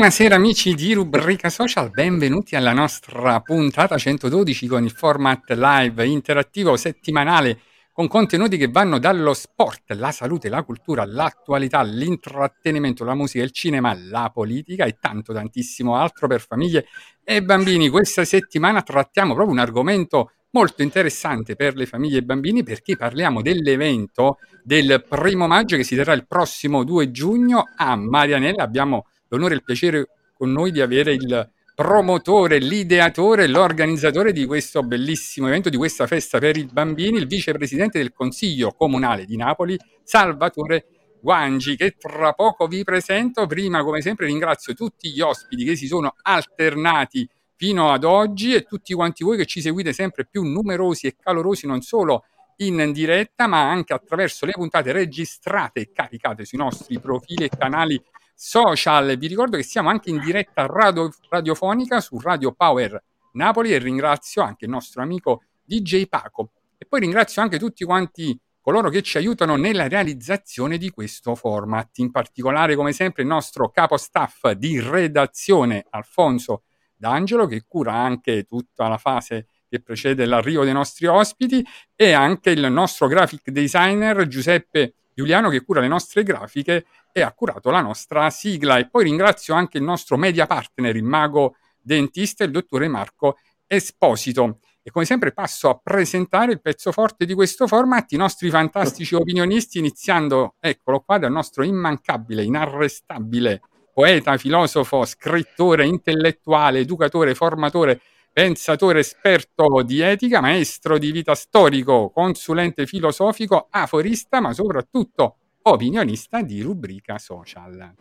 Buonasera amici di Rubrica Social, benvenuti alla nostra puntata 112 con il format live interattivo settimanale con contenuti che vanno dallo sport, la salute, la cultura, l'attualità, l'intrattenimento, la musica, il cinema, la politica e tanto tantissimo altro per famiglie e bambini. Questa settimana trattiamo proprio un argomento molto interessante per le famiglie e bambini perché parliamo dell'evento del primo maggio che si terrà il prossimo 2 giugno a Marianella. Abbiamo l'onore e il piacere con noi di avere il promotore, l'ideatore, l'organizzatore di questo bellissimo evento, di questa festa per i bambini, il vicepresidente del Consiglio Comunale di Napoli, Salvatore Guangi, che tra poco vi presento. Prima, come sempre, ringrazio tutti gli ospiti che si sono alternati fino ad oggi e tutti quanti voi che ci seguite sempre più numerosi e calorosi, non solo in diretta, ma anche attraverso le puntate registrate e caricate sui nostri profili e canali social. Vi ricordo che siamo anche in diretta radio- radiofonica su Radio Power Napoli e ringrazio anche il nostro amico DJ Paco. E poi ringrazio anche tutti quanti coloro che ci aiutano nella realizzazione di questo format, in particolare come sempre il nostro capo staff di redazione Alfonso D'Angelo che cura anche tutta la fase che precede l'arrivo dei nostri ospiti e anche il nostro graphic designer Giuseppe Giuliano che cura le nostre grafiche e ha curato la nostra sigla. E poi ringrazio anche il nostro media partner, il mago dentista, il dottore Marco Esposito. E come sempre passo a presentare il pezzo forte di questo format, i nostri fantastici opinionisti, iniziando, eccolo qua, dal nostro immancabile, inarrestabile poeta, filosofo, scrittore, intellettuale, educatore, formatore, pensatore, esperto di etica, maestro di vita storico, consulente filosofico, aforista, ma soprattutto opinionista di rubrica social.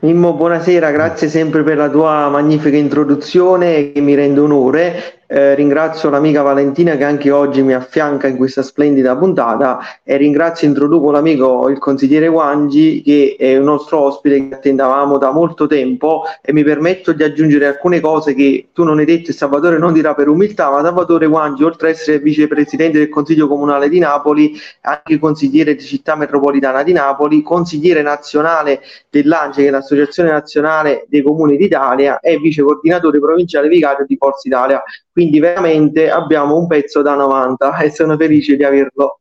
Mimmo, buonasera, grazie sempre per la tua magnifica introduzione che mi rende onore. Eh, ringrazio l'amica Valentina che anche oggi mi affianca in questa splendida puntata e ringrazio introduco l'amico il consigliere Guangi che è un nostro ospite che attendavamo da molto tempo e mi permetto di aggiungere alcune cose che tu non hai detto e Salvatore non dirà per umiltà, ma Salvatore Guangi oltre ad essere vicepresidente del Consiglio Comunale di Napoli anche consigliere di Città Metropolitana di Napoli, consigliere nazionale dell'ANCE che è l'Associazione Nazionale dei Comuni d'Italia e vice coordinatore provinciale vicario di Forza Italia. Quindi veramente abbiamo un pezzo da 90 e sono felice di averlo.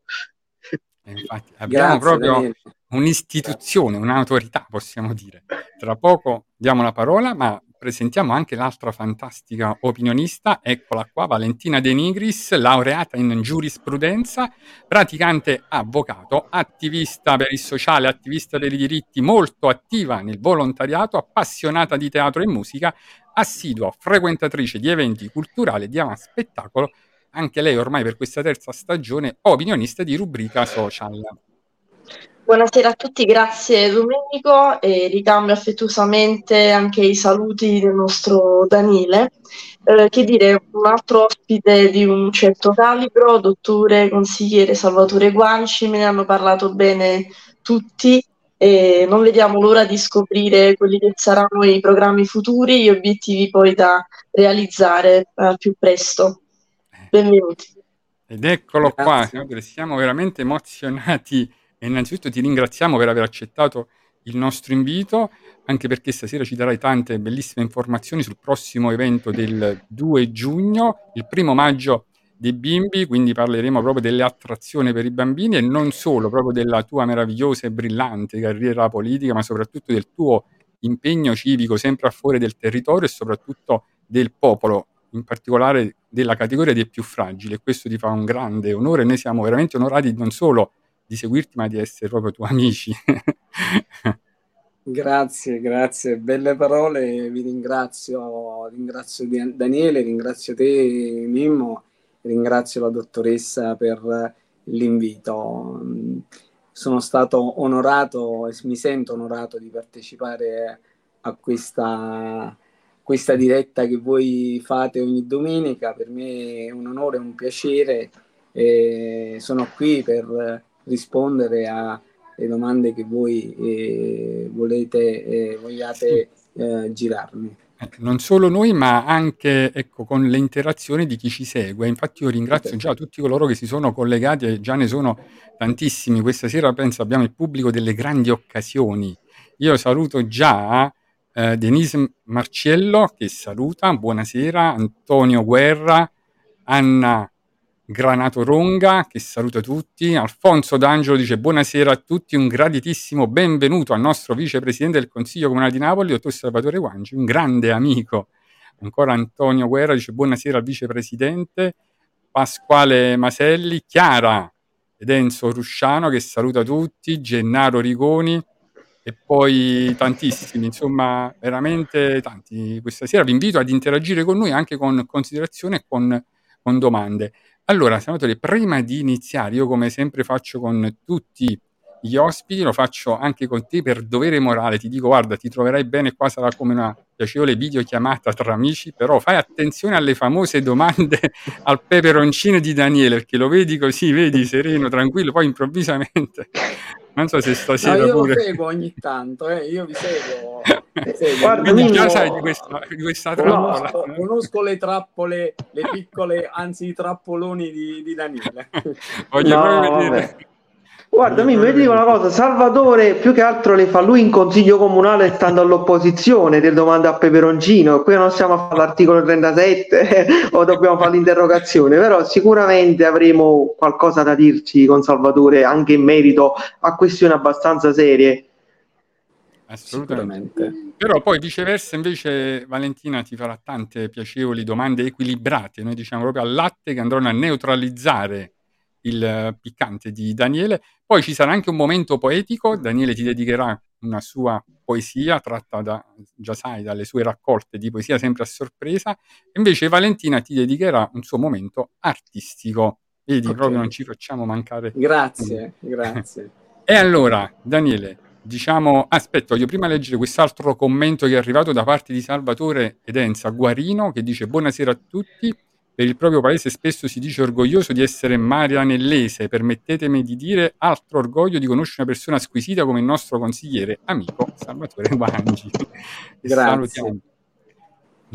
E infatti abbiamo Grazie, proprio Daniele. un'istituzione, un'autorità, possiamo dire. Tra poco diamo la parola, ma presentiamo anche l'altra fantastica opinionista, eccola qua, Valentina De Nigris, laureata in giurisprudenza, praticante avvocato, attivista per il sociale, attivista per i diritti, molto attiva nel volontariato, appassionata di teatro e musica, assidua frequentatrice di eventi culturali e di spettacolo, anche lei ormai per questa terza stagione opinionista di rubrica social. Buonasera a tutti, grazie Domenico e ricambio affettuosamente anche i saluti del nostro Daniele. Eh, che dire, un altro ospite di un certo calibro, dottore consigliere Salvatore Guanci, me ne hanno parlato bene tutti e non vediamo l'ora di scoprire quelli che saranno i programmi futuri, gli obiettivi poi da realizzare al più presto. Benvenuti. Ed eccolo qua, Grazie. senatore, siamo veramente emozionati e innanzitutto ti ringraziamo per aver accettato il nostro invito, anche perché stasera ci darai tante bellissime informazioni sul prossimo evento del 2 giugno, il primo maggio dei bimbi, quindi parleremo proprio delle attrazioni per i bambini e non solo, proprio della tua meravigliosa e brillante carriera politica, ma soprattutto del tuo impegno civico sempre a favore del territorio e soprattutto del popolo, in particolare della categoria dei più fragili e questo ti fa un grande onore. Noi siamo veramente onorati non solo di seguirti, ma di essere proprio tuoi amici. Grazie, grazie, belle parole, vi ringrazio, ringrazio Daniele, ringrazio te Mimmo, ringrazio la dottoressa per l'invito. Sono stato onorato e mi sento onorato di partecipare a questa, questa diretta che voi fate ogni domenica, per me è un onore un piacere e sono qui per rispondere a le domande che voi eh, volete eh, vogliate eh, girarmi. Eh, Non solo noi, ma anche ecco, con le interazioni di chi ci segue. Infatti io ringrazio già tutti coloro che si sono collegati e già ne sono tantissimi. Questa sera penso abbiamo il pubblico delle grandi occasioni. Io saluto già eh, Denise Marciello che saluta, buonasera, Antonio Guerra, Anna Granato Ronga che saluta tutti, Alfonso D'Angelo dice buonasera a tutti, un graditissimo benvenuto al nostro vicepresidente del Consiglio Comunale di Napoli, dottor Salvatore Guanci, un grande amico. Ancora Antonio Guerra dice buonasera al vicepresidente, Pasquale Maselli, Chiara ed Enzo Rusciano che saluta tutti, Gennaro Rigoni e poi tantissimi, insomma veramente tanti questa sera. Vi invito ad interagire con noi anche con considerazioni e con, con domande. Allora, senatore, prima di iniziare, io come sempre faccio con tutti gli ospiti, lo faccio anche con te per dovere morale. Ti dico, guarda, ti troverai bene, qua sarà come una piacevole videochiamata tra amici, però fai attenzione alle famose domande al peperoncino di Daniele, perché lo vedi così, vedi, sereno, tranquillo, poi improvvisamente, non so se No, stasera io pure... lo seguo ogni tanto, eh, io vi seguo. seguo. Guarda, Quindi già sai di questa, di questa trappola. Conosco, conosco le trappole, le piccole, anzi i trappoloni di, di Daniele. Voglio No, proprio vedere... vabbè. Guarda, mi vedi una cosa, Salvatore più che altro le fa lui in consiglio comunale stando all'opposizione del domanda a Peperoncino, qui non stiamo a fare l'articolo 37 o dobbiamo fare l'interrogazione, però sicuramente avremo qualcosa da dirci con Salvatore anche in merito a questioni abbastanza serie. Assolutamente. Però poi viceversa invece Valentina ti farà tante piacevoli domande equilibrate, noi diciamo proprio al latte che andranno a neutralizzare il eh, piccante di Daniele. Poi ci sarà anche un momento poetico, Daniele ti dedicherà una sua poesia tratta da, già sai, dalle sue raccolte di poesia sempre a sorpresa, invece Valentina ti dedicherà un suo momento artistico. Vedi, Ok. proprio non ci facciamo mancare Grazie, grazie. e allora, Daniele, diciamo, aspetta, voglio prima leggere quest'altro commento che è arrivato da parte di Salvatore Edenza Guarino che dice buonasera a tutti. Per il proprio paese spesso si dice orgoglioso di essere marianellese. Permettetemi di dire altro orgoglio di conoscere una persona squisita come il nostro consigliere amico Salvatore Guangi. Grazie. salutiamo.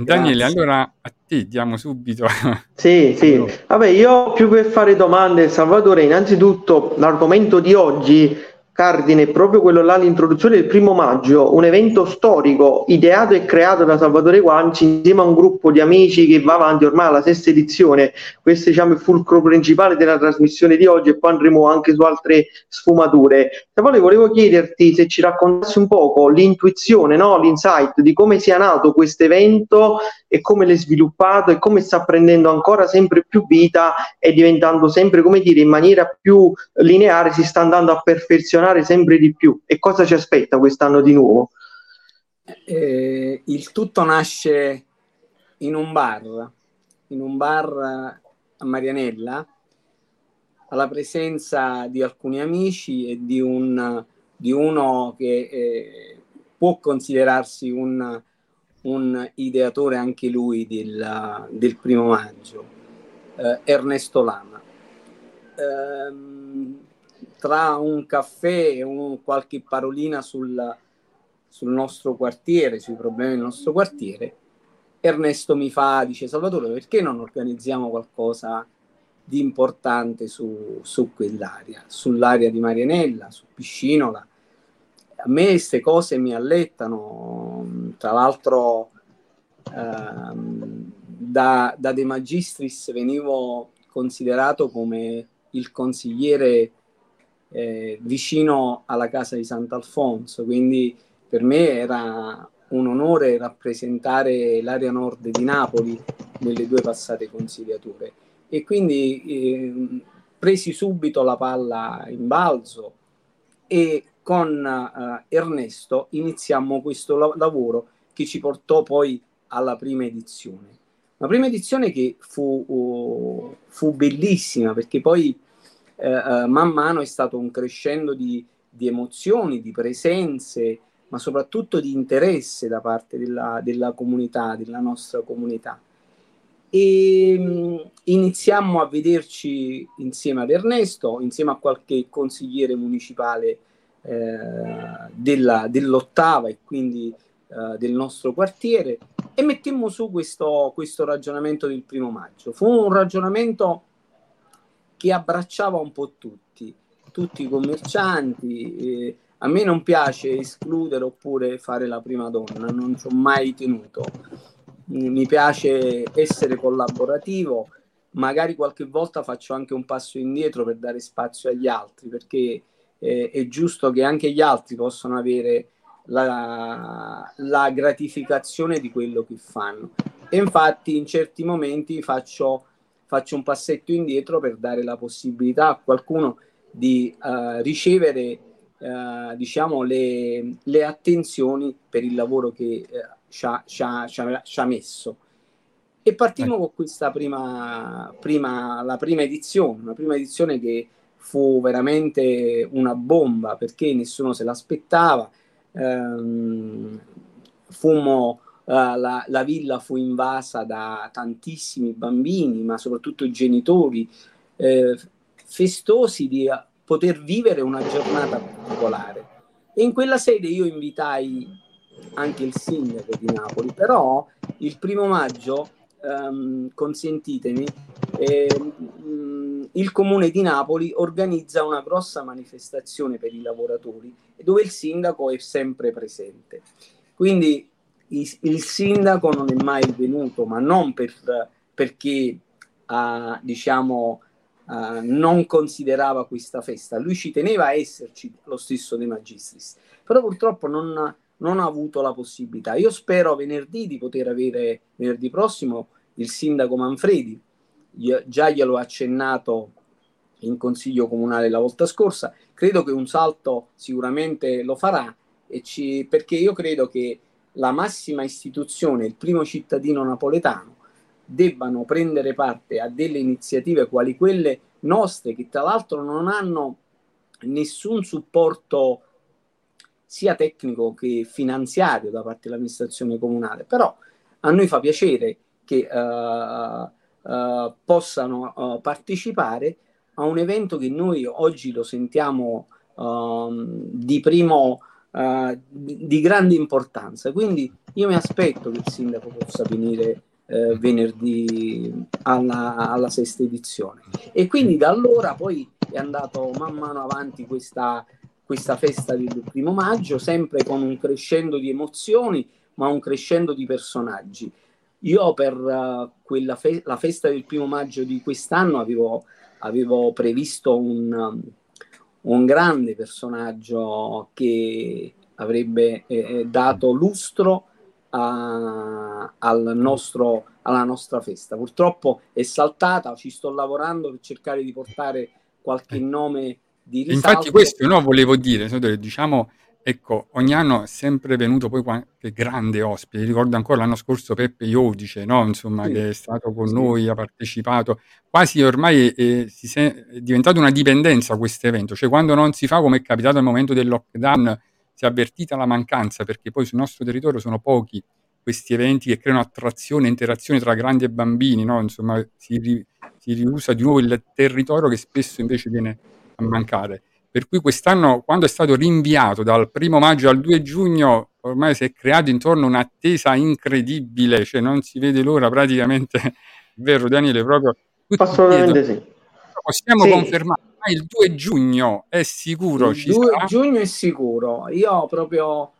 Daniele, Grazie. allora a te diamo subito. Sì, sì. Vabbè, io più che fare domande, Salvatore, innanzitutto l'argomento di oggi, cardine, è proprio quello là, l'introduzione del primo maggio, un evento storico ideato e creato da Salvatore Guanci insieme a un gruppo di amici che va avanti ormai alla sesta edizione. Questo diciamo, è il fulcro principale della trasmissione di oggi e poi andremo anche su altre sfumature. Salvatore, volevo chiederti se ci raccontassi un poco l'intuizione, no? l'insight di come sia nato questo evento e come l'è sviluppato e come sta prendendo ancora sempre più vita e diventando sempre, come dire, in maniera più lineare, si sta andando a perfezionare sempre di più. E cosa ci aspetta quest'anno di nuovo? Eh, il tutto nasce in un bar, in un bar a Marianella, alla presenza di alcuni amici e di, un, di uno che eh, può considerarsi un, un ideatore anche lui del, del primo maggio, eh, Ernesto Lama. Ehm, tra un caffè e un- qualche parolina sul, sul nostro quartiere, sui problemi del nostro quartiere, Ernesto mi fa, dice Salvatore, perché non organizziamo qualcosa di importante su, su quell'area, sull'area di Marianella, su Piscinola? A me queste cose mi allettano, tra l'altro ehm, da, da De Magistris venivo considerato come il consigliere eh, vicino alla casa di Sant'Alfonso, quindi per me era un onore rappresentare l'area nord di Napoli nelle due passate consigliature e quindi eh, presi subito la palla in balzo e con eh, Ernesto iniziammo questo la- lavoro che ci portò poi alla prima edizione. Una prima edizione che fu, uh, fu bellissima perché poi eh, eh, man mano è stato un crescendo di, di emozioni, di presenze, ma soprattutto di interesse da parte della, della comunità, della nostra comunità. E mh, iniziammo a vederci insieme ad Ernesto, insieme a qualche consigliere municipale eh, della- dell'ottava e quindi eh, del nostro quartiere e mettemmo su questo, questo ragionamento del primo maggio. Fu un ragionamento che abbracciava un po' tutti, tutti i commercianti. eh, a me non piace escludere oppure fare la prima donna, non ci ho mai tenuto. Mi piace essere collaborativo, magari qualche volta faccio anche un passo indietro per dare spazio agli altri, perché eh, è giusto che anche gli altri possano avere la, la gratificazione di quello che fanno. E infatti in certi momenti faccio, faccio un passetto indietro per dare la possibilità a qualcuno di eh, ricevere eh, diciamo le, le attenzioni per il lavoro che eh, ci ha, ci ha- ci ha- messo. E partimmo con questa prima, prima, la prima edizione, una prima edizione che fu veramente una bomba perché nessuno se l'aspettava. Ehm, fummo, la, la villa fu invasa da tantissimi bambini, ma soprattutto i genitori, eh, festosi di eh, poter vivere una giornata particolare. E in quella sede io invitai anche il sindaco di Napoli, però il primo maggio, ehm, consentitemi, ehm, il comune di Napoli organizza una grossa manifestazione per i lavoratori dove il sindaco è sempre presente. Quindi il sindaco non è mai venuto, ma non per- perché ah, diciamo ah, non considerava questa festa, lui ci teneva a esserci lo stesso De Magistris, però purtroppo non, non ha avuto la possibilità. Io spero venerdì di poter avere venerdì prossimo il sindaco Manfredi, Io- già glielo ho accennato in consiglio comunale la volta scorsa, credo che un salto sicuramente lo farà ci- perché io credo che la massima istituzione, il primo cittadino napoletano, debbano prendere parte a delle iniziative quali quelle nostre, che tra l'altro non hanno nessun supporto sia tecnico che finanziario da parte dell'amministrazione comunale, però a noi fa piacere che eh, eh, possano eh, partecipare a un evento che noi oggi lo sentiamo ehm, di primo eh, di grande importanza. Quindi io mi aspetto che il sindaco possa venire eh, venerdì alla, alla sesta edizione. E quindi da allora poi è andato man mano avanti questa, questa festa del primo maggio, sempre con un crescendo di emozioni, ma un crescendo di personaggi. Io per eh, quella fe- la festa del primo maggio di quest'anno avevo, avevo previsto un, un grande personaggio che avrebbe eh, dato lustro a- al nostro- alla nostra festa. Purtroppo è saltata, ci sto lavorando per cercare di portare qualche nome di risalto. infatti questo no, volevo dire, diciamo, ecco, ogni anno è sempre venuto poi qualche grande ospite. Ricordo ancora l'anno scorso Peppe Iodice, no? Insomma, Sì, che è stato con sì. noi, ha partecipato. Quasi ormai è, si se- è diventato una dipendenza questo evento, cioè quando non si fa, come è capitato al momento del lockdown, si è avvertita la mancanza, perché poi sul nostro territorio sono pochi questi eventi che creano attrazione e interazione tra grandi e bambini, no? Insomma, si, ri- si riusa di nuovo il territorio che spesso invece viene a mancare. Per cui quest'anno, quando è stato rinviato dal primo maggio al 2 giugno, ormai si è creato intorno un'attesa incredibile, cioè non si vede l'ora praticamente, è vero Daniele, proprio Assolutamente chiedono, sì. possiamo Sì. confermare, ma il 2 giugno è sicuro, Il ci 2 sarà? giugno è sicuro. Io proprio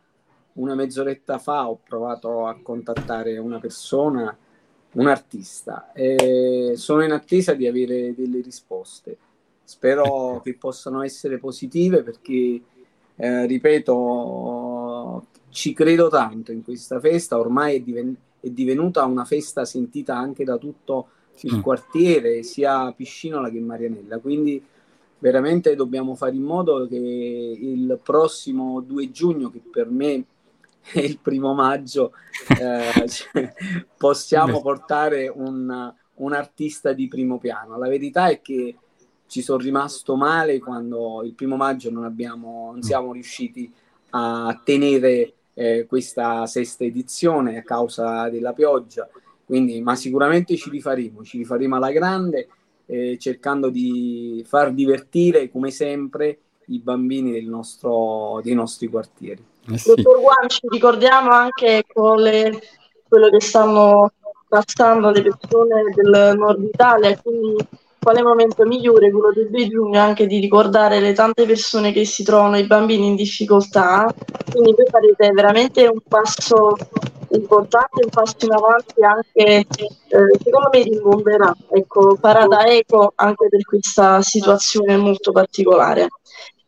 una mezz'oretta fa ho provato a contattare una persona, un artista, e sono in attesa di avere delle risposte. Spero che possano essere positive perché, eh, ripeto, ci credo tanto in questa festa, ormai è, diven- è divenuta una festa sentita anche da tutto il Sì. quartiere, sia Piscinola che Marianella, quindi veramente dobbiamo fare in modo che il prossimo 2 giugno, che per me è il primo maggio, eh, cioè, possiamo portare un, un artista di primo piano. La verità è che ci sono rimasto male quando il primo maggio non, abbiamo, non siamo riusciti a tenere eh, questa sesta edizione a causa della pioggia. Quindi, ma sicuramente ci rifaremo, ci rifaremo alla grande, eh, cercando di far divertire come sempre i bambini del nostro, dei nostri quartieri. Eh sì. Dottor Guanci, ricordiamo anche con le- quello che stanno passando le persone del nord Italia, quindi quale momento migliore quello del 2 giugno anche di ricordare le tante persone che si trovano, i bambini in difficoltà, quindi voi farete veramente un passo importante, un passo in avanti anche, eh, secondo me rimbomberà, ecco, farà da eco anche per questa situazione molto particolare.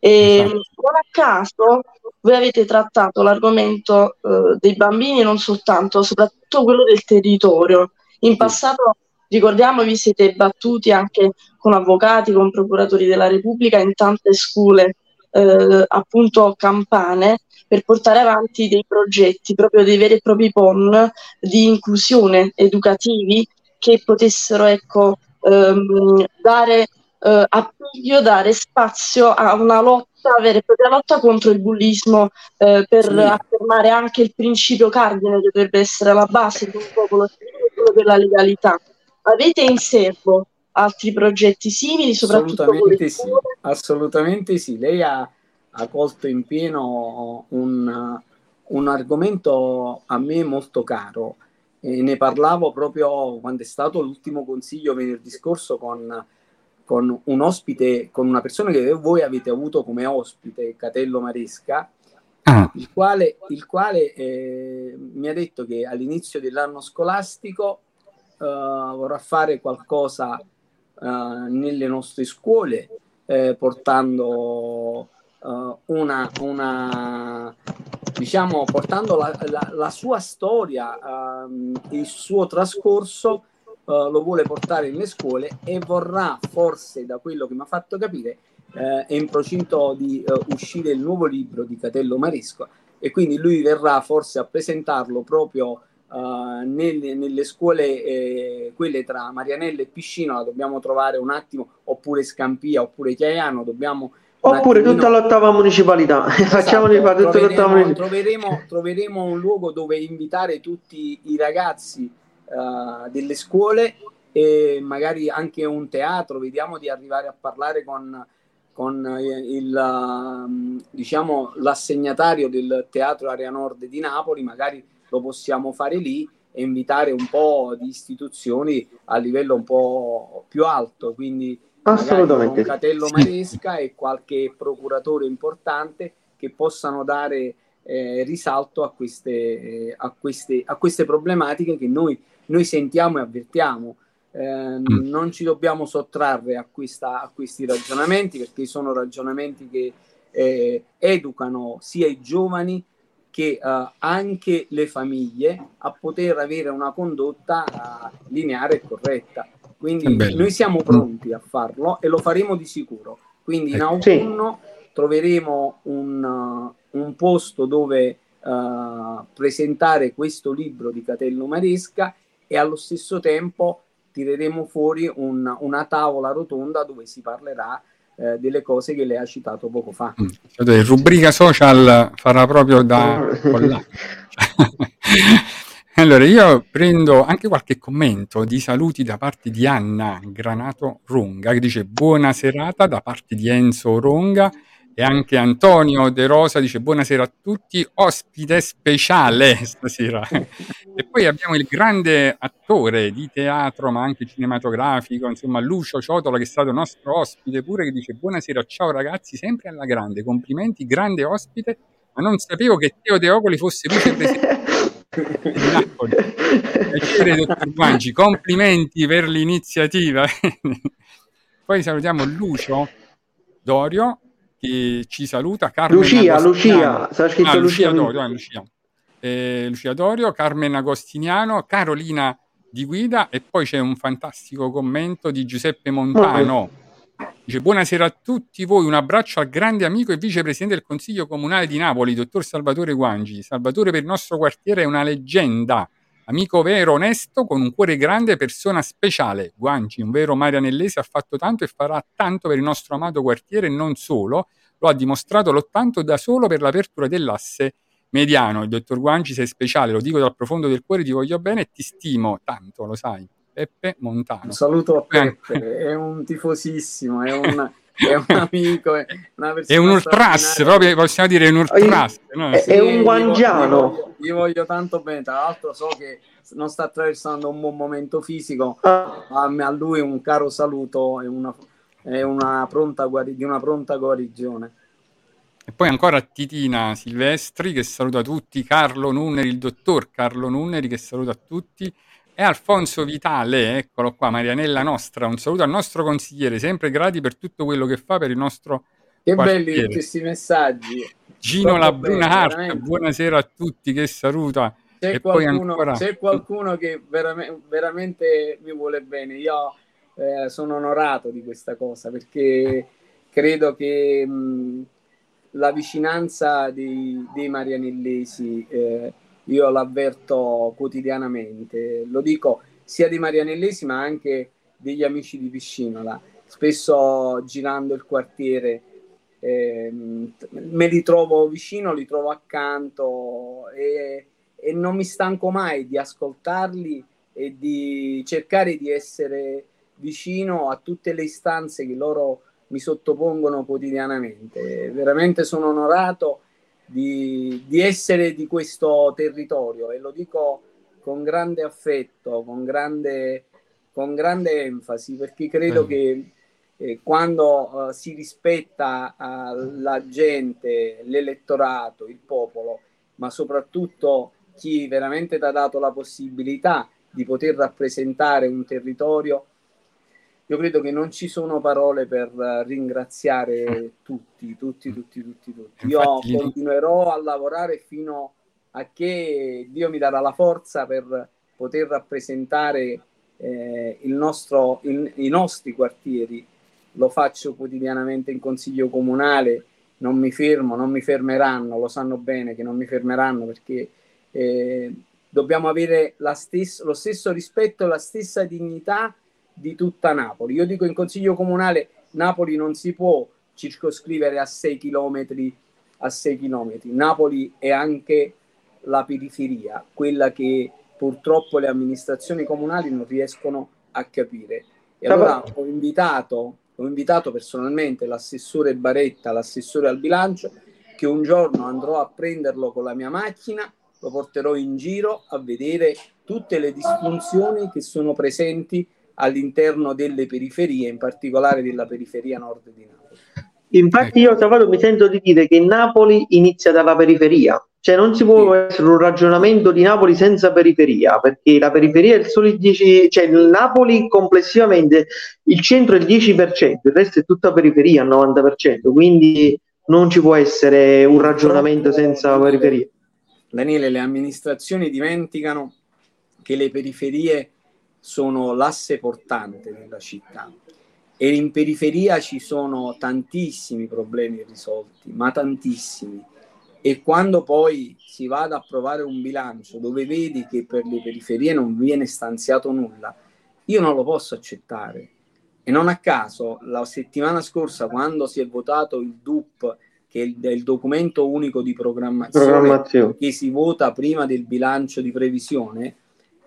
E Esatto. non a caso voi avete trattato l'argomento eh, dei bambini, non soltanto, soprattutto quello del territorio. In passato, ricordiamo, vi siete battuti anche con avvocati, con procuratori della Repubblica in tante scuole, eh, appunto campane, per portare avanti dei progetti, proprio dei veri e propri PON di inclusione educativi che potessero, ecco, ehm, dare eh, appiglio, dare spazio a una lotta, vera e propria lotta contro il bullismo, eh, per Sì. affermare anche il principio cardine che dovrebbe essere alla base di un popolo quello della legalità. Avete in serbo altri progetti simili, soprattutto Assolutamente sì, assolutamente sì. Lei ha, ha colto in pieno un, un argomento a me molto caro. E ne parlavo proprio quando è stato l'ultimo consiglio venerdì scorso con, con un ospite, con una persona che voi avete avuto come ospite, Catello Maresca, Ah, il quale, il quale eh, mi ha detto che all'inizio dell'anno scolastico vorrà fare qualcosa eh, nelle nostre scuole, eh, portando eh, una, una diciamo, portando la, la- la sua storia, ehm, il suo trascorso, eh, lo vuole portare nelle scuole e vorrà, forse da quello che mi ha fatto capire, eh, è in procinto di eh, uscire il nuovo libro di Catello Maresco e quindi lui verrà forse a presentarlo proprio eh, nelle, nelle scuole, eh, quelle tra Marianella e Piscina, dobbiamo trovare un attimo, oppure Scampia, oppure Chiaiano, dobbiamo Oppure attimino- tutta l'ottava municipalità. Facciamoli Esatto, fare tutta l'ottava troveremo, municipalità. troveremo, troveremo un luogo dove invitare tutti i ragazzi eh, delle scuole e magari anche un teatro, vediamo di arrivare a parlare con, con eh, il, ehm, diciamo, l'assegnatario del Teatro Area Nord di Napoli, magari lo possiamo fare lì e invitare un po' di istituzioni a livello un po' più alto, quindi magari Assolutamente. con Catello. Maresca e qualche procuratore importante che possano dare eh, risalto a queste, eh, a, queste, a queste problematiche che noi, noi sentiamo e avvertiamo. Eh, Non ci dobbiamo sottrarre a, questa- a questi ragionamenti perché sono ragionamenti che eh, educano sia i giovani che eh, anche le famiglie a poter avere una condotta eh, lineare e corretta. Quindi noi siamo pronti a farlo e lo faremo di sicuro. Quindi in Ecco. Sì. autunno troveremo un, uh, un posto dove uh, presentare questo libro di Catello Maresca e allo stesso tempo tireremo fuori un- una tavola rotonda dove si parlerà eh, delle cose che lei ha citato poco fa. Mm. Cioè, rubrica social farà proprio da. Allora, io prendo anche qualche commento di saluti da parte di Anna Granato Ronga che dice buona serata da parte di Enzo Ronga e anche Antonio De Rosa dice buonasera a tutti, ospite speciale stasera. E poi abbiamo il grande attore di teatro ma anche cinematografico, insomma Lucio Ciotola che è stato nostro ospite pure che dice buonasera, ciao ragazzi, sempre alla grande, complimenti, grande ospite, ma non sapevo che Teo Deocoli fosse vicepresidente di Napoli. Piacere, dottor Guanci, complimenti per l'iniziativa. Poi salutiamo Lucio Dorio che ci saluta, Carmen Lucia, Agostiniano. Lucia, sarà scritto Ah, Lucia Lucia. Dorio, eh, Lucia. Eh, Lucia Dorio, Carmen Agostiniano, Carolina Di Guida e poi c'è un fantastico commento di Giuseppe Montano. Dice buonasera a tutti voi, un abbraccio al grande amico e vicepresidente del Consiglio Comunale di Napoli, dottor Salvatore Guangi. Salvatore per il nostro quartiere è una leggenda, amico vero, onesto, con un cuore grande, persona speciale. Guangi, un vero marianellese, ha fatto tanto e farà tanto per il nostro amato quartiere e non solo, lo ha dimostrato lottando da solo per l'apertura dell'asse mediano. Il dottor Guangi sei speciale, lo dico dal profondo del cuore, ti voglio bene e ti stimo tanto, lo sai. Peppe Montano. Un saluto a. Peppe, è un tifosissimo, è un, è un amico, è È un ultras, proprio possiamo dire un ultras. no? È- è un guangiano. Gli voglio, gli voglio tanto bene, tra l'altro so che non sta attraversando un buon momento fisico, Ah, ma a lui un caro saluto e una, e una pronta guari- di una pronta guarigione. E poi ancora Titina Silvestri che saluta tutti, Carlo Nunneri, il dottor Carlo Nunneri che saluta tutti e Alfonso Vitale, eccolo qua, Marianella Nostra, un saluto al nostro consigliere, sempre grati per tutto quello che fa per il nostro Che Quartiere. belli questi messaggi. Gino La Bruna Hart, buonasera a tutti che saluta. C'è E poi qualcuno, ancora- c'è qualcuno che veramente, veramente mi vuole bene. Io eh, sono onorato di questa cosa perché credo che mh, la vicinanza dei, dei marianellesi eh, io l'avverto quotidianamente. Lo dico sia dei marianellesi ma anche degli amici di Piscinola. Spesso girando il quartiere ehm, me li trovo vicino, li trovo accanto e, e non mi stanco mai di ascoltarli e di cercare di essere vicino a tutte le istanze che loro mi sottopongono quotidianamente. Veramente sono onorato di, di essere di questo territorio e lo dico con grande affetto, con grande, con grande enfasi, perché credo Mm. che eh, quando eh, si rispetta eh, la gente, l'elettorato, il popolo, ma soprattutto chi veramente ti ha dato la possibilità di poter rappresentare un territorio, io credo che non ci sono parole per eh, ringraziare tutti, tutti, tutti, tutti, tutti. Io continuerò a lavorare fino a che Dio mi darà la forza per poter rappresentare eh, il nostro, il- i nostri quartieri. Lo faccio quotidianamente in consiglio comunale, non mi fermo, non mi fermeranno, lo sanno bene che non mi fermeranno perché eh, dobbiamo avere la stess- lo stesso rispetto e la stessa dignità di tutta Napoli. Io dico in consiglio comunale Napoli non si può circoscrivere a 6 chilometri a 6 chilometri. Napoli è anche la periferia, quella che purtroppo le amministrazioni comunali non riescono a capire. E allora ho invitato, ho invitato personalmente l'assessore Baretta, l'assessore al bilancio, che un giorno andrò a prenderlo con la mia macchina, lo porterò in giro a vedere tutte le disfunzioni che sono presenti all'interno delle periferie, in particolare della periferia nord di Napoli. Infatti io Salvato mi sento di dire che Napoli inizia dalla periferia, cioè non si può essere un ragionamento di Napoli senza periferia, perché la periferia è il solo il 10, cioè Napoli complessivamente il centro è il 10%, il resto è tutta periferia, il 90%, quindi non ci può essere un ragionamento senza periferia. Daniele, le amministrazioni dimenticano che le periferie sono l'asse portante della città e in periferia ci sono tantissimi problemi irrisolti, ma tantissimi. E quando poi si va ad approvare un bilancio dove vedi che per le periferie non viene stanziato nulla, io non lo posso accettare. E non a caso, la settimana scorsa, quando si è votato il DUP, che è il, è il documento unico di programmazione, Programmazione. che si vota prima del bilancio di previsione,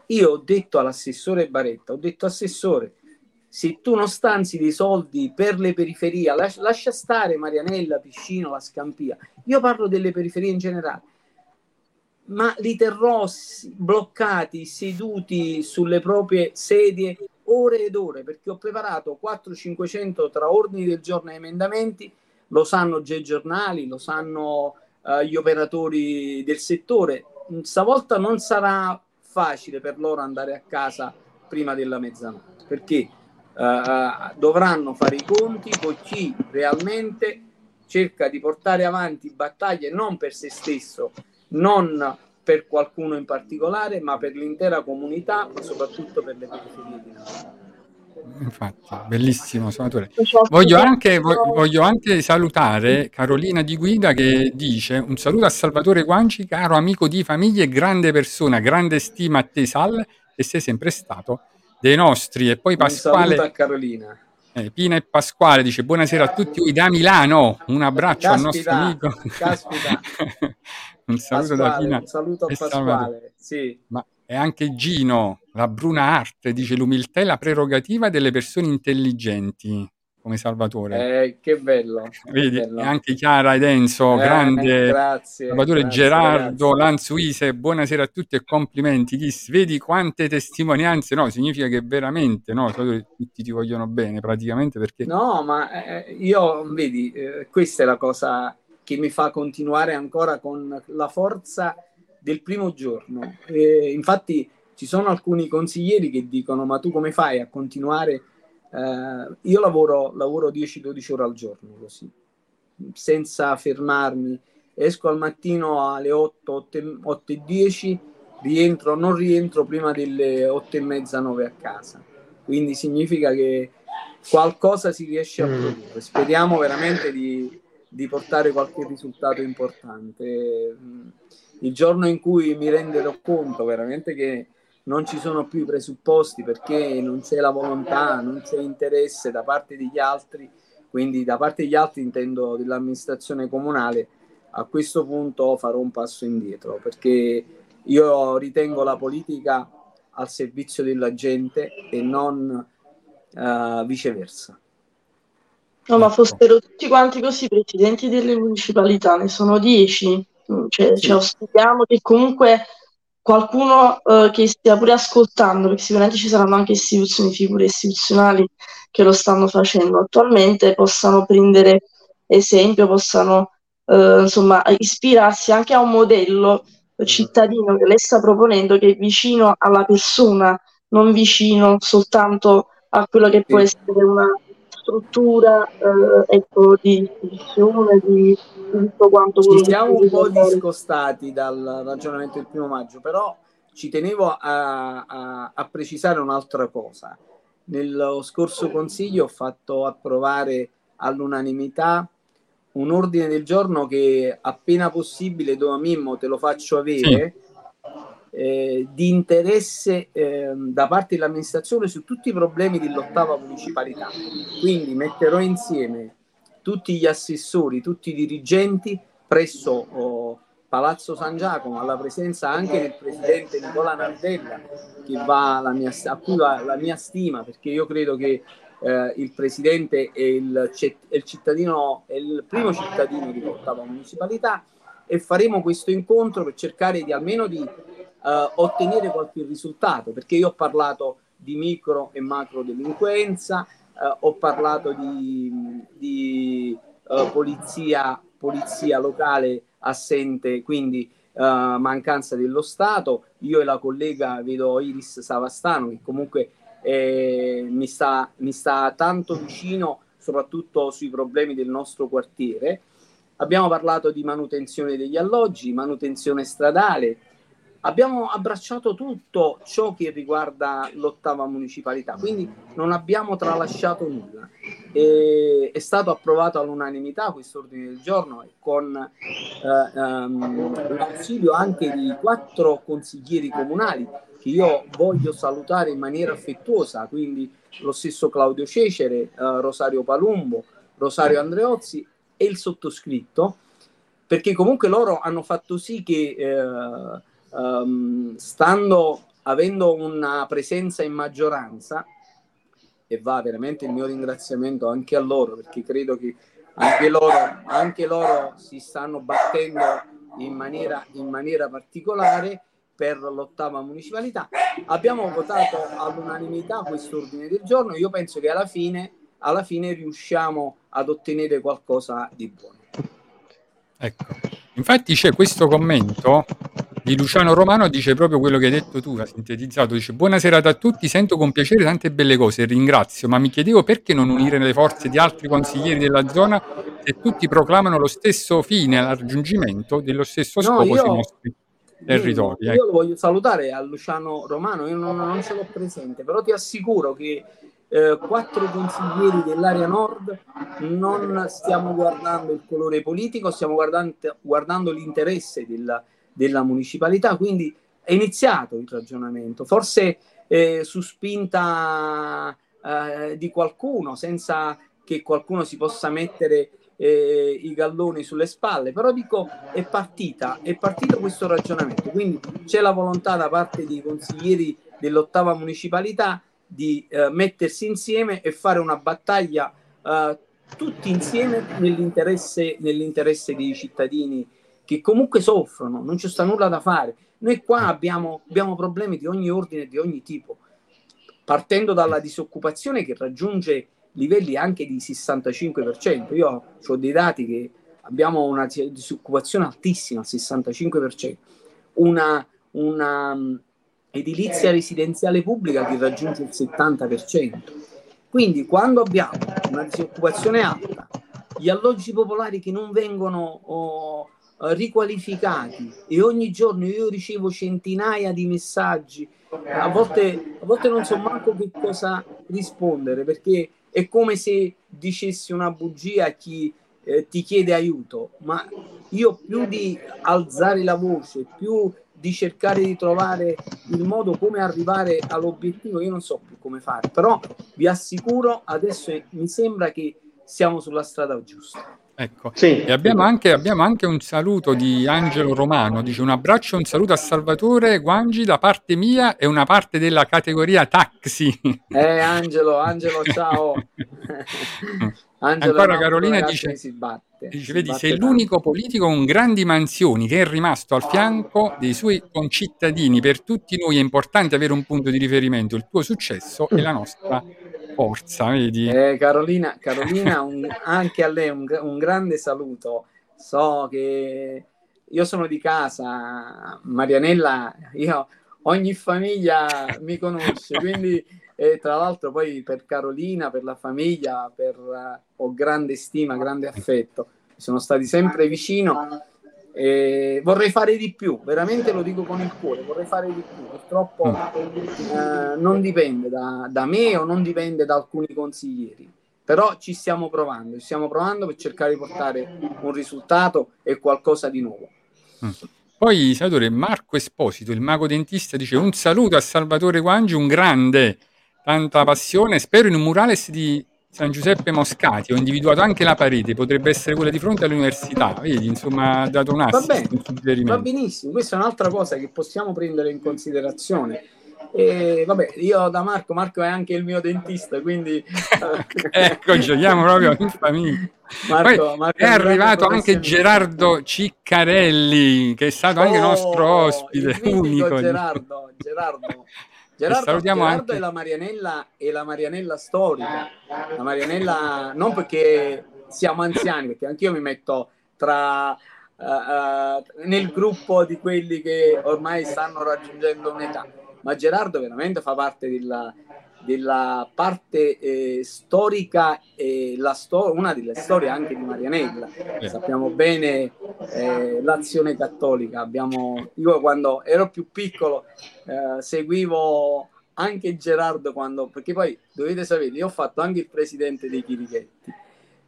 io ho detto all'assessore Baretta, ho detto assessore, se tu non stanzi dei soldi per le periferie, lascia, lascia stare Marianella, Piscino, la Scampia, io parlo delle periferie in generale, ma li terrò bloccati, seduti sulle proprie sedie ore ed ore, perché ho preparato 400-500 tra ordini del giorno e emendamenti, lo sanno già i giornali, lo sanno eh, gli operatori del settore. Stavolta non sarà facile per loro andare a casa prima della mezzanotte, perché eh, dovranno fare i conti con chi realmente cerca di portare avanti battaglie non per se stesso, non per qualcuno in particolare, ma per l'intera comunità, ma soprattutto per le periferie di Napoli. Infatti, bellissimo suonatore. Voglio anche, vo- voglio anche salutare Carolina Di Guida che dice un saluto a Salvatore Guanci, caro amico di famiglia e grande persona, grande stima a te Sal e sei sempre stato dei nostri. E poi Un saluto Pasquale, a Carolina. eh, Pina e Pasquale dice buonasera a tutti voi da Milano, un abbraccio al nostro Caspita, amico. caspita. un saluto da Pasquale, Pina un saluto a e. Pasquale. Sì. Ma e anche Gino, la Bruna Art, dice l'umiltà è la prerogativa delle persone intelligenti, come Salvatore. Eh, che bello. che Vedi, bello. e anche Chiara ed Enzo, Eh, grande grazie, Salvatore grazie, Gerardo. Lanzuise, buonasera a tutti e complimenti. Chis, vedi quante testimonianze, no? Significa che veramente, no? Tutti ti vogliono bene praticamente perché No, ma eh, io, vedi, eh, questa è la cosa che mi fa continuare ancora con la forza del primo giorno. Eh, infatti ci sono alcuni consiglieri che dicono, ma tu come fai a continuare? Eh, io lavoro, lavoro 10-12 ore al giorno così, senza fermarmi. Esco al mattino alle 8, 8, e- 8 e 10, rientro, non rientro prima delle 8 e mezza, 9 a casa. Quindi significa che qualcosa si riesce a Mm. produrre. Speriamo veramente di, di portare qualche risultato importante. Il giorno in cui mi renderò conto veramente che non ci sono più i presupposti perché non c'è la volontà, non c'è interesse da parte degli altri, quindi da parte degli altri intendo dell'amministrazione comunale, a questo punto farò un passo indietro perché io ritengo la politica al servizio della gente e non eh, viceversa. No, ma fossero tutti quanti così presidenti delle municipalità, ne sono dieci, cioè, Sì. ci auspichiamo che comunque qualcuno eh, che stia pure ascoltando, perché sicuramente ci saranno anche istituzioni, figure istituzionali che lo stanno facendo attualmente, possano prendere esempio, possano eh, insomma ispirarsi anche a un modello cittadino che lei sta proponendo che è vicino alla persona, non vicino soltanto a quello che può essere una struttura eh, ecco, di istituzione, di tutto quanto quello Ci siamo si un po' discostati dal ragionamento del primo maggio, però ci tenevo a, a- a precisare un'altra cosa. Nello scorso consiglio ho fatto approvare all'unanimità un ordine del giorno che appena possibile, Dova Mimmo, te lo faccio avere, eh, di interesse ehm, da parte dell'amministrazione su tutti i problemi dell'ottava municipalità. Quindi metterò insieme tutti gli assessori, tutti i dirigenti presso oh, Palazzo San Giacomo, alla presenza anche del presidente Nicola Nardella, che mia, a cui va la mia stima, perché io credo che eh, il presidente è il, è il cittadino, è il primo cittadino di ottava municipalità e faremo questo incontro per cercare di almeno di eh, ottenere qualche risultato, perché io ho parlato di micro e macro delinquenza, eh, ho parlato di, di, eh, polizia, polizia locale assente, quindi eh, mancanza dello Stato. Io e la collega vedo Iris Savastano che comunque eh, mi, sta, mi sta tanto vicino, soprattutto sui problemi del nostro quartiere. Abbiamo parlato di manutenzione degli alloggi, manutenzione stradale, abbiamo abbracciato tutto ciò che riguarda l'ottava municipalità, quindi non abbiamo tralasciato nulla. E- è stato approvato all'unanimità questo ordine del giorno con eh, ehm, l'ausilio anche di quattro consiglieri comunali che io voglio salutare in maniera affettuosa, quindi lo stesso Claudio Cecere, eh, Rosario Palumbo, Rosario Andreozzi e il sottoscritto, perché comunque loro hanno fatto sì che eh, ehm, stando avendo una presenza in maggioranza e va veramente il mio ringraziamento anche a loro perché credo che anche loro, anche loro si stanno battendo in maniera, in maniera particolare per l'ottava municipalità. Abbiamo votato all'unanimità questo ordine del giorno. Io penso che alla fine, alla fine riusciamo ad ottenere qualcosa di buono. Ecco. Infatti c'è questo commento di Luciano Romano, dice proprio quello che hai detto tu, ha sintetizzato, dice buonasera a tutti, sento con piacere tante belle cose, ringrazio, ma mi chiedevo perché non unire le forze di altri consiglieri della zona se tutti proclamano lo stesso fine al raggiungimento dello stesso No, scopo sui io- nostri territori. Io, ecco. io lo voglio salutare a Luciano Romano, io non, non ce l'ho presente, però ti assicuro che eh, quattro consiglieri dell'area nord non stiamo guardando il colore politico, stiamo guardando, guardando l'interesse della, della municipalità, quindi è iniziato il ragionamento, forse eh, su spinta eh, di qualcuno, senza che qualcuno si possa mettere eh, i galloni sulle spalle, però dico è partita, è partito questo ragionamento, quindi c'è la volontà da parte dei consiglieri dell'ottava municipalità di eh, mettersi insieme e fare una battaglia eh, tutti insieme nell'interesse, nell'interesse dei cittadini che comunque soffrono, non ci sta nulla da fare. Noi qua abbiamo, abbiamo problemi di ogni ordine e di ogni tipo, partendo dalla disoccupazione che raggiunge livelli anche di 65%. Io ho dei dati che abbiamo una disoccupazione altissima, al 65%, una, una edilizia residenziale pubblica che raggiunge il 70%. Quindi quando abbiamo una disoccupazione alta, gli alloggi popolari che non vengono oh, riqualificati e ogni giorno io ricevo centinaia di messaggi, a volte, a volte non so manco che cosa rispondere perché è come se dicessi una bugia a chi eh, ti chiede aiuto, ma io più di alzare la voce, più di cercare di trovare il modo come arrivare all'obiettivo, io non so più come fare, però vi assicuro adesso mi sembra che siamo sulla strada giusta. Ecco. Sì. E abbiamo anche, abbiamo anche un saluto di Angelo Romano, dice un abbraccio e un saluto a Salvatore Guangi da parte mia e una parte della categoria taxi. Eh Angelo, Angelo, ciao. Angelo Ancora Carolina dice- si batte. Dice, si vedi, batte sei tanto. l'unico politico con grandi mansioni che è rimasto al fianco dei suoi concittadini. Per tutti noi è importante avere un punto di riferimento. Il tuo successo è la nostra forza, vedi? Eh, Carolina, Carolina un- anche a lei un, un grande saluto. So che io sono di casa, Marianella, io, ogni famiglia mi conosce, quindi eh, tra l'altro poi per Carolina, per la famiglia, per, eh, ho grande stima, grande affetto. Sono stati sempre vicino e vorrei fare di più, veramente lo dico con il cuore, vorrei fare di più. Purtroppo eh, non dipende da, da me o non dipende da alcuni consiglieri, però ci stiamo provando, ci stiamo provando per cercare di portare un risultato e qualcosa di nuovo. Poi, senatore Marco Esposito, il mago dentista, dice un saluto a Salvatore Guangi, un grande, tanta passione. Spero in un murales di San Giuseppe Moscati. Ho individuato anche la parete, potrebbe essere quella di fronte all'università. Vedi, insomma, ha dato un Va assist, bene, un Va benissimo, questa è un'altra cosa che possiamo prendere in considerazione. E vabbè, io da Marco, Marco è anche il mio dentista, quindi ecco, giochiamo proprio in famiglia. Marco, Poi Marco è arrivato anche. Gerardo Ciccarelli, che è stato anche Oh, nostro ospite, unico. Gerardo, Gerardo. Gerardo, salutiamo Gerardo anche- è la Marianella e la Marianella storica. La Marianella non perché siamo anziani, perché anch'io mi metto tra eh, eh, nel gruppo di quelli che ormai stanno raggiungendo un'età. Ma Gerardo veramente fa parte della- della parte eh, storica e la sto- una delle storie anche di Marianella. Sì. Sappiamo bene eh, l'azione cattolica. Abbiamo, io quando ero più piccolo eh, seguivo anche Gerardo quando, perché poi dovete sapere, io ho fatto anche il presidente dei Chirichetti.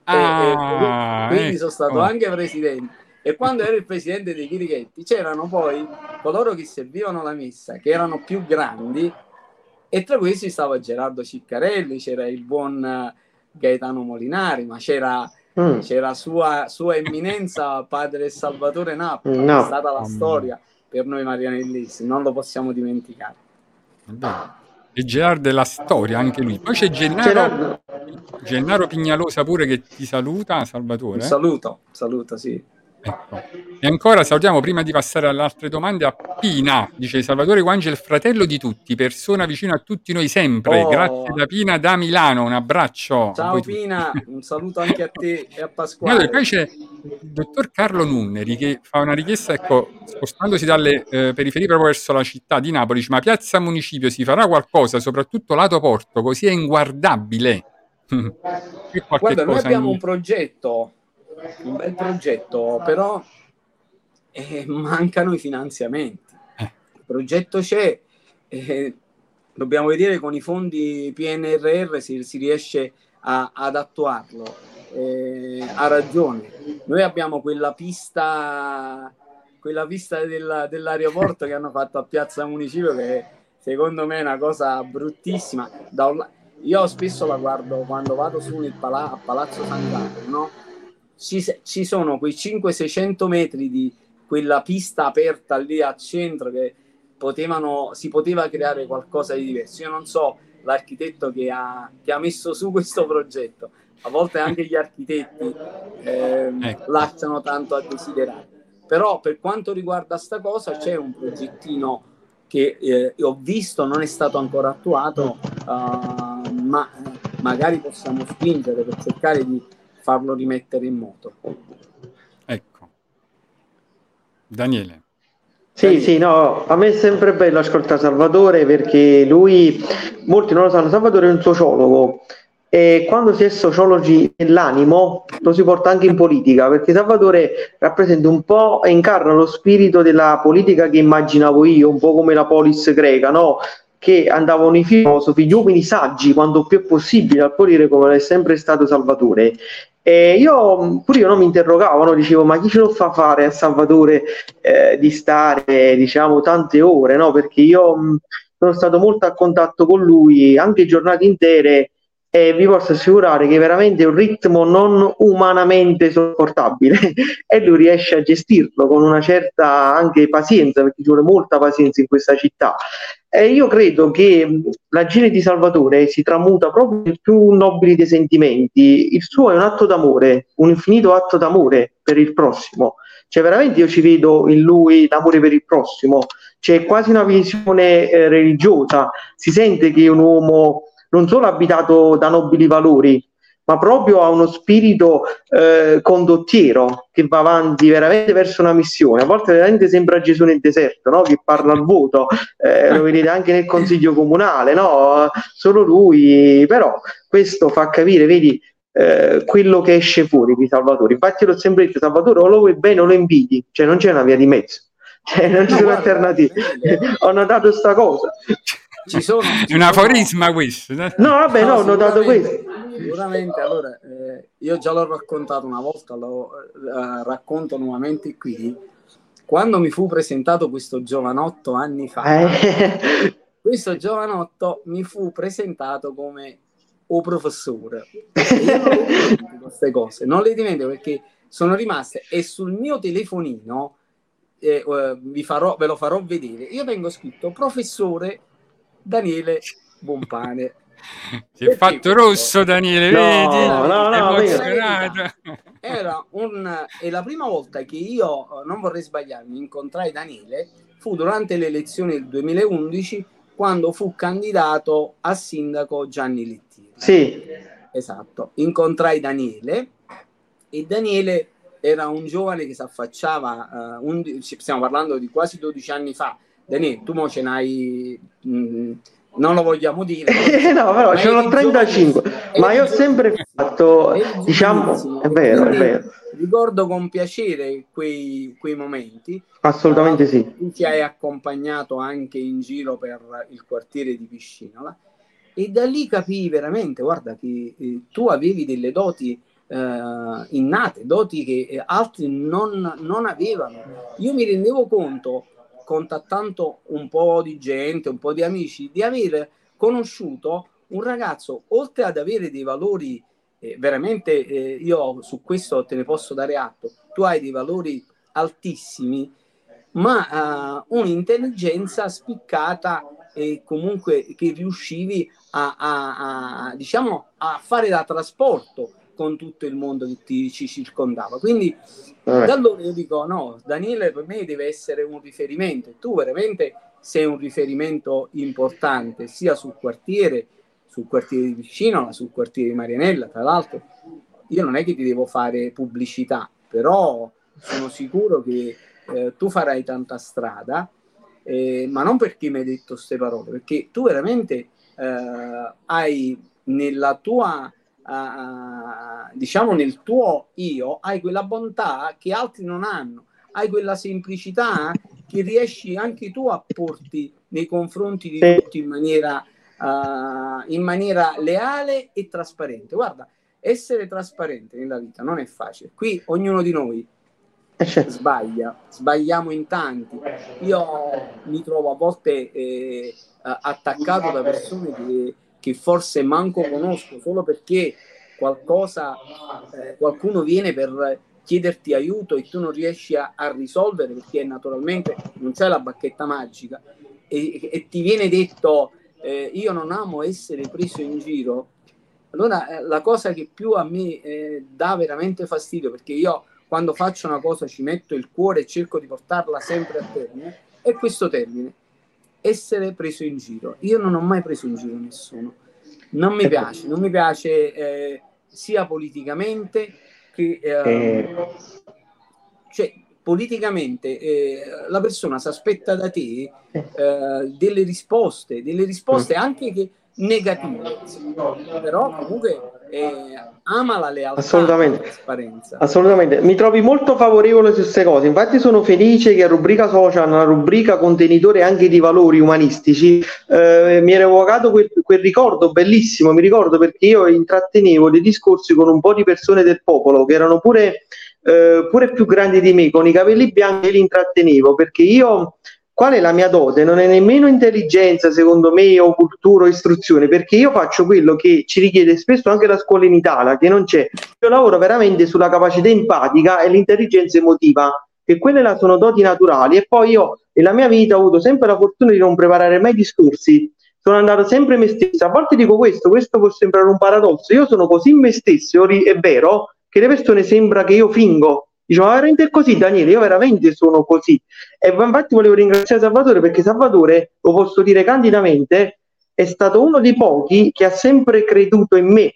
Ah, quindi sono ecco. stato anche presidente. E quando ero il presidente dei Chirichetti c'erano poi coloro che servivano la messa, che erano più grandi, e tra questi stava Gerardo Ciccarelli, c'era il buon eh, Gaetano Molinari, ma c'era, Mm. c'era sua, sua eminenza padre Salvatore Nappa, No. è stata la Mamma storia per noi marianellisti, non lo possiamo dimenticare. E Gerardo è la storia anche lui. Poi c'è Gennaro, Gerardo, Gennaro Pignalosa pure che ti saluta, Salvatore. Un saluto, saluto, sì. Ecco. E ancora salutiamo prima di passare alle altre domande a Pina, dice Salvatore Guangel, fratello di tutti, persona vicino a tutti noi sempre. Oh. Grazie da Pina da Milano, un abbraccio. Ciao voi tutti. Pina, un saluto anche a te e a Allora, Pasquale. poi c'è il dottor Carlo Nunneri che fa una richiesta, ecco, spostandosi dalle eh, periferie proprio verso la città di Napoli, dice, ma Piazza Municipio si farà qualcosa, soprattutto lato porto, così è inguardabile. Guarda, noi abbiamo in- un progetto, un bel progetto, però eh, mancano i finanziamenti. Eh. Il progetto c'è, eh, dobbiamo vedere con i fondi PNRR se si riesce a- ad attuarlo. Eh, ha ragione, noi abbiamo quella pista, quella pista della- dell'aeroporto che hanno fatto a Piazza Municipio che secondo me è una cosa bruttissima. Un io spesso la guardo quando vado su nel pala- a Palazzo San Carlo, no? Ci, ci sono quei 500-600 metri di quella pista aperta lì al centro che potevano, si poteva creare qualcosa di diverso. Io non so l'architetto che ha, che ha messo su questo progetto, a volte anche gli architetti ehm, Ecco. lasciano tanto a desiderare. Però per quanto riguarda sta cosa c'è un progettino che eh, ho visto non è stato ancora attuato, uh, ma eh, magari possiamo spingere per cercare di farlo rimettere in moto. Ecco. Daniele. Sì, sì, no, a me è sempre bello ascoltare Salvatore perché lui, molti non lo sanno, Salvatore è un sociologo e quando si è sociologi nell'animo lo si porta anche in politica perché Salvatore rappresenta un po' e incarna lo spirito della politica che immaginavo io, un po' come la polis greca, no? Che andavano i filosofi, gli uomini saggi quanto più è possibile al potere come è sempre stato Salvatore. E io pure io non mi interrogavo, no? dicevo ma chi ce lo fa fare a Salvatore eh, di stare diciamo tante ore, no? Perché io mh, sono stato molto a contatto con lui anche giornate intere e vi posso assicurare che veramente è un ritmo non umanamente sopportabile e lui riesce a gestirlo con una certa anche pazienza, perché ci vuole molta pazienza in questa città. E io credo che mh, l'agire di Salvatore si tramuta proprio nei più nobili dei sentimenti. Il suo è un atto d'amore, un infinito atto d'amore per il prossimo. Cioè, veramente io ci vedo in lui l'amore per il prossimo. C'è quasi una visione eh, religiosa. Si sente che è un uomo non solo abitato da nobili valori, ma proprio ha uno spirito eh, condottiero che va avanti veramente verso una missione. A volte veramente sembra Gesù nel deserto, no? che parla al voto, eh, lo vedete anche nel consiglio comunale, no? solo lui, però questo fa capire, vedi, eh, quello che esce fuori di Salvatore. Infatti l'ho sempre detto, Salvatore o lo vuoi bene o lo invidi, cioè non c'è una via di mezzo, cioè non ci No, sono alternative. Daniele, Ho notato sta cosa. Ci sono, È ci un sono- aforisma questo. No, vabbè, no, ho notato sicuramente- questo. Sicuramente, allora, eh, io già l'ho raccontato una volta, lo eh, racconto nuovamente qui. Quando mi fu presentato questo giovanotto anni fa, Eh, questo giovanotto mi fu presentato come o professore. Io queste cose, non le dimentico perché sono rimaste e sul mio telefonino eh, eh, vi farò, ve lo farò vedere. Io vengo scritto professore Daniele Bompane. Si è fatto rosso Daniele, No, vedi? no, no, È emozionato. Era un, e la prima volta che io, non vorrei sbagliarmi, incontrai Daniele fu durante le elezioni del 2011 quando fu candidato a sindaco Gianni Lettieri. sì, Esatto, incontrai Daniele e Daniele era un giovane che si affacciava, undi- ci- stiamo parlando di quasi 12 anni fa. Daniele, tu mo ce n'hai, mh, non lo vogliamo dire. Eh, no, però ce l'ho eri 35, giovanissimo, ma io ho sempre fatto, diciamo, è vero, è quindi vero, ricordo con piacere quei, quei momenti. Assolutamente sì. tu ti hai accompagnato anche in giro per il quartiere di Piscinola e da lì capii veramente, guarda, che eh, tu avevi delle doti eh, innate, doti che eh, altri non, non avevano. Io mi rendevo conto, contattando un po' di gente, un po' di amici, di aver conosciuto un ragazzo, oltre ad avere dei valori, eh, veramente eh, io su questo te ne posso dare atto, tu hai dei valori altissimi, ma eh, un'intelligenza spiccata e comunque che riuscivi a, a- a, diciamo, a fare da trasporto con tutto il mondo che ti ci circondava. Quindi da allora io dico no, Daniele per me deve essere un riferimento. Tu veramente sei un riferimento importante sia sul quartiere, sul quartiere di vicino, sul quartiere di Marianella. Tra l'altro, io non è che ti devo fare pubblicità, però sono sicuro che eh, tu farai tanta strada, eh, ma non perché mi hai detto queste parole, perché tu veramente eh, hai nella tua ah, diciamo nel tuo io hai quella bontà che altri non hanno, hai quella semplicità che riesci anche tu a porti nei confronti di tutti in maniera, ah, in maniera leale e trasparente. Guarda, essere trasparente nella vita non è facile. Qui ognuno di noi Eh, sbaglia, sbagliamo in tanti. Io mi trovo a volte eh, a- attaccato da persone che, che forse manco conosco solo perché qualcosa, eh, qualcuno viene per chiederti aiuto e tu non riesci a, a risolvere perché naturalmente non c'è la bacchetta magica e, e ti viene detto eh, io non amo essere preso in giro. Allora eh, la cosa che più a me eh, dà veramente fastidio perché io quando faccio una cosa ci metto il cuore e cerco di portarla sempre a termine, è questo termine, essere preso in giro. Io non ho mai preso in giro nessuno, non mi piace, non mi piace eh, sia politicamente che... eh, Eh, cioè, politicamente eh, la persona si aspetta da te eh, delle risposte, delle risposte anche che negative, però comunque eh, ama la lealtà, Assolutamente. trasparenza. Assolutamente, mi trovi molto favorevole su queste cose. Infatti, sono felice che a rubrica social, una rubrica contenitore anche di valori umanistici, eh, mi era evocato quel, quel ricordo bellissimo. Mi ricordo perché io intrattenevo dei discorsi con un po' di persone del popolo che erano pure, eh, pure più grandi di me, con i capelli bianchi, e li intrattenevo perché io. Qual è la mia dote? Non è nemmeno intelligenza, secondo me, o cultura o istruzione, perché io faccio quello che ci richiede spesso anche la scuola in Italia, che non c'è. Io lavoro veramente sulla capacità empatica e l'intelligenza emotiva, che quelle là sono doti naturali. E poi io nella mia vita ho avuto sempre la fortuna di non preparare mai discorsi. Sono andato sempre me stesso. A volte dico questo, questo può sembrare un paradosso. Io sono così me stesso, è vero, che le persone sembra che io fingo. Dice, ma veramente così, Daniele? Io veramente sono così. E infatti volevo ringraziare Salvatore perché Salvatore, lo posso dire candidamente, è stato uno dei pochi che ha sempre creduto in me,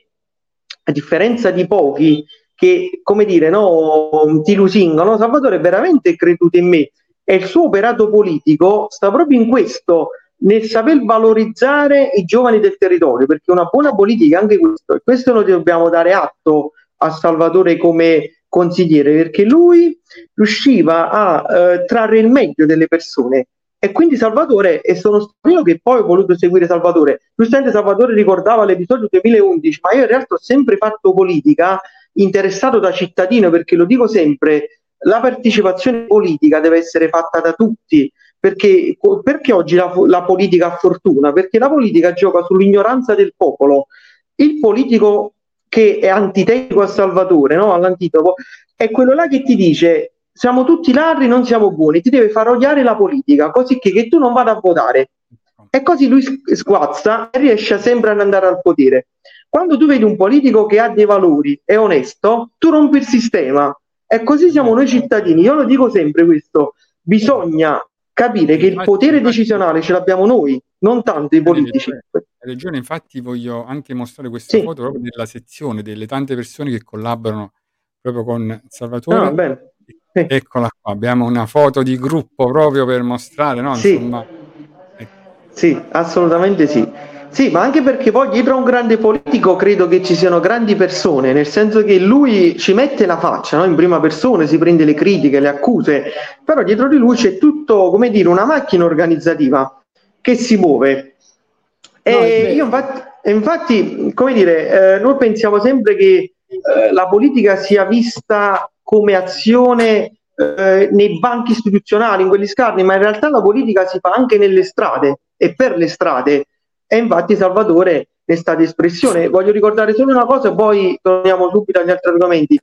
a differenza di pochi che, come dire, no, ti lusingano. Salvatore è veramente creduto in me e il suo operato politico sta proprio in questo, nel saper valorizzare i giovani del territorio, perché una buona politica è anche questo, e questo lo dobbiamo dare atto a Salvatore come consigliere, perché lui riusciva a eh, trarre il meglio delle persone. E quindi Salvatore, e sono io che poi ho voluto seguire Salvatore. Giustamente Salvatore ricordava l'episodio 2011, ma io in realtà ho sempre fatto politica interessato da cittadino, perché lo dico sempre, la partecipazione politica deve essere fatta da tutti. Perché, perché oggi la, la politica ha fortuna? Perché la politica gioca sull'ignoranza del popolo. Il politico che è antitetico a Salvatore, no? all'antitopo, è quello là che ti dice siamo tutti ladri, non siamo buoni, ti deve far odiare la politica, così che, che tu non vada a votare. E così lui sguazza e riesce sempre ad andare al potere. Quando tu vedi un politico che ha dei valori, è onesto, tu rompi il sistema. E così siamo noi cittadini. Io lo dico sempre questo, bisogna capire che il potere decisionale ce l'abbiamo noi, non tanto i politici. La regione, infatti, voglio anche mostrare questa Sì. foto proprio della sezione delle tante persone che collaborano proprio con Salvatore. Ah, bene. Sì. Eccola qua, abbiamo una foto di gruppo proprio per mostrare, no? Sì. Insomma, ecco. Sì, assolutamente sì. Sì, ma anche perché poi dietro a un grande politico credo che ci siano grandi persone, nel senso che lui ci mette la faccia, no? In prima persona, si prende le critiche, le accuse, però dietro di lui c'è tutto, come dire, una macchina organizzativa che si muove. E No, io infatti, e infatti, come dire, eh, noi pensiamo sempre che eh, la politica sia vista come azione eh, nei banchi istituzionali, in quegli scarni, ma in realtà la politica si fa anche nelle strade e per le strade. E infatti Salvatore ne è stata espressione. Voglio ricordare solo una cosa, poi torniamo subito agli altri argomenti.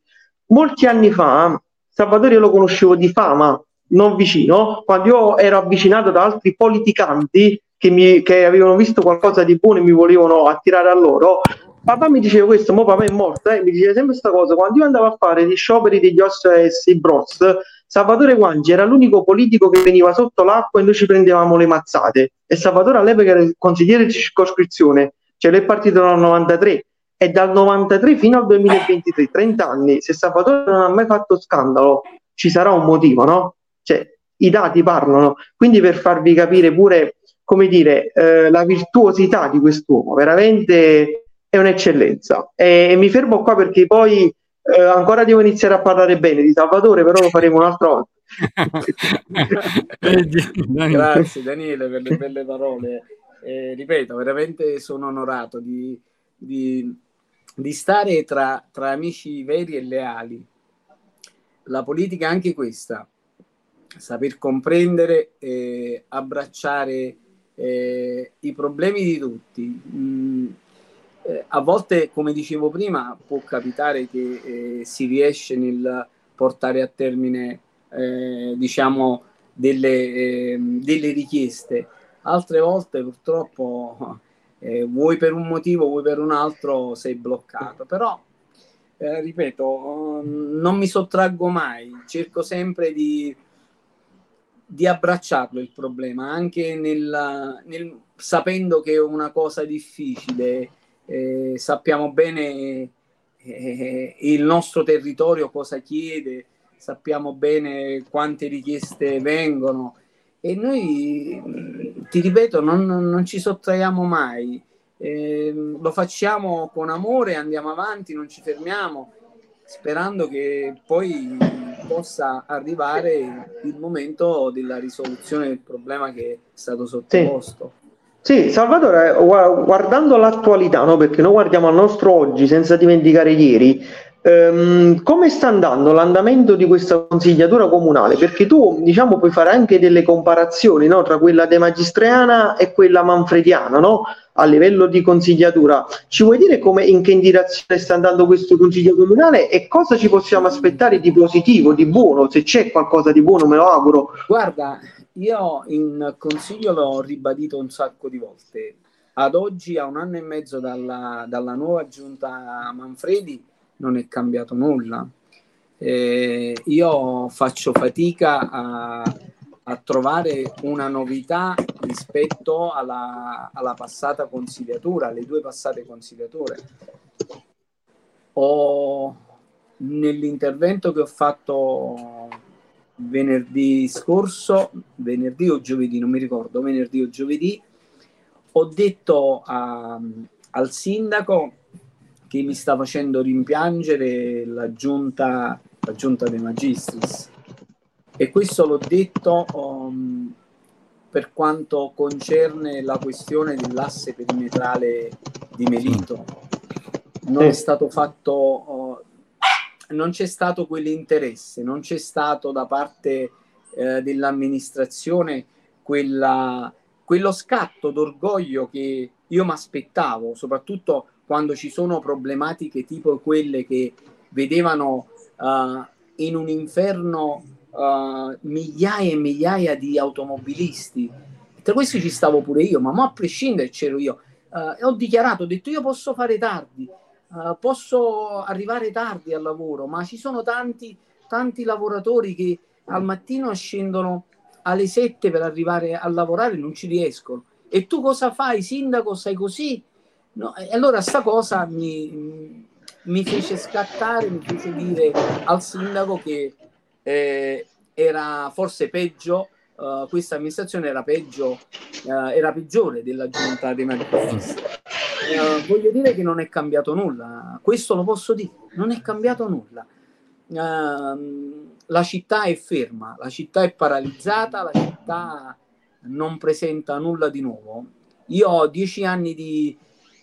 Molti anni fa, Salvatore io lo conoscevo di fama, non vicino, quando io ero avvicinato da altri politicanti che, mi, che avevano visto qualcosa di buono e mi volevano attirare a loro. Papà mi diceva questo, mo papà è morto, eh, mi diceva sempre questa cosa. Quando io andavo a fare gli scioperi degli OSS Bros, Salvatore Guangi era l'unico politico che veniva sotto l'acqua e noi ci prendevamo le mazzate. E Salvatore all'epoca era il consigliere di circoscrizione, cioè lui è partito dal 93 e dal 93 fino al 2023, 30 anni, se Salvatore non ha mai fatto scandalo, ci sarà un motivo, no? Cioè, i dati parlano. Quindi per farvi capire pure, come dire, eh, la virtuosità di quest'uomo, veramente è un'eccellenza. E, e mi fermo qua perché poi eh, ancora devo iniziare a parlare bene di Salvatore, però lo faremo un'altra volta. Grazie Daniele per le belle parole. Eh, ripeto, veramente sono onorato di, di- di stare tra, tra amici veri e leali. La politica è anche questa, saper comprendere e abbracciare eh, i problemi di tutti. Mm, eh, a volte, come dicevo prima, può capitare che eh, si riesce nel portare a termine, eh, diciamo, delle, ehm, delle richieste. Altre volte, purtroppo, eh, vuoi per un motivo, vuoi per un altro, sei bloccato. Però, eh, ripeto, mm, non mi sottraggo mai, cerco sempre di, di abbracciarlo il problema, anche nel, nel- sapendo che è una cosa difficile. Eh, sappiamo bene eh, il nostro territorio cosa chiede, sappiamo bene quante richieste vengono e noi, mh, ti ripeto, non, non ci sottraiamo mai. Eh, lo facciamo con amore, andiamo avanti, non ci fermiamo, sperando che poi possa arrivare il momento della risoluzione del problema che è stato sottoposto. Sì, Salvatore, gua- guardando l'attualità, no? perché noi guardiamo al nostro oggi senza dimenticare ieri, ehm, come sta andando l'andamento di questa consigliatura comunale? Perché tu, diciamo, puoi fare anche delle comparazioni no? tra quella de Magistreana e quella manfrediana, no? a livello di consigliatura. Ci vuoi dire come, in che direzione sta andando questo consiglio comunale e cosa ci possiamo aspettare di positivo, di buono? Se c'è qualcosa di buono, me lo auguro. Guarda, io in consiglio l'ho ribadito un sacco di volte. Ad oggi, a un anno e mezzo dalla, dalla nuova giunta Manfredi, non è cambiato nulla. Eh, io faccio fatica a, a trovare una novità rispetto alla, alla passata consigliatura, alle due passate consigliature. Ho, nell'intervento che ho fatto venerdì scorso, venerdì o giovedì, non mi ricordo, venerdì o giovedì, ho detto a- al sindaco che mi sta facendo rimpiangere la giunta, la giunta dei magistris. E questo l'ho detto um, per quanto concerne la questione dell'asse perimetrale di Melito. Non è Sì. stato fatto, oh, non c'è stato quell'interesse, non c'è stato da parte eh, dell'amministrazione quella- quello scatto d'orgoglio che io mi aspettavo, soprattutto quando ci sono problematiche tipo quelle che vedevano eh, in un inferno eh, migliaia e migliaia di automobilisti. Tra questi ci stavo pure io, ma a prescindere c'ero io. E ho dichiarato, ho detto io posso fare tardi, posso arrivare tardi al lavoro, ma ci sono tanti, tanti lavoratori che al mattino scendono alle 7 per arrivare a lavorare e non ci riescono. E tu cosa fai, sindaco? Sei così? No, e allora sta cosa mi, mi fece scattare, mi fece dire al sindaco che eh, era forse peggio eh, questa amministrazione era peggio, eh, era peggiore della giunta dei Magistris. Eh, voglio dire che non è cambiato nulla, questo lo posso dire, non è cambiato nulla. Ehm, la città è ferma, la città è paralizzata, la città non presenta nulla di nuovo. Io ho dieci anni di,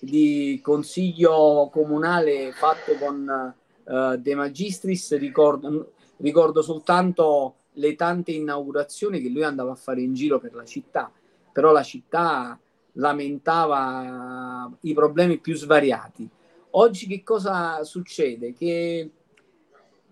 di consiglio comunale fatto con eh, De Magistris, ricordo, ricordo soltanto le tante inaugurazioni che lui andava a fare in giro per la città, però la città lamentava i problemi più svariati. Oggi che cosa succede? Che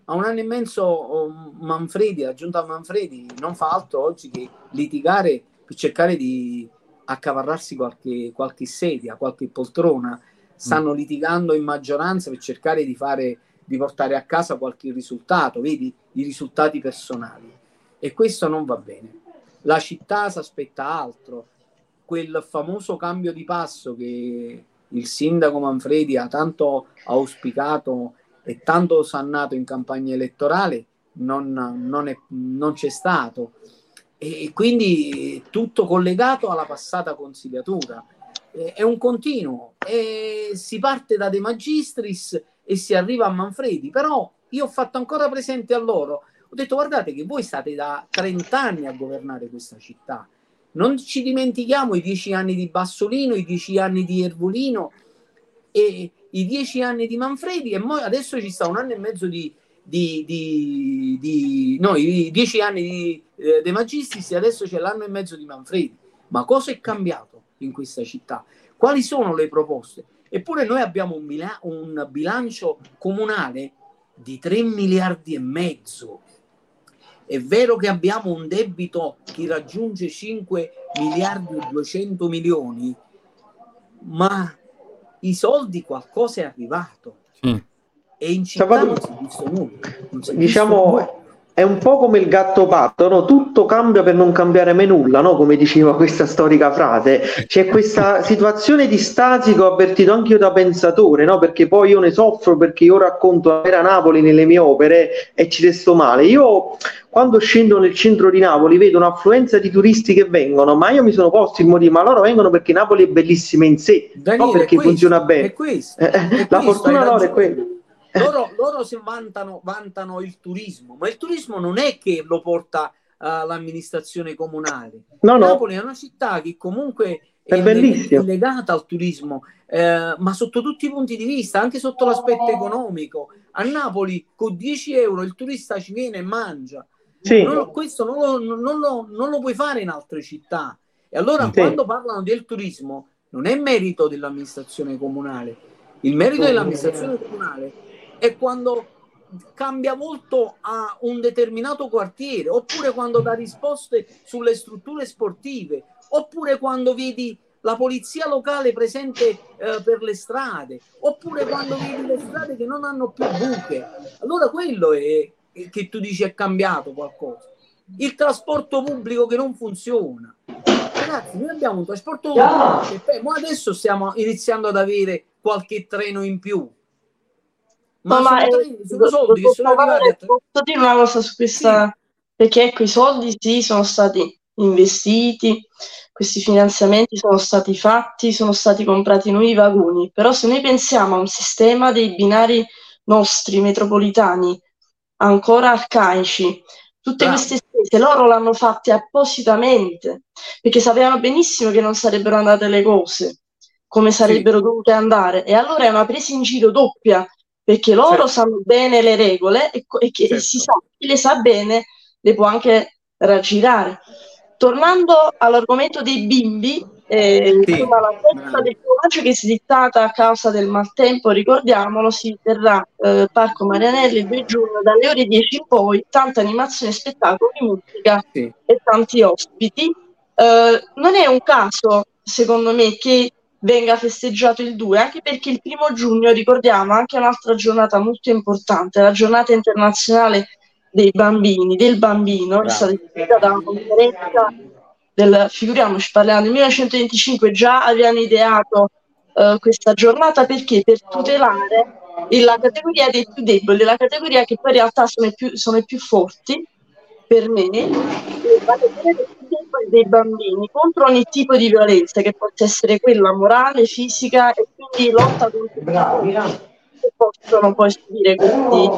a un anno e mezzo oh, Manfredi, la giunta Manfredi, non fa altro oggi che litigare per cercare di accavarrarsi qualche, qualche sedia, qualche poltrona. Stanno litigando in maggioranza per cercare di fare di portare a casa qualche risultato, vedi i risultati personali. E questo non va bene. La città si aspetta altro. Quel famoso cambio di passo che il sindaco Manfredi ha tanto auspicato e tanto osannato in campagna elettorale non, non è- non c'è stato. E quindi tutto collegato alla passata consigliatura. È un continuo. E si parte da De Magistris e si arriva a Manfredi. Però io ho fatto ancora presente a loro, ho detto guardate che voi state da 30 anni a governare questa città. Non ci dimentichiamo i dieci anni di Bassolino, i dieci anni di Ervolino e i dieci anni di Manfredi e adesso ci sta un anno e mezzo di, di, di, di- no, i dieci anni di eh, De Magistris e adesso c'è l'anno e mezzo di Manfredi. Ma cosa è cambiato in questa città? Quali sono le proposte? Eppure noi abbiamo un, bila- un bilancio comunale di 3 miliardi e mezzo. È vero che abbiamo un debito che raggiunge 5 miliardi e 200 milioni, ma i soldi qualcosa è arrivato Sì. E in città Salvatore- non si è nulla. non si è visto nulla. Diciamo, è un po' come il gatto patto, no? Tutto cambia per non cambiare mai nulla, no? Come diceva questa storica frase. C'è questa situazione di stasi che ho avvertito anche io da pensatore, no? Perché poi io ne soffro perché io racconto era Napoli nelle mie opere e ci resto male. Io quando scendo nel centro di Napoli vedo un'affluenza di turisti che vengono, ma io mi sono posto il motivo, ma loro vengono perché Napoli è bellissima in sé, Daniele, no perché questo, funziona bene. Questo, Eh, la questo, fortuna hai loro è quella. Loro, loro si vantano, vantano il turismo, ma il turismo non è che lo porta eh, l'amministrazione comunale. No, no. Napoli è una città che comunque È è legata al turismo, eh, ma sotto tutti i punti di vista, anche sotto l'aspetto economico. A Napoli con 10 euro il turista ci viene e mangia. Sì. Non questo non lo, non lo- non lo puoi fare in altre città. E allora Sì. quando parlano del turismo non è merito dell'amministrazione comunale. Il merito dell'amministrazione comunale è quando cambia molto a un determinato quartiere, oppure quando dà risposte sulle strutture sportive, oppure quando vedi la polizia locale presente eh, per le strade, oppure quando vedi le strade che non hanno più buche. Allora quello è è che tu dici è cambiato qualcosa. Il trasporto pubblico che non funziona. Ragazzi, noi abbiamo un trasporto pubblico che beh, mo adesso stiamo iniziando ad avere qualche treno in più. Ma, No, ma, sono, eh, sono soldi che sono arrivati a tre- Posso dire una cosa su questa? Perché ecco, i soldi sì, sono stati investiti, questi finanziamenti sono stati fatti, sono stati comprati nuovi vagoni, però se noi pensiamo a un sistema dei binari nostri metropolitani ancora arcaici, tutte Bravo. queste spese loro l'hanno fatte appositamente, perché sapevano benissimo che non sarebbero andate le cose come sarebbero dovute andare, e allora è una presa in giro doppia, perché loro Certo. sanno bene le regole e, e che Certo. si sa chi le sa bene le può anche raggirare. Tornando all'argomento dei bimbi, eh, Sì, insomma, la festa del formaggio che si è dittata a causa del maltempo, ricordiamolo, si terrà eh, Parco Marianelli il 2 giugno dalle ore 10 in poi, tanta animazione, spettacoli, musica Sì. e tanti ospiti. Eh, non è un caso, secondo me, che venga festeggiato il 2, anche perché il primo giugno, ricordiamo, anche un'altra giornata molto importante, la giornata internazionale dei bambini, del bambino, è Bravo. stata istituita da una conferenza del, figuriamoci, parliamo del 1925, già avevano ideato eh, questa giornata perché? Per tutelare la categoria dei più deboli, la categoria che poi in realtà sono i più, sono i più forti per me, vale a dire dei- dei bambini contro ogni tipo di violenza che possa essere quella morale, fisica e quindi lotta contro che possono poi subire questi eh,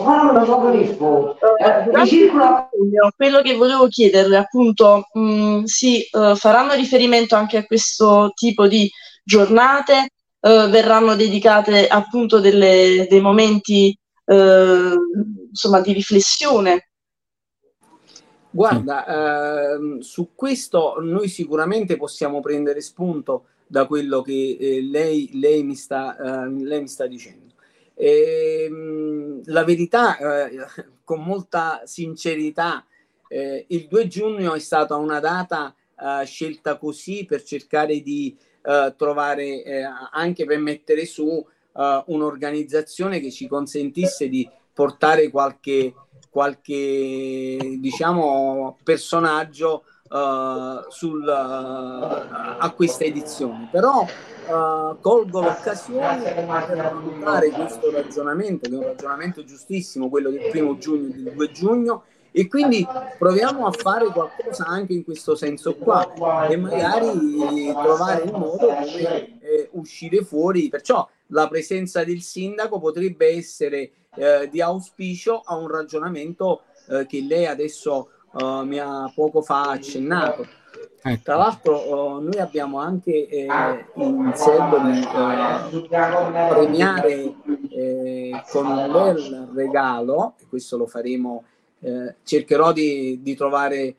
convegno, quello che volevo chiederle appunto mh, si eh, faranno riferimento anche a questo tipo di giornate? Eh, verranno dedicate appunto delle- dei momenti eh, insomma di riflessione Guarda, ehm, su questo noi sicuramente possiamo prendere spunto da quello che eh, lei, lei mi sta, eh, lei mi sta dicendo. Ehm, la verità, eh, con molta sincerità, eh, il 2 giugno è stata una data eh, scelta così per cercare di eh, trovare, eh, anche per mettere su eh, un'organizzazione che ci consentisse di portare qualche qualche diciamo personaggio eh, sul, eh, a questa edizione. Però eh, colgo l'occasione per fare questo ragionamento che è un ragionamento giustissimo quello del primo giugno e del 2 giugno e quindi proviamo a fare qualcosa anche in questo senso qua e magari trovare il modo come eh, uscire fuori. Perciò la presenza del sindaco potrebbe essere eh, di auspicio a un ragionamento eh, che lei adesso eh, mi ha poco fa accennato. Ecco. Tra l'altro eh, noi abbiamo anche eh, in serbo di premiare con un bel regalo, e questo lo faremo, cercherò di, di trovare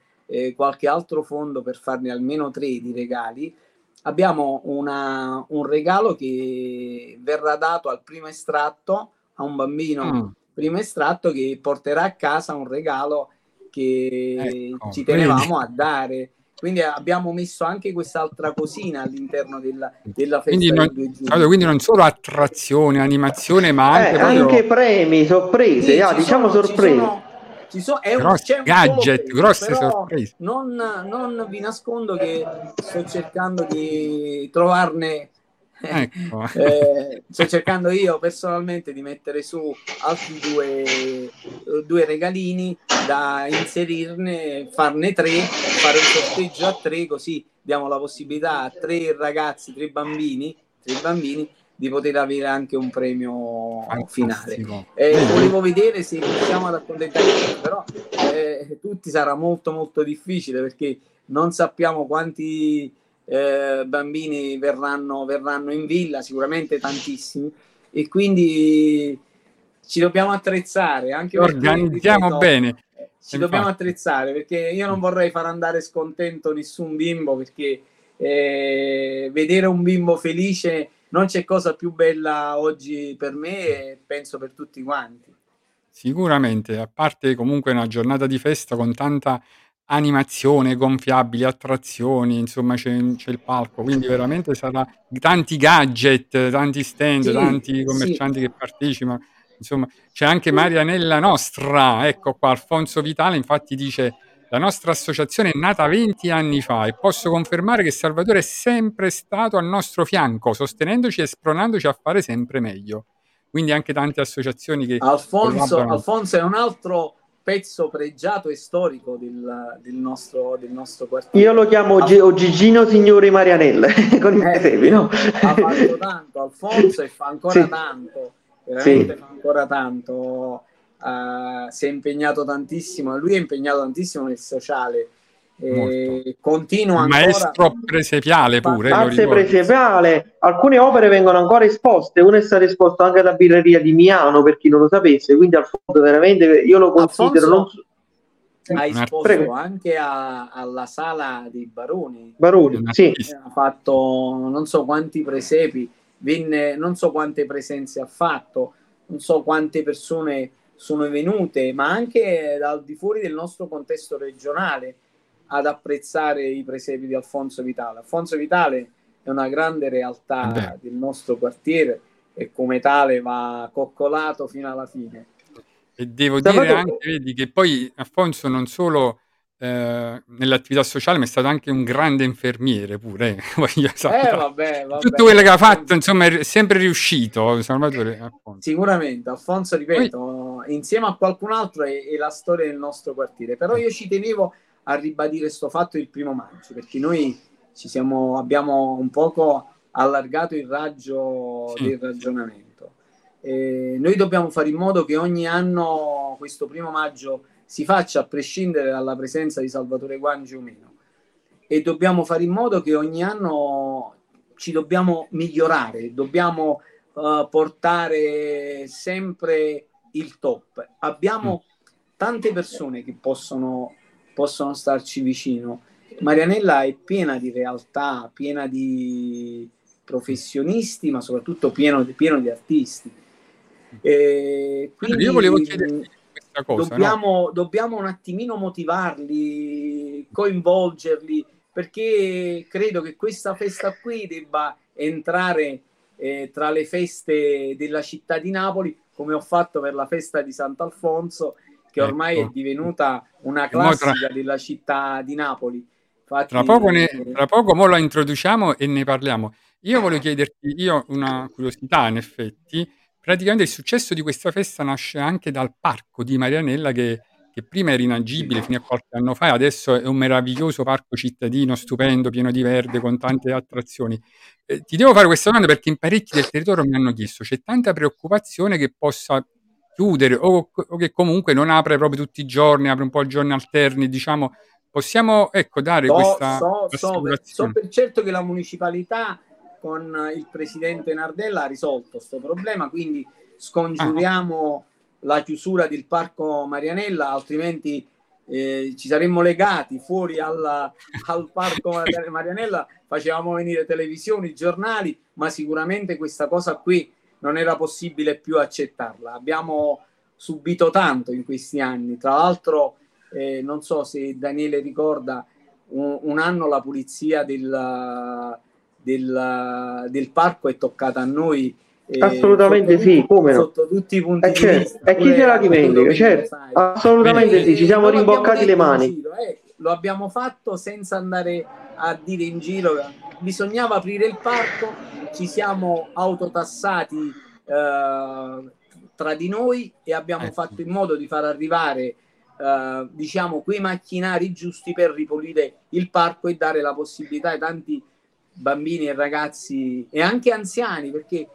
qualche altro fondo per farne almeno tre di regali. Abbiamo una- un regalo che verrà dato al primo estratto a un bambino Mm. primo estratto che porterà a casa un regalo che Ecco, ci tenevamo a dare. Quindi abbiamo messo anche quest'altra cosina all'interno della, della festa Quindi del non, 2 giugno. Salvatore, quindi non solo attrazione, animazione, ma anche Eh, proprio anche premi, sorprese, Sì, ah, ci diciamo sono- ci sorprese. sono- ci sono- è c'è un gadget, premio, grosse però sorprese. Non, non vi nascondo che sto cercando di trovarne Ecco. eh, sto cercando io personalmente di mettere su altri due, due regalini da inserirne, farne tre, fare un sorteggio a tre, così diamo la possibilità a tre ragazzi, tre bambini, tre bambini di poter avere anche un premio finale. Fantastico. Eh, Vedi? volevo vedere se riusciamo ad accontentare però eh, tutti sarà molto molto difficile perché non sappiamo quanti eh, bambini verranno, verranno in villa, sicuramente tantissimi, e quindi ci dobbiamo attrezzare anche Organizziamo ripeto, bene. ci dobbiamo attrezzare perché io non vorrei far andare scontento nessun bimbo perché eh, vedere un bimbo felice non c'è cosa più bella oggi per me e penso per tutti quanti. Sicuramente, a parte comunque una giornata di festa con tanta animazione, gonfiabili, attrazioni, insomma c'è, c'è il palco, quindi veramente sarà tanti gadget, tanti stand, Sì, tanti commercianti che partecipano, insomma c'è anche Marianella Nostra, ecco qua, Alfonso Vitale infatti dice la nostra associazione è nata 20 anni fa e posso confermare che Salvatore è sempre stato al nostro fianco, sostenendoci e spronandoci a fare sempre meglio. Quindi anche tante associazioni che Alfonso. Alfonso è un altro pezzo pregiato e storico del, del nostro, del nostro quartiere. Io lo chiamo Gi- o Gigino Signore Marianella con i Eh, presepi, no? ha fatto tanto Alfonso e fa ancora Sì. tanto veramente Sì. fa ancora tanto eh, si è impegnato tantissimo lui è impegnato tantissimo nel sociale continua ancora maestro presepiale pure, presepiale, alcune opere vengono ancora esposte, una è stata esposta anche alla birreria di Miano per chi non lo sapesse, quindi Alfonso veramente io lo considero non so- ha esposto Prego. anche a- alla sala dei baroni. Baroni, sì. ha fatto non so quanti presepi, venne, non so quante presenze ha fatto, non so quante persone sono venute, ma anche dal di fuori del nostro contesto regionale ad apprezzare i presepi di Alfonso Vitale. Alfonso Vitale è una grande Eh realtà beh. del nostro quartiere e come tale va coccolato fino alla fine. E devo Salvatore- dire anche, vedi, che poi Alfonso non solo eh, nell'attività sociale, ma è stato anche un grande infermiere pure. eh, voglio Eh, vabbè, vabbè. Tutto quello che ha fatto, insomma, è sempre riuscito. Salvatore Alfonso. Sicuramente, Alfonso, ripeto, insieme a qualcun altro è, è la storia del nostro quartiere, però io ci tenevo a ribadire sto fatto il primo maggio, perché noi ci siamo, abbiamo un poco allargato il raggio Sì. del ragionamento. Eh, noi dobbiamo fare in modo che ogni anno questo primo maggio si faccia a prescindere dalla presenza di Salvatore Guangi o meno e dobbiamo fare in modo che ogni anno ci dobbiamo migliorare, dobbiamo eh, portare sempre il top. Abbiamo tante persone che possono, possono starci vicino. Marianella è piena di realtà, piena di professionisti, ma soprattutto pieno, pieno di artisti. E quindi Io volevo chiederti questa cosa, no? dobbiamo, dobbiamo un attimino motivarli, coinvolgerli, perché credo che questa festa qui debba entrare eh, tra le feste della città di Napoli, come ho fatto per la festa di Sant'Alfonso, che ormai Ecco. è divenuta una E mo tra- classica della città di Napoli. Infatti, Tra poco, ne, tra poco mo la introduciamo e ne parliamo. Io voglio chiederti, io una curiosità in effetti, praticamente il successo di questa festa nasce anche dal parco di Marianella che, che prima era inagibile fino a qualche anno fa, adesso è un meraviglioso parco cittadino, stupendo, pieno di verde, con tante attrazioni. Eh, ti devo fare questa domanda perché in parecchi del territorio mi hanno chiesto, c'è tanta preoccupazione che possa chiudere o, o che comunque non apre proprio tutti i giorni, apre un po' giorni alterni, diciamo, possiamo ecco, dare So, questa so- so per, so per certo che la municipalità con il presidente Nardella ha risolto questo problema, quindi scongiuriamo la chiusura del parco Marianella, altrimenti eh, ci saremmo legati fuori alla- al parco Mar- Marianella, facevamo venire televisioni, giornali, ma sicuramente questa cosa qui non era possibile più accettarla. Abbiamo subito tanto in questi anni, tra l'altro eh, non so se Daniele ricorda, un, un anno la pulizia del, del, del parco è toccata a noi. eh, Assolutamente sì, tutti- come no. Sotto tutti i punti Eh, di certo. vista. E chi se la dimentica, certo. Assolutamente Eh, sì, ci siamo rimboccati le mani. giro, eh. Lo abbiamo fatto senza andare a dire in giro. Bisognava aprire il parco, ci siamo autotassati eh, tra di noi e abbiamo Eh, fatto in modo di far arrivare eh, diciamo quei macchinari giusti per ripulire il parco e dare la possibilità ai tanti bambini e ragazzi e anche anziani perché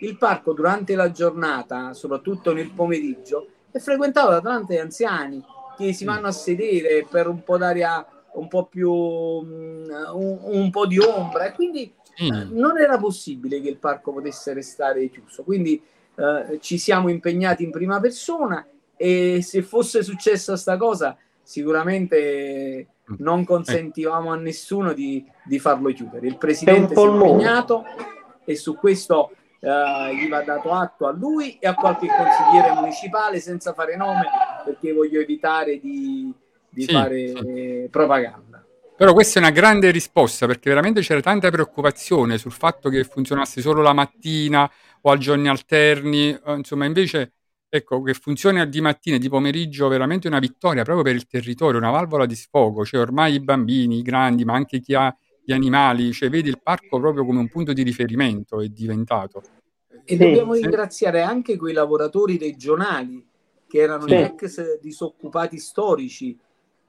il parco durante la giornata soprattutto nel pomeriggio è frequentato da tanti anziani che si vanno a sedere per un po' d'aria un po' più mm, un, un po' di ombra e quindi Sì. eh, non era possibile che il parco potesse restare chiuso. Quindi eh, ci siamo impegnati in prima persona e se fosse successa sta cosa, sicuramente non consentivamo a nessuno di, di farlo chiudere. Il presidente si è impegnato e su questo eh, gli va dato atto a lui e a qualche consigliere municipale senza fare nome perché voglio evitare di, di Sì, fare sì. propaganda. Però questa è una grande risposta perché veramente c'era tanta preoccupazione sul fatto che funzionasse solo la mattina o a giorni alterni, eh, insomma invece ecco che funzioni di mattina e di pomeriggio veramente una vittoria proprio per il territorio, una valvola di sfogo, cioè ormai i bambini, i grandi, ma anche chi ha gli animali, cioè vedi il parco proprio come un punto di riferimento è diventato. E Sì. dobbiamo ringraziare anche quei lavoratori regionali che erano Sì. gli ex disoccupati storici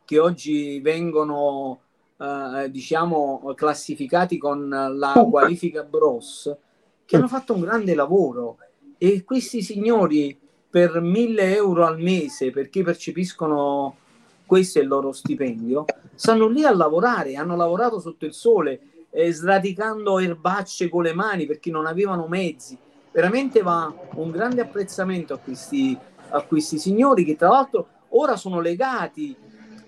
che oggi vengono eh, diciamo classificati con la qualifica Bros che hanno fatto un grande lavoro. E questi signori per mille euro al mese perché percepiscono questo è il loro stipendio stanno lì a lavorare hanno lavorato sotto il sole eh, sradicando erbacce con le mani perché non avevano mezzi. Veramente va un grande apprezzamento a questi, a questi signori che tra l'altro ora sono legati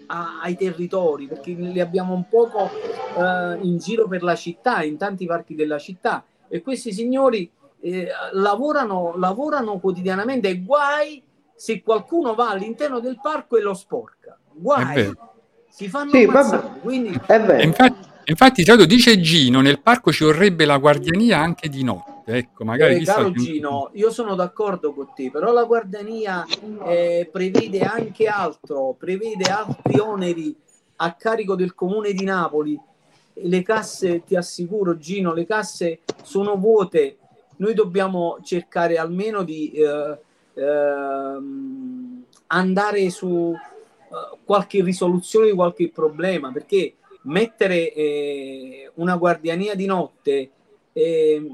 a- ai territori perché li abbiamo un poco eh, in giro per la città, in tanti parchi della città. E questi signori eh, lavorano, lavorano quotidianamente e guai se qualcuno va all'interno del parco e lo sporca. Guai, si fanno Sì, ammazzare. Quindi infatti, infatti dice Gino, nel parco ci vorrebbe la guardiania anche di notte, ecco, magari Eh, caro Gino, io sono d'accordo con te, però la guardiania eh, prevede anche altro, prevede altri oneri a carico del comune di Napoli. Le casse, ti assicuro Gino, le casse sono vuote. Noi dobbiamo cercare almeno di eh, ehm, andare su eh, qualche risoluzione di qualche problema, perché mettere eh, una guardiania di notte, eh,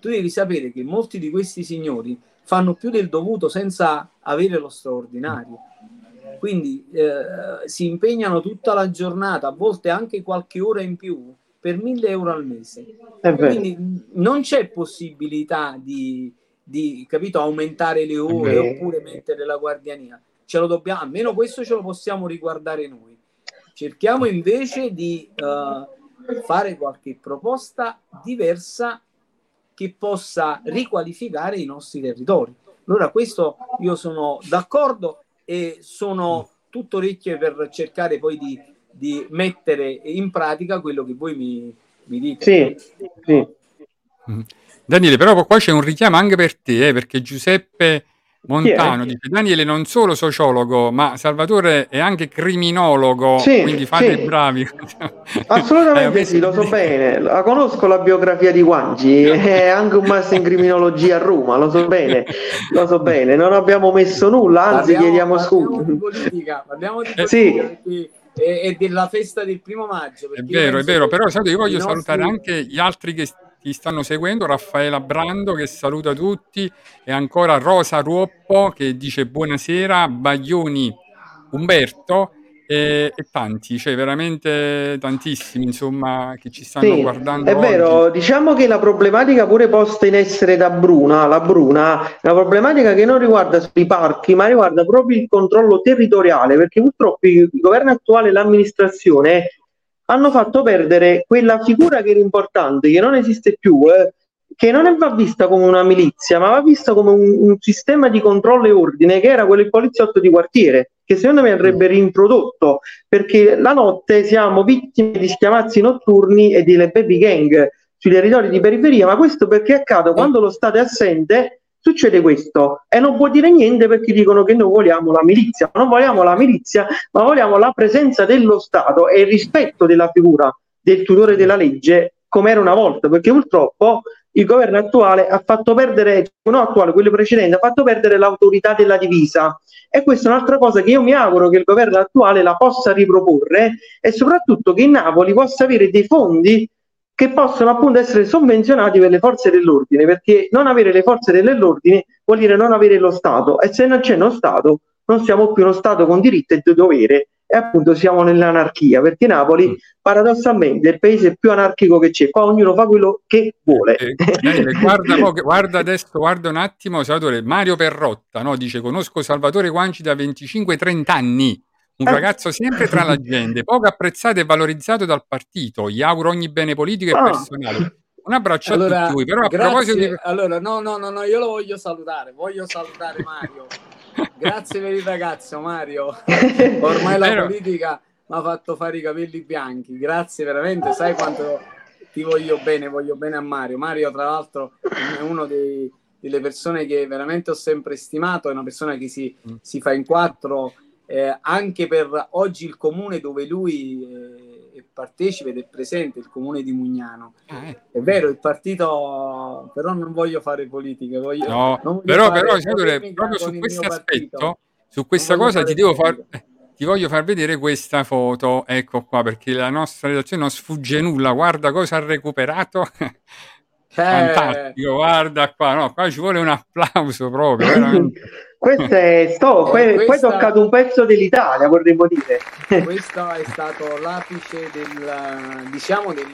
tu devi sapere che molti di questi signori fanno più del dovuto senza avere lo straordinario. Quindi eh, si impegnano tutta la giornata, a volte anche qualche ora in più, per 1000 euro al mese. Quindi non c'è possibilità di, di, capito, aumentare le ore oppure mettere la guardiania. Ce lo dobbiamo, almeno questo ce lo possiamo riguardare noi. Cerchiamo invece di eh, fare qualche proposta diversa che possa riqualificare i nostri territori. Allora, questo io sono d'accordo e sono tutto orecchie per cercare poi di, di mettere in pratica quello che voi mi, mi dite. Sì, sì. Mm. Daniele, però qua c'è un richiamo anche per te, eh, perché Giuseppe Montano è? dice Daniele non solo sociologo, ma Salvatore è anche criminologo, Sì, quindi fate sì. bravi. Assolutamente Eh, sì, lo so bene. La conosco la biografia di Guangi, è anche un master in criminologia a Roma, lo so bene, lo so bene. Non abbiamo messo nulla, anzi Parliamo- chiediamo parliamo scusa. di politica, parliamo di Eh, sì. politica è, è della festa del primo maggio. È vero, è vero, però sai, io voglio nostri- salutare anche gli altri che ti stanno seguendo, Raffaella Brando che saluta tutti e ancora Rosa Ruoppo che dice buonasera, Baglioni Umberto e, e tanti, cioè veramente tantissimi insomma che ci stanno Sì, guardando è oggi. vero, diciamo che la problematica pure posta in essere da Bruna, la Bruna, è una problematica che non riguarda solo i parchi, ma riguarda proprio il controllo territoriale, perché purtroppo il governo attuale e l'amministrazione hanno fatto perdere quella figura che era importante, che non esiste più, eh, che non va vista come una milizia, ma va vista come un, un sistema di controllo e ordine, che era quello del poliziotto di quartiere, che secondo me andrebbe reintrodotto, perché la notte siamo vittime di schiamazzi notturni e delle baby gang sui territori di periferia, ma questo perché accade quando lo Stato è assente, succede questo e non può dire niente perché dicono che noi vogliamo la milizia, non vogliamo la milizia, ma vogliamo la presenza dello Stato e il rispetto della figura del tutore della legge come era una volta, perché purtroppo il governo attuale ha fatto perdere, non attuale, quello precedente, ha fatto perdere l'autorità della divisa. E questa è un'altra cosa che io mi auguro che il governo attuale la possa riproporre e soprattutto che Napoli possa avere dei fondi che possono appunto essere sovvenzionati per le forze dell'ordine, perché non avere le forze dell'ordine vuol dire non avere lo Stato e se non c'è uno Stato non siamo più uno Stato con diritto e dovere e appunto siamo nell'anarchia, perché Napoli Mm. paradossalmente è il paese più anarchico che c'è, qua ognuno fa quello che vuole. Eh, Daniele, guarda, guarda adesso, guarda un attimo, Salvatore, Mario Perrotta, no? dice conosco Salvatore Guanci da 25-30 anni, un Eh. ragazzo sempre tra la gente, poco apprezzato e valorizzato dal partito, gli auguro ogni bene politico e Ah. personale. Un abbraccio a Allora, tutti voi, però a grazie. proposito di... Allora, no, no, no, no, io lo voglio salutare, voglio salutare Mario. Grazie per il ragazzo, Mario. Ormai la Vero? politica mi ha fatto fare i capelli bianchi. Grazie veramente, sai quanto ti voglio bene, voglio bene a Mario. Mario, tra l'altro, è uno dei- delle persone che veramente ho sempre stimato, è una persona che si, Mm. si fa in quattro eh, anche per oggi il comune dove lui eh, è partecipe ed è presente, il comune di Mugnano. Ah, eh. È vero, il partito, però non voglio fare politica, voglio, No, però, fare però polemica proprio su questo aspetto, su questa cosa ti fare devo far, politica. eh, ti voglio far vedere questa foto, ecco qua, perché la nostra redazione non sfugge nulla, guarda cosa ha recuperato. Eh, Fantastico, guarda qua, no, qua ci vuole un applauso proprio. Questo è sto, Eh, que- poi questa- è toccato un pezzo dell'Italia, vorremmo dire. questo è stato l'apice del, diciamo, del,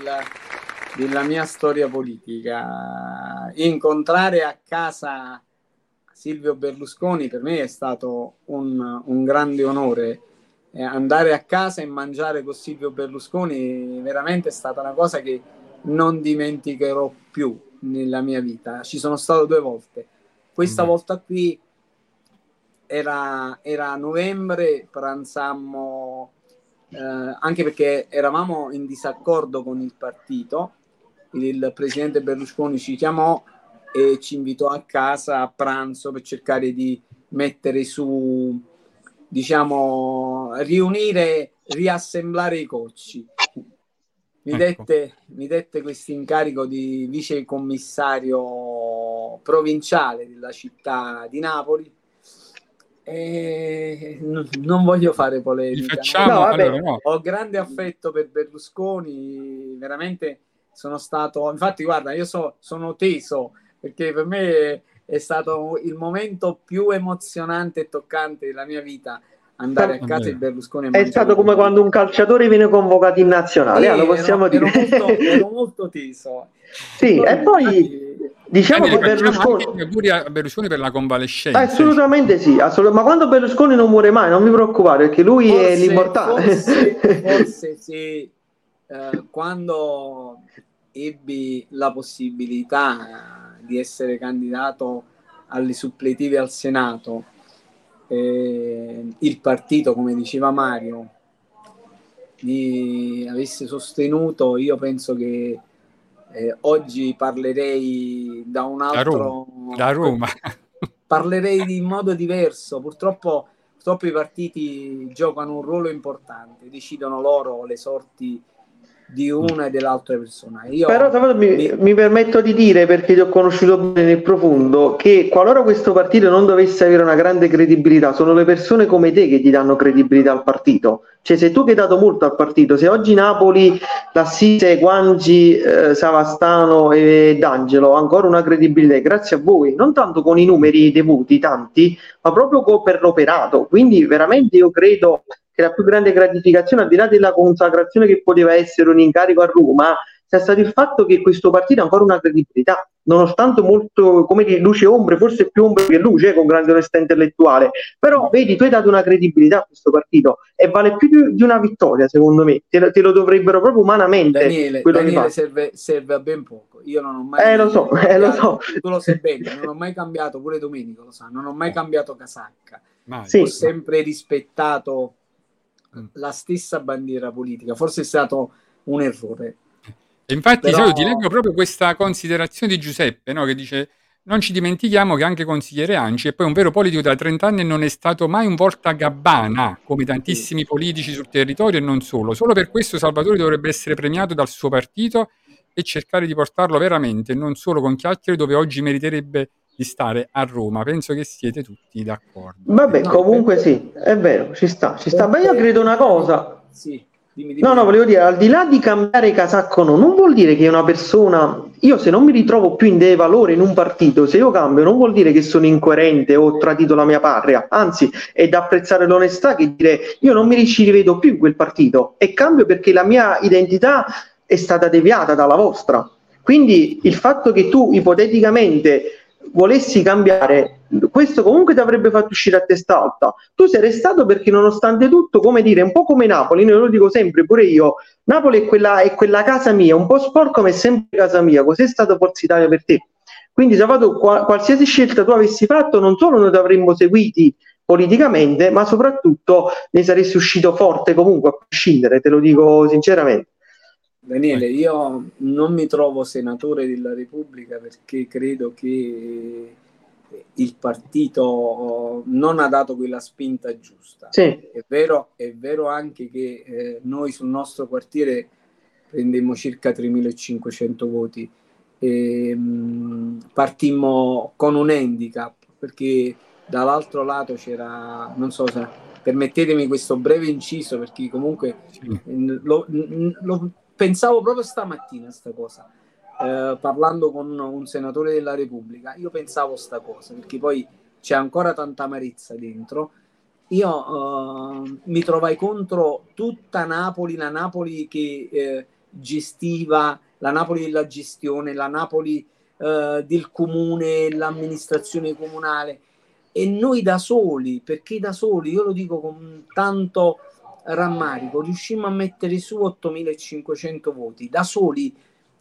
della mia storia politica. Incontrare a casa Silvio Berlusconi per me è stato un, un grande onore. Eh, andare a casa e mangiare con Silvio Berlusconi veramente è stata una cosa che non dimenticherò più nella mia vita. Ci sono stato due volte. Questa Mm. volta qui era, era novembre, pranzammo eh, anche perché eravamo in disaccordo con il partito. Il presidente Berlusconi ci chiamò e ci invitò a casa a pranzo per cercare di mettere su, diciamo, riunire, riassemblare i cocci. Mi Ecco. dette, mi dette questo incarico di vicecommissario provinciale della città di Napoli n- non voglio fare polemica. facciamo, No, vabbè. allora no. Ho grande affetto per Berlusconi, veramente sono stato, infatti guarda, io so- sono teso perché per me è stato il momento più emozionante e toccante della mia vita andare a Vabbè. casa di Berlusconi. È stato come quando un calciatore viene convocato in nazionale, ah, lo Sì, possiamo ero, dire. ero molto, ero molto teso. Sì, e poi diciamo che Daniele, Berlusconi... anche auguri a Berlusconi per la convalescenza. Assolutamente sì, assolut- ma quando Berlusconi non muore mai, non mi preoccupare perché lui è Forse- l'immortale. Forse, forse se eh, quando ebbi la possibilità di essere candidato alle suppletive al Senato, eh, il partito, come diceva Mario, mi avesse sostenuto, io penso che eh, oggi parlerei da un da altro Roma. Da Roma. parlerei in modo diverso. Purtroppo, purtroppo i partiti giocano un ruolo importante, decidono loro le sorti di una e dell'altra persona. Io Però mi, mi- mi permetto di dire, perché ti ho conosciuto bene nel profondo, che qualora questo partito non dovesse avere una grande credibilità, sono le persone come te che ti danno credibilità al partito. Cioè, sei tu che hai dato molto al partito. Se oggi Napoli, l'Assise, Guangi, eh, Savastano e D'Angelo ha ancora una credibilità, grazie a voi, non tanto con i numeri devuti, tanti, ma proprio co- per l'operato. Quindi, veramente, io credo che la più grande gratificazione, al di là della consacrazione che poteva essere un incarico a Roma, sia stato il fatto che questo partito ha ancora una credibilità, nonostante molto, come dire, luce e ombre, forse più ombre che luce, eh, con grande onestà intellettuale. Però, vedi, tu hai dato una credibilità a questo partito e vale più di, di una vittoria, secondo me. Te, lo- te lo dovrebbero proprio umanamente Daniele, quello Daniele fa. serve, serve a ben poco. Io non ho mai Eh, lo so, eh, lo so. Tu lo sai bene, non ho mai cambiato, pure Domenico lo sa, non ho mai cambiato casacca. Mai. Sì. Ho sempre rispettato Mm. la stessa bandiera politica. Forse è stato un errore. Infatti, Però- io ti leggo proprio questa considerazione di Giuseppe, no, che dice: Non ci dimentichiamo che anche consigliere Anci è poi un vero politico da 30 anni e non è stato mai un volta gabbana, come tantissimi politici sul territorio e non solo. Solo per questo Salvatore dovrebbe essere premiato dal suo partito e cercare di portarlo veramente, non solo con chiacchiere, dove oggi meriterebbe di stare a Roma. Penso che siete tutti d'accordo. Vabbè, No, comunque perché- sì, è vero, ci sta, ci sta. Ma io credo una cosa, Sì, dimmi, dimmi. No, no, volevo dire, al di là di cambiare casacco, o no, non vuol dire che una persona, io se non mi ritrovo più in dei valori in un partito, se io cambio, non vuol dire che sono incoerente o ho tradito la mia patria, anzi, è da apprezzare l'onestà che dire io non mi ci rivedo più in quel partito e cambio perché la mia identità è stata deviata dalla vostra. Quindi il fatto che tu ipoteticamente volessi cambiare, questo comunque ti avrebbe fatto uscire a testa alta. Tu sei restato perché nonostante tutto, come dire, un po' come Napoli, io lo dico sempre, pure io, Napoli è quella, è quella casa mia, un po' sporco ma è sempre casa mia, così è stato Forza Italia per te. Quindi Salvatore, qua- qualsiasi scelta tu avessi fatto, non solo noi ti avremmo seguiti politicamente, ma soprattutto ne saresti uscito forte comunque, a prescindere, te lo dico sinceramente. Daniele, io non mi trovo senatore della Repubblica perché credo che il partito non ha dato quella spinta giusta. Sì, È vero, è vero anche che eh, noi sul nostro quartiere prendemmo circa 3.500 voti e mh, partimmo con un handicap perché dall'altro lato c'era, non so se permettetemi questo breve inciso perché comunque Sì. lo, lo pensavo proprio stamattina sta cosa eh, parlando con un senatore della Repubblica io pensavo sta cosa perché poi c'è ancora tanta amarezza dentro. Io eh, mi trovai contro tutta Napoli la Napoli che eh, gestiva la Napoli della gestione la Napoli eh, del comune l'amministrazione comunale. E noi da soli, perché da soli, io lo dico con tanto rammarico, riuscimmo a mettere su 8500 voti, da soli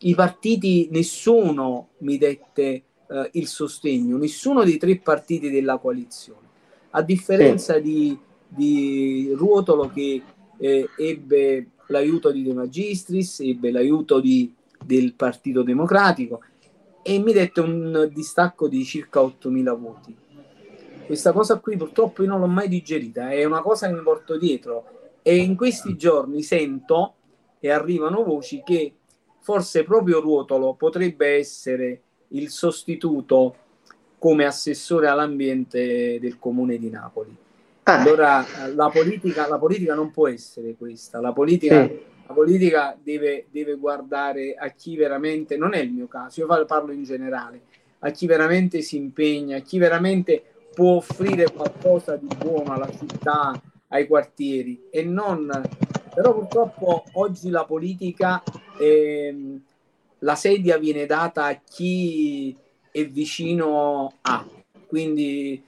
i partiti, nessuno mi dette eh, il sostegno, nessuno dei tre partiti della coalizione, a differenza di, di Ruotolo che eh, ebbe l'aiuto di De Magistris, ebbe l'aiuto di- del Partito Democratico e mi dette un distacco di circa 8000 voti. Questa cosa qui purtroppo io non l'ho mai digerita, è una cosa che mi porto dietro e in questi giorni sento e arrivano voci che forse proprio Ruotolo potrebbe essere il sostituto come assessore all'ambiente del comune di Napoli. Eh, Allora la politica, la politica non può essere questa, la politica, Sì. la politica deve, deve guardare a chi veramente, non è il mio caso, io parlo in generale, a chi veramente si impegna, a chi veramente può offrire qualcosa di buono alla città, ai quartieri e non... Però purtroppo oggi la politica, ehm, la sedia viene data a chi è vicino a, quindi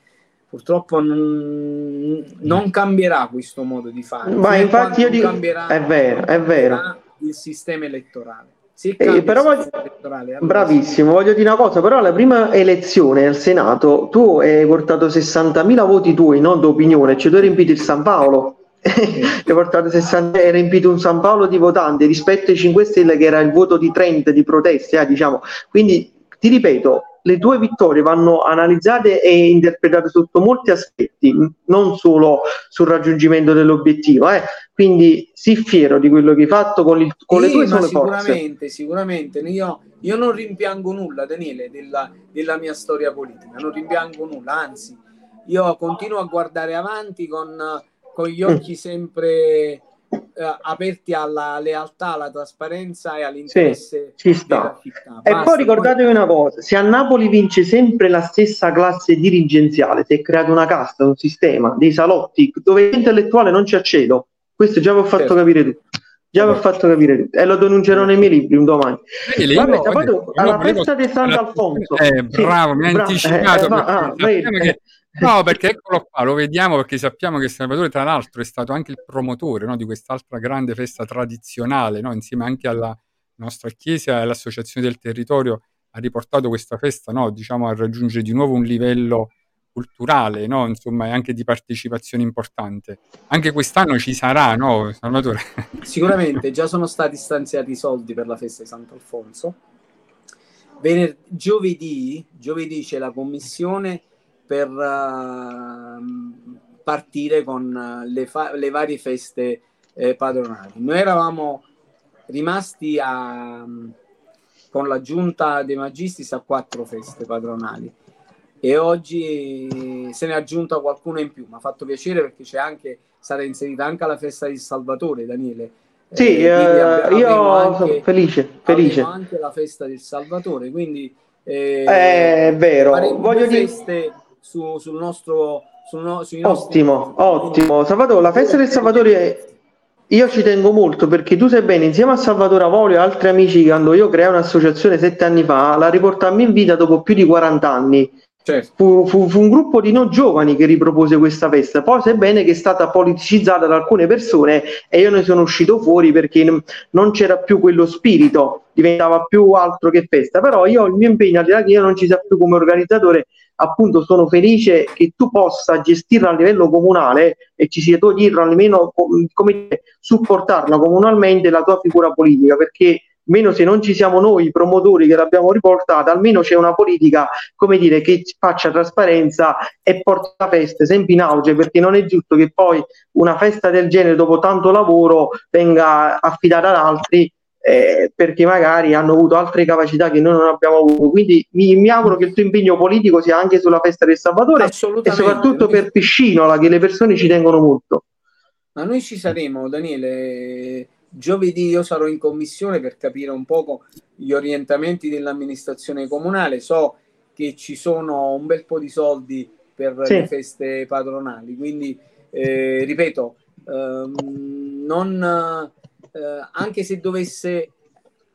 purtroppo non, non cambierà questo modo di fare. Ma infatti io dico- cambierà- è vero, è vero. il sistema elettorale. Se Eh, però voglio- allora Bravissimo, voglio dire una cosa, però alla prima elezione al Senato tu hai portato 60.000 voti tuoi, non d'opinione, cioè tu hai riempito il San Paolo. hai portato 60, hai riempito un San Paolo di votanti rispetto ai 5 Stelle che era il voto di Trent di proteste, eh, diciamo. Quindi ti ripeto, le tue vittorie vanno analizzate e interpretate sotto molti aspetti, non solo sul raggiungimento dell'obiettivo. eh. Quindi sii fiero di quello che hai fatto con, il- con le Sì, tue ma sole forze. sicuramente, sicuramente. Io, io non rimpiango nulla, Daniele, della, della mia storia politica, non rimpiango nulla, anzi, io continuo a guardare avanti con, con gli occhi sempre eh, aperti alla lealtà, alla trasparenza e all'interesse ci sta. della città. E Basta, poi ricordatevi una cosa, se a Napoli vince sempre la stessa classe dirigenziale, si è creata una casta, un sistema, dei salotti, dove l'intellettuale non ci accedo, questo già vi ho fatto Certo. capire tutto. Già vi ho fatto capire tutto. E lo denuncerò nei miei libri un domani. Daniele, Vabbè, poi io alla festa di Sant'Alfonso. Eh, bravo, mi ha Sì, anticipato. eh, ma- perché ah. No, perché eccolo qua, lo vediamo perché sappiamo che Salvatore, tra l'altro, è stato anche il promotore no, di quest'altra grande festa tradizionale, no, insieme anche alla nostra chiesa e all'associazione del territorio, ha riportato questa festa no, diciamo, a raggiungere di nuovo un livello culturale, no, insomma, e anche di partecipazione importante. Anche quest'anno ci sarà, no, Salvatore? Sicuramente già sono stati stanziati i soldi per la festa di Sant'Alfonso. Vener- giovedì, giovedì c'è la commissione per ehm, partire con eh, le, fa- le varie feste eh, padronali. Noi eravamo rimasti a- con la giunta dei magistris a quattro feste padronali e oggi se ne è aggiunta qualcuna in più. Mi ha fatto piacere perché c'è anche, sarà inserita anche la festa di Salvatore, Daniele. Sì, quindi eh, abbi- io anche- sono felice, felice. anche la festa del Salvatore, quindi eh, È vero, voglio dire... feste su- sul nostro sul no- sui Ottimo, ottimo. Salvatore, la festa del Salvatore io ci tengo molto perché tu sai bene, insieme a Salvatore Avolio e altri amici, quando io creai un'associazione sette anni fa, la riportammo in vita dopo più di 40 anni. Certo. Fu, fu- fu un gruppo di non giovani che ripropose questa festa. Poi, sebbene che è stata politicizzata da alcune persone, e io ne sono uscito fuori perché n- non c'era più quello spirito, diventava più altro che festa. Però io il mio impegno, al di là che io non ci sia più come organizzatore, appunto sono felice che tu possa gestirla a livello comunale e ci sia dietro almeno co- come supportarla comunalmente la tua figura politica perché meno se non ci siamo noi promotori che l'abbiamo riportata almeno c'è una politica come dire che faccia trasparenza e porta la festa sempre in auge perché non è giusto che poi una festa del genere dopo tanto lavoro venga affidata ad altri eh, perché magari hanno avuto altre capacità che noi non abbiamo avuto. Quindi mi, mi auguro che il tuo impegno politico sia anche sulla festa del Salvatore e soprattutto per Piscinola, che le persone ci tengono molto. Ma noi ci saremo, Daniele. Giovedì io sarò in commissione per capire un poco gli orientamenti dell'amministrazione comunale. So che ci sono un bel po' di soldi per Sì. le feste padronali, quindi eh, ripeto, ehm, non, eh, anche se dovesse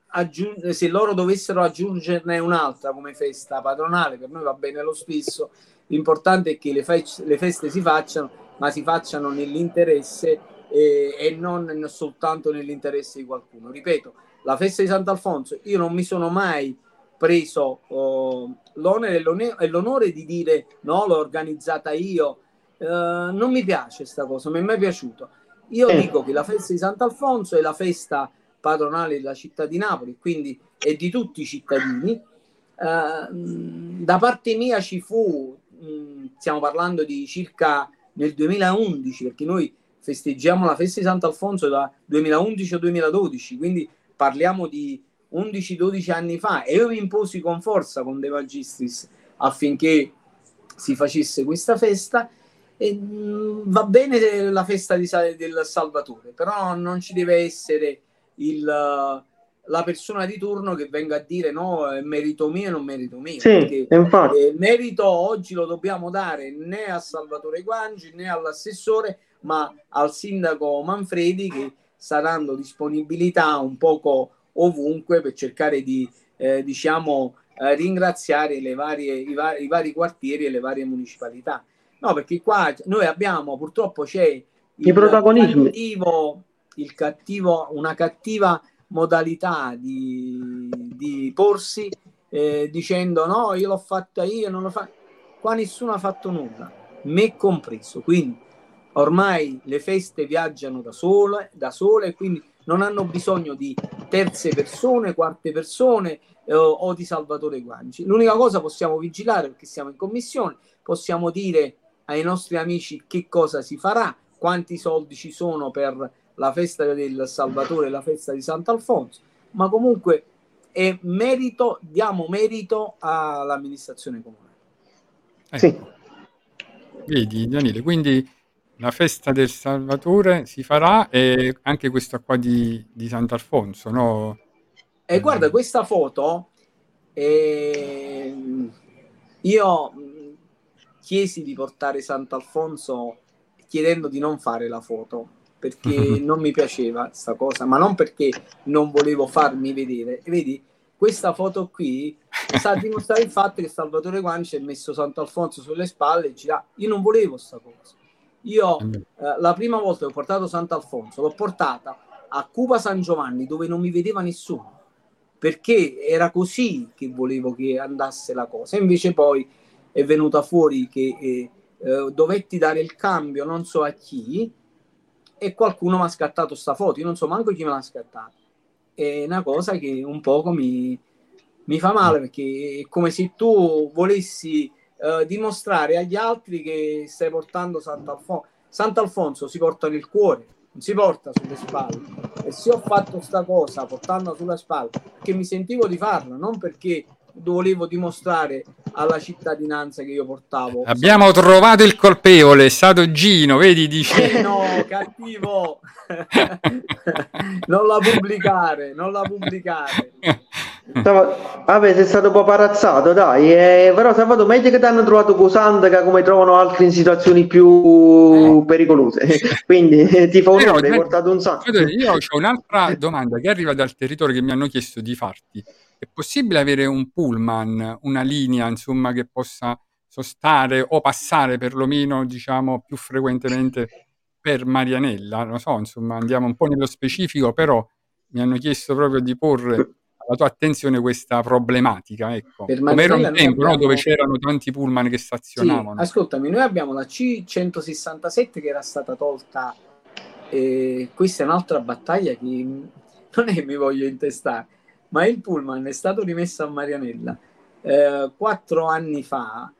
aggiung- se loro dovessero aggiungerne un'altra come festa padronale, per noi va bene lo stesso. L'importante è che le, fe- le feste si facciano, ma si facciano nell'interesse e, e non soltanto nell'interesse di qualcuno. Ripeto, la festa di Sant'Alfonso, io non mi sono mai preso oh, l'onere e l'one- e l'onore di dire no, l'ho organizzata io. Eh, non mi piace questa cosa, mi è mai piaciuto. Io Eh. dico che la festa di Sant'Alfonso è la festa padronale della città di Napoli, quindi è di tutti i cittadini. Eh, da parte mia ci fu, mh, stiamo parlando di circa nel 2011, perché noi festeggiamo la festa di Sant'Alfonso da 2011 o 2012, quindi parliamo di 11-12 anni fa e io mi imposi con forza con De Magistris affinché si facesse questa festa. E, mh, va bene la festa di del Salvatore, però non ci deve essere il, la persona di turno che venga a dire no, è merito mio e non merito mio. Sì, perché infatti. eh, il merito oggi lo dobbiamo dare né a Salvatore Guangi né all'assessore, ma al sindaco Manfredi che sta dando disponibilità un poco ovunque per cercare di eh, diciamo eh, ringraziare le varie, i, vari, i vari quartieri e le varie municipalità. No, perché qua noi abbiamo purtroppo c'è I protagonismi. cattivo, il cattivo, una cattiva modalità di, di porsi eh, dicendo no, io l'ho fatta io, non lo fa. Qua nessuno ha fatto nulla, me compreso. Quindi ormai le feste viaggiano da sole, da sole quindi non hanno bisogno di terze persone, quarte persone eh, o di Salvatore Guanci. L'unica cosa possiamo vigilare perché siamo in commissione, possiamo dire ai nostri amici che cosa si farà, quanti soldi ci sono per la festa del Salvatore e la festa di Sant'Alfonso, ma comunque è merito, diamo merito all'amministrazione comunale. Eh, Sì. Vedi, Daniele, quindi la festa del Salvatore si farà e anche questa qua di, di Sant'Alfonso, no? E guarda, questa foto, ehm, io chiesi di portare Sant'Alfonso chiedendo di non fare la foto perché non mi piaceva sta cosa, ma non perché non volevo farmi vedere. E vedi, questa foto qui sta a dimostrare il fatto che Salvatore Guanci ha messo Sant'Alfonso sulle spalle e gira. Io non volevo sta cosa. Io eh, la prima volta che ho portato Sant'Alfonso l'ho portata a Cuba San Giovanni dove non mi vedeva nessuno perché era così che volevo che andasse la cosa. Invece poi è venuta fuori che eh, eh, dovetti dare il cambio non so a chi e qualcuno mi ha scattato sta foto. Io non so manco chi me l'ha scattata. È una cosa che un poco mi, mi fa male perché è come se tu volessi eh, dimostrare agli altri che stai portando Sant'Alfonso. Sant'Alfonso si porta nel cuore, non si porta sulle spalle. E se ho fatto sta cosa portandola sulle spalle, perché mi sentivo di farla, non perché volevo dimostrare alla cittadinanza che io portavo. Abbiamo trovato il colpevole, è stato Gino, vedi, dice... Eh no, cattivo! non la pubblicare, non la pubblicare. Stava- Vabbè, sei stato un po' parazzato, dai. eh, però Salvatore, meglio che ti hanno trovato Cosandaca come trovano altri in situazioni più pericolose. Quindi eh, ti fa Però, onore, hai portato un sacco. Io ho un'altra domanda che arriva dal territorio che mi hanno chiesto di farti. È possibile avere un pullman, una linea, insomma, che possa sostare o passare perlomeno, diciamo, più frequentemente per Marianella? Non so, insomma, andiamo un po' nello specifico, però mi hanno chiesto proprio di porre alla tua attenzione questa problematica, ecco. Per Come era un tempo, no, abbiamo- dove c'erano tanti pullman che Sì, stazionavano. ascoltami, noi abbiamo la C167 che era stata tolta, e questa è un'altra battaglia che non è che mi voglio intestare, ma il pullman è stato rimesso a Marianella eh, quattro anni fa.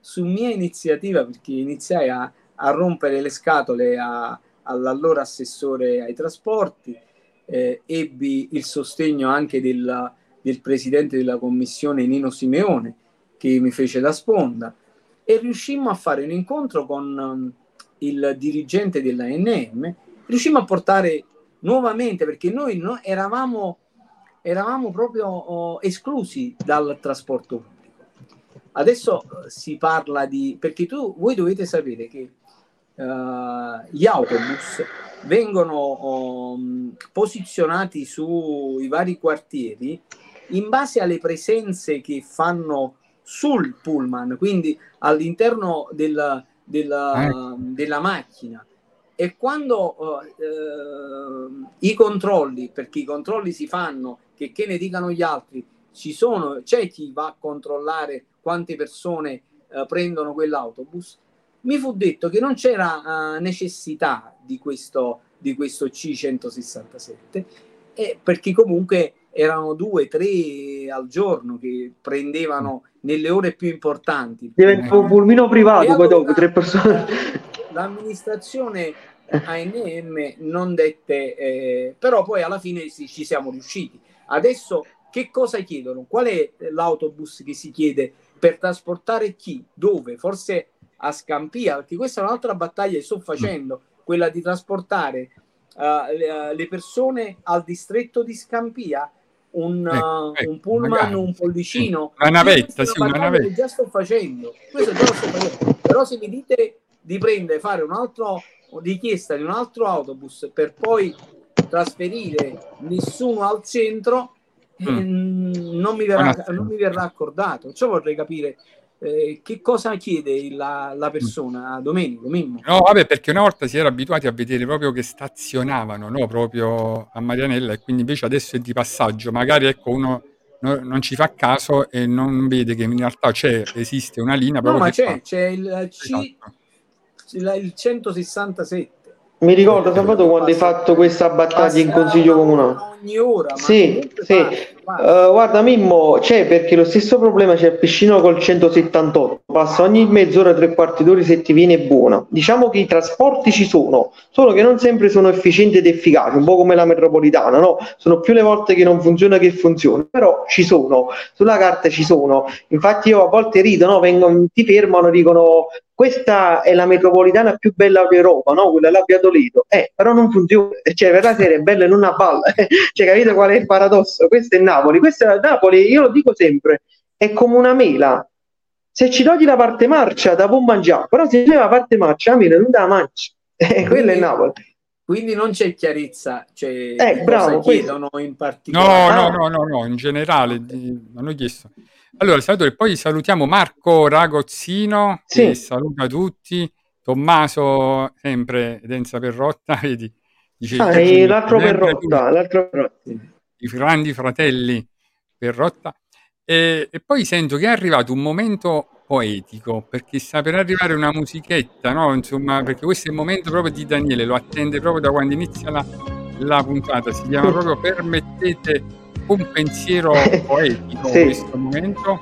Su mia iniziativa perché iniziai a, a rompere le scatole a- all'allora assessore ai trasporti, eh, ebbi il sostegno anche del, del presidente della commissione Nino Simeone che mi fece da sponda. E riuscimmo a fare un incontro con um, il dirigente della NM, riuscimmo a portare nuovamente perché noi no- eravamo, eravamo proprio oh, esclusi dal trasporto pubblico. Adesso eh, si parla di perché tu voi dovete sapere che eh, gli autobus vengono oh, posizionati sui vari quartieri in base alle presenze che fanno sul pullman, quindi all'interno del- della, della macchina. E quando eh, eh, i controlli, perché i controlli si fanno, che, che ne dicano gli altri, ci sono, c'è chi va a controllare quante persone eh, prendono quell'autobus, mi fu detto che non c'era eh, necessità di questo, di questo C167, e perché comunque erano due, tre al giorno che prendevano nelle ore più importanti. Diventa un pulmino privato, poi dopo allora- tre persone. l'amministrazione ANM non dette, eh, però poi alla fine sì, ci siamo riusciti. Adesso che cosa chiedono? Qual è l'autobus che si chiede per trasportare chi, dove, forse a Scampia, perché questa è un'altra battaglia che sto facendo, quella di trasportare eh, le, persone al distretto di Scampia, un, eh, ecco, un pullman, magari, un pollicino. Una navetta, sì, una navetta. già sto facendo. Questo già lo sto facendo. Però se mi dite di prendere, fare un altro richiesta di un altro autobus per poi trasferire nessuno al centro, eh, non, mi verrà, non mi verrà accordato. Ciò vorrei capire eh, che cosa chiede la, la persona, Domenico, Mimmo. No, vabbè, perché una volta si era abituati a vedere proprio che stazionavano, no? Proprio a Marianella e quindi invece adesso è di passaggio. Magari ecco uno no- non ci fa caso e non vede che in realtà c'è, esiste una linea No, ma c'è, fa- c'è il, C, Esatto. Il il 167. Mi ricordo Salvatore quando hai fatto questa battaglia in consiglio comunale. Ogni ora, Sì, sì. passa, passa. Eh, guarda Mimmo, c'è perché lo stesso problema c'è al Piscino col 178, passa ogni mezz'ora, tre quarti d'ora se ti viene buona. Diciamo che i trasporti ci sono, solo che non sempre sono efficienti ed efficaci, un po' come la metropolitana, no? Sono più le volte che non funziona che funziona, però ci sono, sulla carta ci sono. Infatti io a volte rido, no? Vengono, ti fermano, dicono questa è la metropolitana più bella d'Europa, no? Quella là via Toledo. Eh, però non funziona, cioè per la serie è bella in una balla. cioè, capite qual è il paradosso? Questo è Napoli, questo è Napoli, io lo dico sempre, è come una mela. Se ci togli la parte marcia, da può mangiare, però se c'è la parte marcia, la mela non da mangia. Eh, quello è Napoli. Quindi non c'è chiarezza, cioè Eh, bravo, chiedono in No, particolare. no, no, no, no, in generale hanno chiesto. Allora, Salvatore, poi salutiamo Marco Ragozzino che Sì. saluta tutti, Tommaso sempre Denza Perrotta, vedi, dice Ah, "Io e l'altro Perrotta, l'altro Perrotta. i grandi fratelli Perrotta. E, e poi sento che è arrivato un momento poetico, perché sta per arrivare una musichetta, no? Insomma, perché questo è il momento proprio di Daniele, lo attende proprio da quando inizia la, la puntata. Si chiama proprio Permettete un pensiero poetico Sì. questo momento.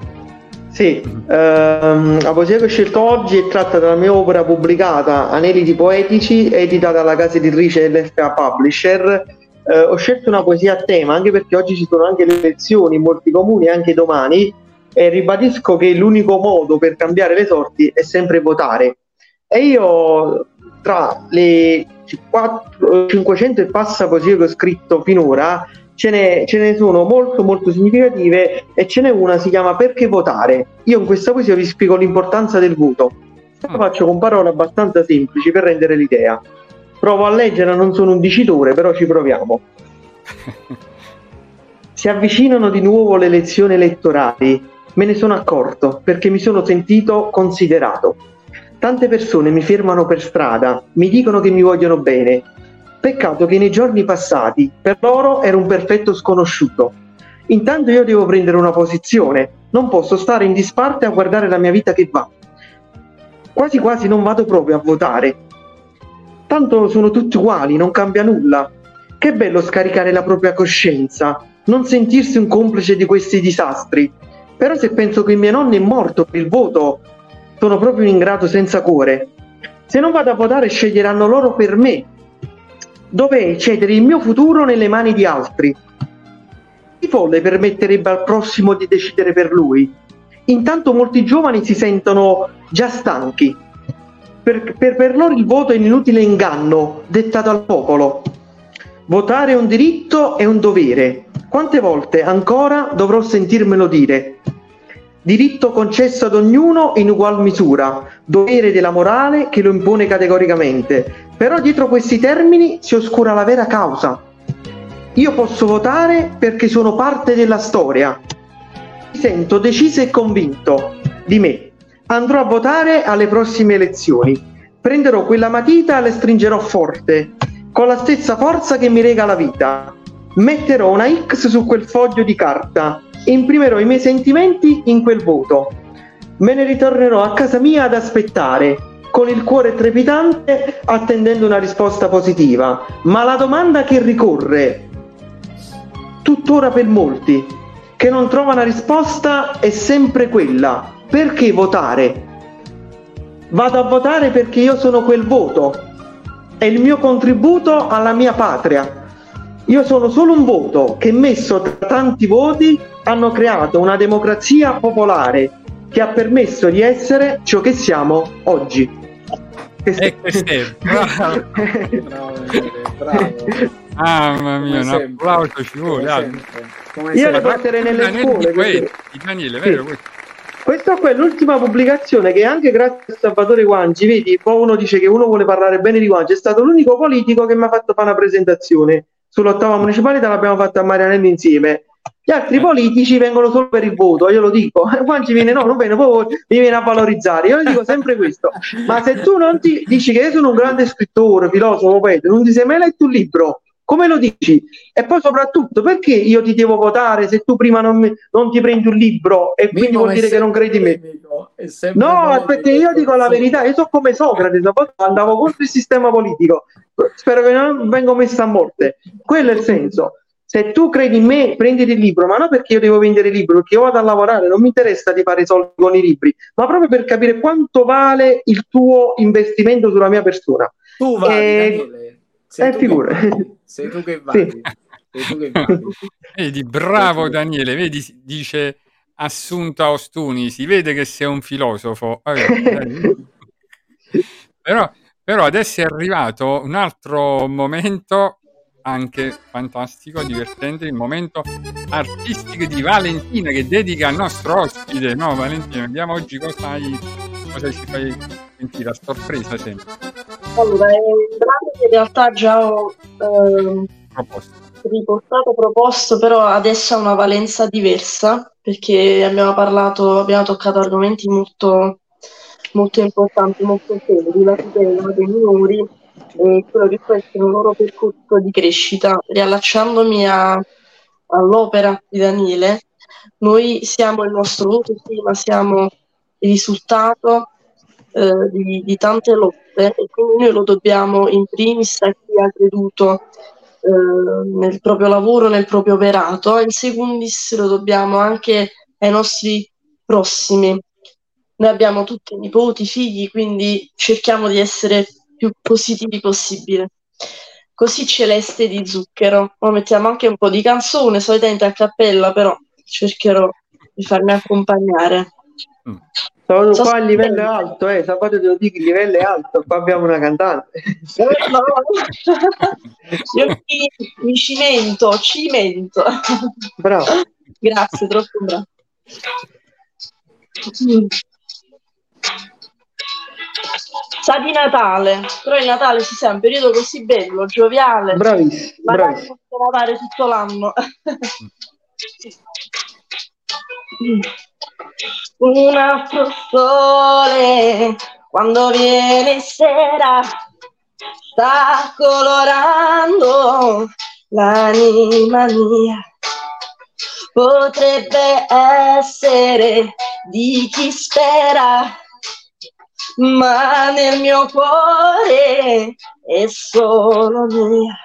Sì, ehm, la poesia che ho scelto oggi è tratta dalla mia opera pubblicata Aneliti Poetici, editata dalla casa editrice LFA Publisher. Eh, ho scelto una poesia a tema anche perché oggi ci sono anche le elezioni in molti comuni, anche domani, e ribadisco che l'unico modo per cambiare le sorti è sempre votare. E io tra le 4, 500 e passa poesie che ho scritto finora, ce ne, ce ne sono molto molto significative e ce n'è una si chiama Perché votare? Io in questa poesia vi spiego l'importanza del voto. Lo faccio con parole abbastanza semplici per rendere l'idea. Provo a leggere, non sono un dicitore, però ci proviamo. Si avvicinano di nuovo le elezioni elettorali. Me ne sono accorto perché mi sono sentito considerato. Tante persone mi fermano per strada, mi dicono che mi vogliono bene. Peccato che nei giorni passati per loro ero un perfetto sconosciuto. Intanto io devo prendere una posizione, non posso stare in disparte a guardare la mia vita che va. Quasi quasi non vado proprio a votare. Tanto sono tutti uguali, non cambia nulla. Che bello scaricare la propria coscienza, non sentirsi un complice di questi disastri. Però se penso che mio nonno è morto per il voto, sono proprio un ingrato senza cuore. Se non vado a votare sceglieranno loro per me. Dov'è cedere il mio futuro nelle mani di altri? Chi folle permetterebbe al prossimo di decidere per lui? Intanto molti giovani si sentono già stanchi. Per, per- per loro il voto è un inutile inganno dettato al popolo. Votare è un diritto e un dovere. Quante volte ancora dovrò sentirmelo dire? Diritto concesso ad ognuno in ugual misura, dovere della morale che lo impone categoricamente. Però dietro questi termini si oscura la vera causa. Io posso votare perché sono parte della storia. Mi sento deciso e convinto di me. Andrò a votare alle prossime elezioni. Prenderò quella matita e le stringerò forte, con la stessa forza che mi rega la vita. Metterò una X su quel foglio di carta e imprimerò i miei sentimenti in quel voto. Me ne ritornerò a casa mia ad aspettare, con il cuore trepidante, attendendo una risposta positiva. Ma la domanda che ricorre, tuttora per molti, che non trova una risposta, è sempre quella. Perché votare? Vado a votare perché io sono quel voto. È il mio contributo alla mia patria. Io sono solo un voto che messo tra tanti voti hanno creato una democrazia popolare che ha permesso di essere ciò che siamo oggi. E questo è bravo. Bravo, bravo. Mamma mia, un applauso ci vuole. Io le porterei nelle Daniele scuole. Quetti, Daniele, Sì. vero? questo? Questa qua è l'ultima pubblicazione che anche grazie a Salvatore Guangi, vedi, poi uno dice che uno vuole parlare bene di Guangi, è stato l'unico politico che mi ha fatto fare una presentazione sull'ottava municipalità, l'abbiamo fatta a Marianello insieme. Gli altri politici vengono solo per il voto, io lo dico. Guangi viene, no, non viene, poi mi viene a valorizzare. Io dico sempre questo. Ma se tu non ti dici che io sono un grande scrittore, filosofo, poeta, non ti sei mai letto un libro, come lo dici? E poi soprattutto perché io ti devo votare se tu prima non, mi- non ti prendi un libro e quindi vuol dire che non credi in me? No, perché io dico la verità, io sono come Socrate, andavo contro il sistema politico. Spero che non vengo messa a morte. Quello è il senso. Se tu credi in me, prenditi il libro, ma non perché io devo vendere il libro, perché io vado a lavorare, non mi interessa di fare soldi con i libri, ma proprio per capire quanto vale il tuo investimento sulla mia persona. Tu vali, Eh, Daniele. Sei eh, tu che figura. vali. Sei tu che vali. Sì. Sei tu che vali. Vedi, bravo Daniele, vedi, dice Assunta Ostuni, si vede che sei un filosofo. Dai. però, però adesso è arrivato un altro momento anche fantastico, divertente, il momento artistico di Valentina che dedica al nostro ospite. No, Valentina, vediamo oggi cosa, hai, cosa ci fai sentire, a sorpresa sempre, Allora, è un brano che in realtà già ho ehm, proposto. riportato, proposto, però adesso ha una valenza diversa perché abbiamo parlato, abbiamo toccato argomenti molto, molto importanti, molto seri, la tutela dei minori e quello che può essere un loro percorso di crescita. Riallacciandomi a- all'opera di Daniele, noi siamo il nostro voto, sì, ma siamo il risultato eh, di, di tante lotte e quindi noi lo dobbiamo in primis a chi ha creduto eh, nel proprio lavoro, nel proprio operato, e in secundis lo dobbiamo anche ai nostri prossimi. Noi abbiamo tutti nipoti, figli, quindi cerchiamo di essere più positivi possibile. Così Celeste di Zucchero. Ora mettiamo anche un po' di canzone, solitamente a cappella, però cercherò di farmi accompagnare. Mm. Salvato So qua il livello bene. alto, eh. Salvato te lo dico, il livello è alto, qua abbiamo una cantante. Eh. Io mi, mi cimento, cimento. Bravo. Grazie, troppo bravo. Mm. Sa di Natale, però il Natale si sa, un periodo così bello, gioviale, Bravissimo, posso lavare tutto l'anno. Un altro sole quando viene sera sta colorando l'anima mia. Potrebbe essere di chi spera, ma nel mio cuore è solo mia.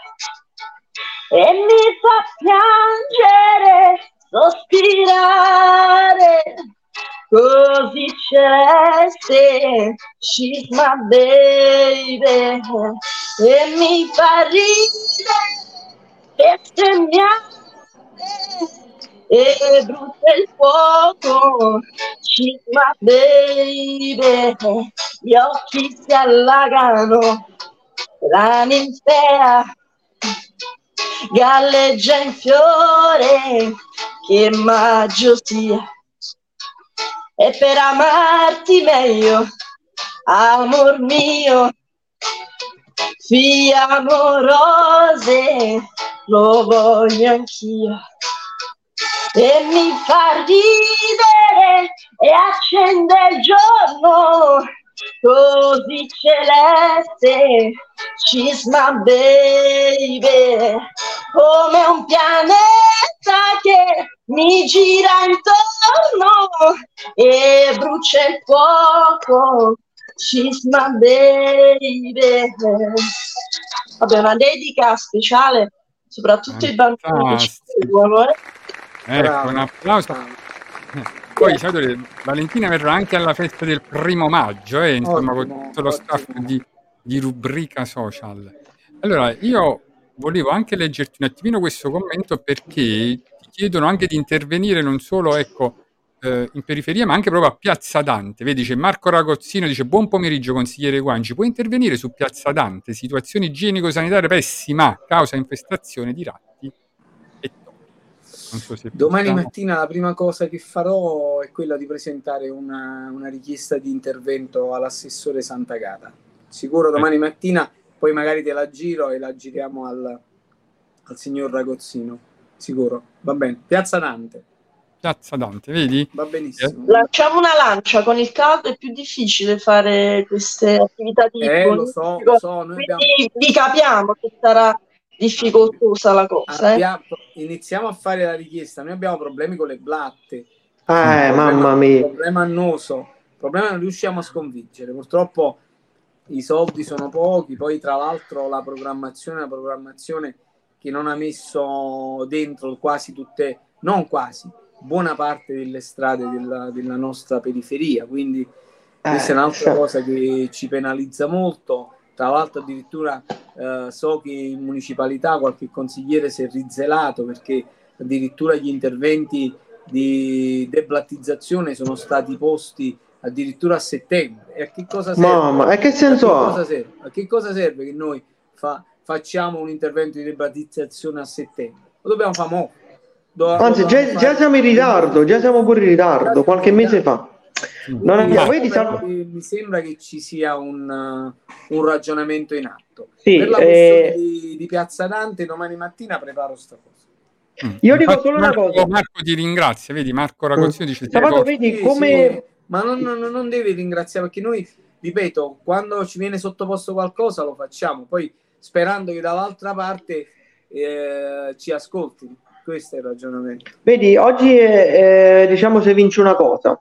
E mi fa piangere, sospirare, così celeste, she's my baby, e mi fa ridere, bestemmiare, e brucia il fuoco, she's my baby, gli occhi si allagano, la ninfea galleggia in fiore, che maggio sia. E per amarti meglio, amor mio, figlie amorose, lo voglio anch'io. E mi fa ridere e accende il giorno, così celeste, she's my baby, come un pianeta che mi gira intorno e brucia il fuoco, she's my baby. Vabbè, una dedica speciale soprattutto ai bambini che ci seguono, eh. Ecco, Bravo, un applauso. Poi, sapete, Valentina verrà anche alla festa del primo maggio, eh, insomma, Ottimo, con tutto lo staff di, di rubrica social. Allora, io volevo anche leggerti un attimino questo commento perché ti chiedono anche di intervenire non solo, ecco, eh, in periferia, ma anche proprio a Piazza Dante. Vedi, c'è Marco Ragozzino, dice buon pomeriggio consigliere Guanci, puoi intervenire su Piazza Dante? Situazione igienico-sanitaria pessima, causa infestazione di ratti e topi. Non so se Domani mattina la prima cosa che farò è quella di presentare una, una richiesta di intervento all'assessore Sant'Agata. Sicuro domani mattina, poi magari te la giro e la giriamo al, al signor Ragozzino. Sicuro, va bene. Piazza Dante, Piazza Dante, vedi? va benissimo. Lanciamo una lancia, con il caldo è più difficile fare queste attività di Eh, lo so, lo so, noi abbiamo, Quindi vi capiamo che sarà difficoltosa la cosa. Eh? abbiamo- iniziamo a fare la richiesta. Noi abbiamo problemi con le blatte. Eh, problema- mamma mia. problema annoso, problema non riusciamo a sconfiggere. Purtroppo i soldi sono pochi, poi tra l'altro la programmazione una programmazione che non ha messo dentro quasi tutte, non quasi, buona parte delle strade della, della nostra periferia, quindi questa è Eh, un'altra cioè, cosa che ci penalizza molto. Tra l'altro addirittura eh, so che in municipalità qualche consigliere si è rizelato perché addirittura gli interventi di deblattizzazione sono stati posti addirittura a settembre. E a che cosa serve? Mamma, e che A che senso ha? serve? A che cosa serve che noi fa- facciamo un intervento di deblattizzazione a settembre? Lo dobbiamo fare mo. Anzi, già, già siamo in ritardo, già siamo pure in ritardo, qualche mese fa. Non abbiamo, vedi, Sal- perché mi sembra che ci sia un, uh, un ragionamento in atto. Sì, per la eh, di, di Piazza Dante, domani mattina preparo sta cosa. Mm. Io dico Infatti solo una cosa. Marco ti ringrazia, vedi Marco Ragozzino dice "Sei Sabato, cosa- vedi come... sì, ma non, non- non deve ringraziare perché noi, ripeto, quando ci viene sottoposto qualcosa lo facciamo, poi sperando che dall'altra parte eh, ci ascoltino. Questo è il ragionamento. Vedi, oggi eh, eh, diciamo se vince una cosa,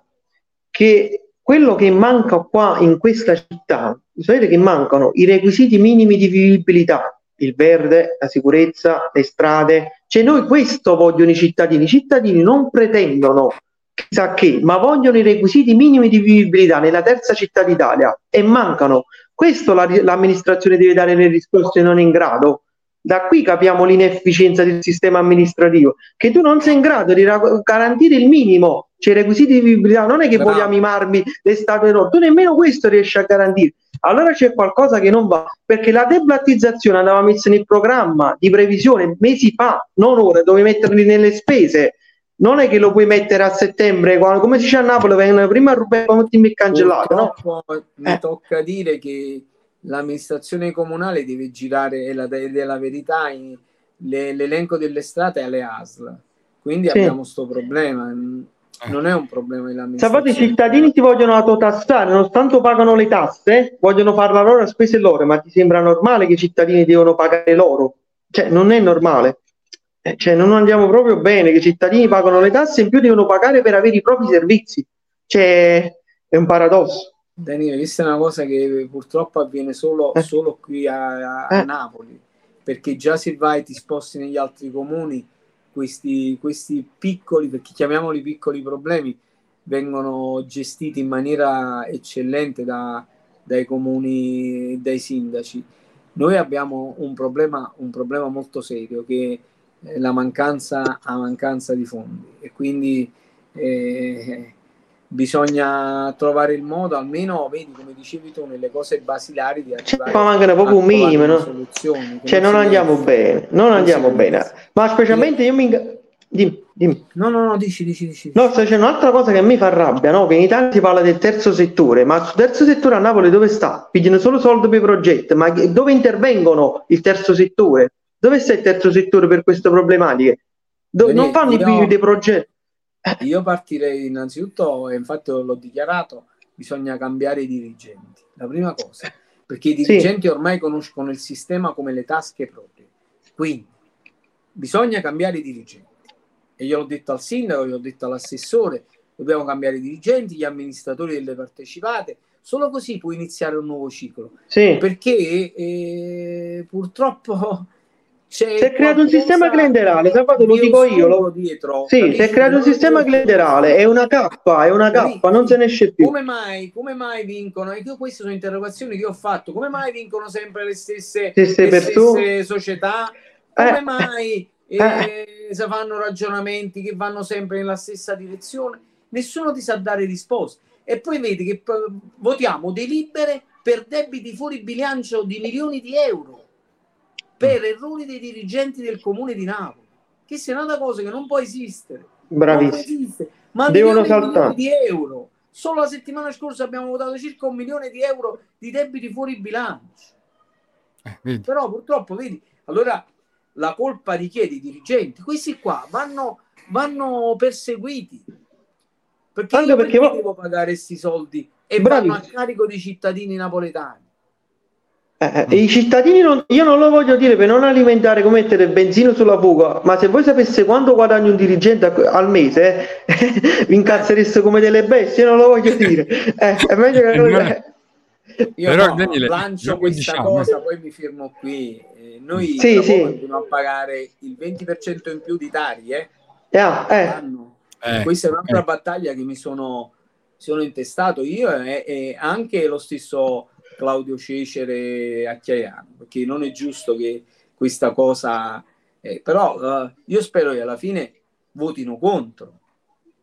che quello che manca qua in questa città, sapete che mancano i requisiti minimi di vivibilità, il verde, la sicurezza, le strade, cioè noi questo vogliono i cittadini, i cittadini non pretendono chissà che, ma vogliono i requisiti minimi di vivibilità nella terza città d'Italia e mancano. Questo la- l'amministrazione deve dare le risposte non in grado. Da qui capiamo l'inefficienza del sistema amministrativo che tu non sei in grado di ra- garantire il minimo, cioè i requisiti di vivibilità, non è che Bravo. vogliamo i marmi, le statue d'oro, tu nemmeno questo riesci a garantire. Allora c'è qualcosa che non va, perché la deblattizzazione andava messa nel programma di previsione mesi fa, non ora, dovevi metterli nelle spese. Non è che lo puoi mettere a settembre, quando- come si dice a Napoli, vengono prima a rubare e poi cancellato, no? Mi Eh. tocca dire che l'amministrazione comunale deve girare, e la, è la verità, in- le- l'elenco delle strade alle ASL. Quindi Sì. abbiamo questo problema. Eh. Non è un problema Sapete, i dell'amministrazione. cittadini ti vogliono autotassare, nonostante pagano le tasse, vogliono fare la loro spese loro, ma ti sembra normale che i cittadini devono pagare loro? Cioè, non è normale. Eh, cioè, non andiamo proprio bene che i cittadini pagano le tasse e in più devono pagare per avere i propri servizi. Cioè, è un paradosso. Daniele, questa è una cosa che purtroppo avviene solo, Eh. solo qui a, a Eh. Napoli, perché già se vai ti sposti negli altri comuni, questi, questi piccoli, perché chiamiamoli piccoli problemi, vengono gestiti in maniera eccellente da- dai comuni e dai sindaci. Noi abbiamo un problema, un problema molto serio che è la mancanza, mancanza di fondi e quindi eh, bisogna trovare il modo, almeno vedi come dicevi tu, nelle cose basilari di Cioè, arrivare qua mancano proprio un minimo, no? Cioè, non si andiamo bene, non non andiamo bene. Ma specialmente io mi... inga- Dimmi, dimmi. No, no, no, dici, dici, dici. No, c'è un'altra cosa che me fa rabbia, no? Che in Italia si parla del terzo settore, ma il terzo settore a Napoli dove sta? Pigliano solo soldi per i progetti, ma dove intervengono il terzo settore? Dove sta il terzo settore per queste problematiche? Do- Daniele, non fanno i più dei progetti. Io partirei innanzitutto, e infatti l'ho dichiarato, bisogna cambiare i dirigenti. La prima cosa, perché i Sì. dirigenti ormai conoscono il sistema come le tasche proprie. Quindi bisogna cambiare i dirigenti. E io l'ho detto al sindaco, gliel'ho detto all'assessore, dobbiamo cambiare i dirigenti, gli amministratori delle partecipate. Solo così può iniziare un nuovo ciclo. Sì. Perché eh, purtroppo c'è Si è creato un sistema clientelare, Sabato lo di dico io. Lo... dietro. Sì, si è creato un sistema clientelare, è una cappa, è una cappa, non se ne esce più. Come mai, come mai vincono? E io queste sono interrogazioni che ho fatto. Come mai vincono sempre le stesse, Stesse le stesse società? Come Eh. mai eh, si fanno ragionamenti che vanno sempre nella stessa direzione? nessuno ti sa dare risposte. E poi vedi che p- votiamo delibere per debiti fuori bilancio di milioni di euro per errori dei dirigenti del comune di Napoli. Che sia una cosa che non può esistere. Non può Bravissimo. esistere. Ma Devono saltare. di euro. Solo la settimana scorsa abbiamo votato circa un milione di euro di debiti fuori bilancio. Eh, vedi. Però purtroppo, vedi, allora la colpa di chi è? Dei dirigenti. Questi qua vanno, vanno perseguiti. Perché Anche io perché perché vo- devo pagare questi soldi e Bravi. vanno a carico dei cittadini napoletani? Eh, I cittadini, non- io non lo voglio dire per non alimentare come mettere benzina sulla fuga, ma se voi sapeste quanto guadagna un dirigente al mese, eh, vi incazzereste come delle bestie, io non lo voglio dire. Eh, è meglio che Eh, non Io Però, no, Daniele, lancio questa diciamo, cosa, poi mi fermo qui. Eh, noi Sì, sì. andremo a pagare il 20% in più di Tari, eh? Eh, ah, eh. Eh, Questa è un'altra eh. battaglia che mi sono, sono intestato io e, e anche lo stesso Claudio Cecere a Chiaiano, perché non è giusto che questa cosa... eh, però eh, io spero che alla fine votino contro.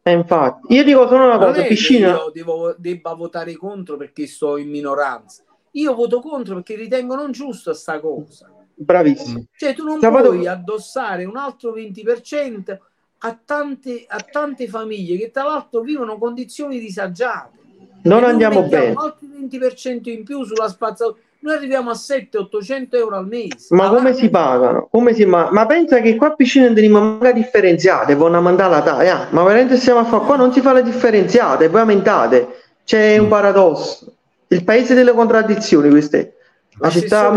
eh, infatti. Io dico solo una Non cosa, piscina, io devo- debba votare contro perché sto in minoranza. Io voto contro perché ritengo non giusta sta cosa. bravissimo. Cioè, tu non Sabato- puoi addossare un altro 20% a tante, a tante famiglie che tra l'altro vivono condizioni disagiate. Non andiamo mettiamo bene. altri 20% in più sulla spazzatura. Noi arriviamo a 700-800 euro al mese. Ma come Avanti. si pagano? Come si ma, ma pensa che qua a piscina andiamo manca differenziate, vanno a mandare la taglia, ma veramente stiamo a fare qua non si fa le differenziate, poi aumentate. C'è un paradosso. Il paese delle contraddizioni, queste. La città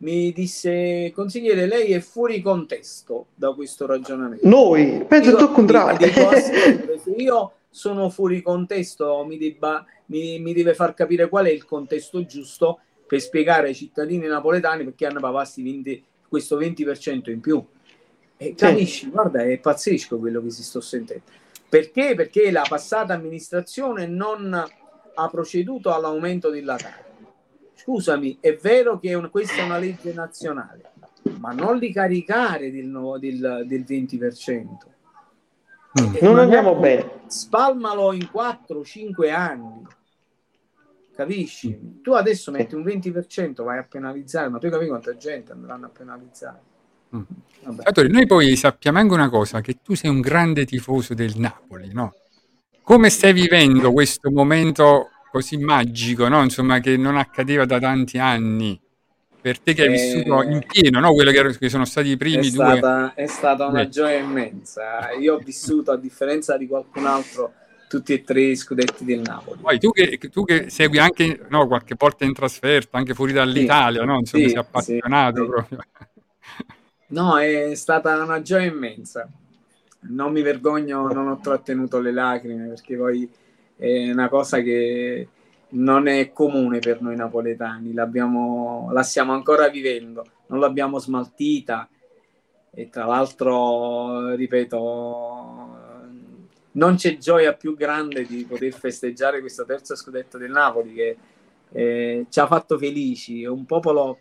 mi disse, consigliere, lei è fuori contesto da questo ragionamento. Noi, penso tutto il contrario. Dico, io sono fuori contesto, mi, debba, mi, mi deve far capire qual è il contesto giusto per spiegare ai cittadini napoletani perché hanno pagati 20 questo 20% in più. E capisci, guarda, è pazzesco quello che si sto sentendo. Perché? Perché la passata amministrazione non ha proceduto all'aumento della tara. Scusami, è vero che è un- questa è una legge nazionale, ma non li caricare del, del- del 20%. Mm. Non ma andiamo bene. Spalmalo in 4-5 anni. Capisci? Tu adesso metti un 20%, vai a penalizzare, ma tu capisci quanta gente andranno a penalizzare? Mm. Vabbè. Salvatore, noi poi sappiamo anche una cosa, che tu sei un grande tifoso del Napoli, no? Come stai vivendo questo momento così magico, no? Insomma, che non accadeva da tanti anni? Per te che hai Eh, vissuto in pieno, no? Quello che, sono stati i È primi due... stata, è stata una Eh. gioia immensa. Io ho vissuto, a differenza di qualcun altro, tutti e tre i scudetti del Napoli. Poi tu che, tu che segui anche no, qualche volta in trasferta, anche fuori dall'Italia, no? Insomma, Sì, sei appassionato sì, sì. proprio. No, è stata una gioia immensa. Non mi vergogno, non ho trattenuto le lacrime perché poi è una cosa che non è comune per noi napoletani. La stiamo ancora vivendo, non l'abbiamo smaltita e tra l'altro, ripeto, non c'è gioia più grande di poter festeggiare questo terzo scudetto del Napoli che eh, ci ha fatto felici. Un popolo,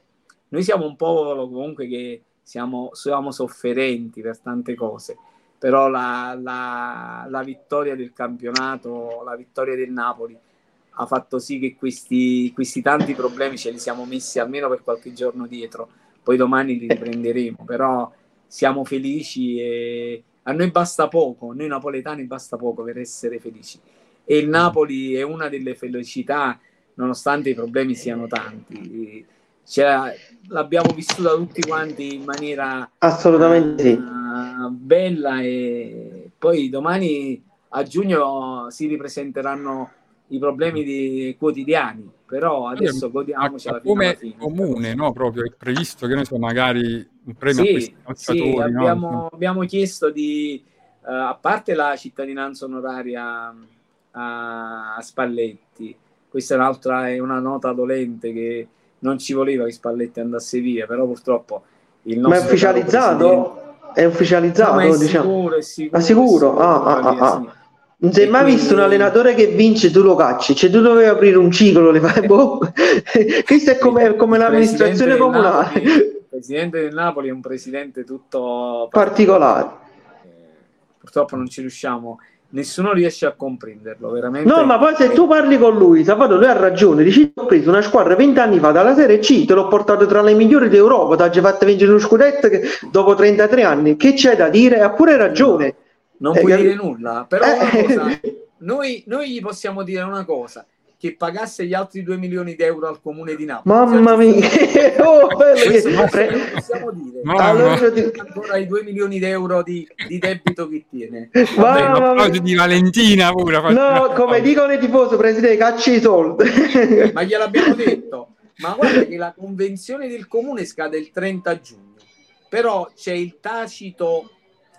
noi siamo un popolo comunque che siamo, siamo sofferenti per tante cose, però la, la- la vittoria del campionato, la vittoria del Napoli ha fatto sì che questi, questi tanti problemi ce li siamo messi almeno per qualche giorno dietro, poi domani li riprenderemo, però siamo felici e a noi basta poco, a noi napoletani basta poco per essere felici. E il Napoli è una delle felicità nonostante i problemi siano tanti. Cioè, l'abbiamo vissuta tutti quanti in maniera Assolutamente eh, bella e poi domani a giugno si ripresenteranno i problemi di- quotidiani, però adesso godiamoci Ma alla fine. alla come fine. comune, no? Proprio è previsto che ne so, magari un premio a Sì, questi calciatori, sì, no? abbiamo, abbiamo chiesto di, eh, a parte la cittadinanza onoraria a, a Spalletti, questa è un'altra, è una nota dolente che non ci voleva che Spalletti andasse via, però purtroppo il Ma nostro è ufficializzato? È ufficializzato, No, ma è diciamo. sicuro, è sicuro, Ah, sicuro? è sicuro, Ah, ah, ah, sì. Non si è mai quindi- visto un allenatore che vince tu lo cacci, cioè tu dovevi aprire un ciclo, le fai boh. Questo è come, come l'amministrazione comunale, il presidente del Napoli è un presidente tutto particolare. Eh, purtroppo non ci riusciamo nessuno riesce a comprenderlo, veramente. No, ma poi se tu parli con lui, Salvatore, lui ha ragione. Dici, ho preso una squadra vent'anni fa dalla Serie C, te l'ho portato tra le migliori d'Europa, ti ha già fatto vincere uno scudetto che, dopo 33 anni. Che c'è da dire? Ha pure ragione. Non Eh, puoi capi- dire nulla, però una Eh. cosa, noi, noi gli possiamo dire una cosa, che pagasse gli altri 2 milioni di euro al comune di Napoli. Mamma mia, oh, bello Questo che- possiamo, pre- possiamo dire. Allora ti- ancora i 2 milioni di euro di, di debito che tiene. Vabbè, Mamma di Valentina pure. No, come dicono i tifosi, presidente, cacci i soldi. Ma gliel'abbiamo detto. Ma guarda che la convenzione del comune scade il 30 giugno. Però c'è il tacito.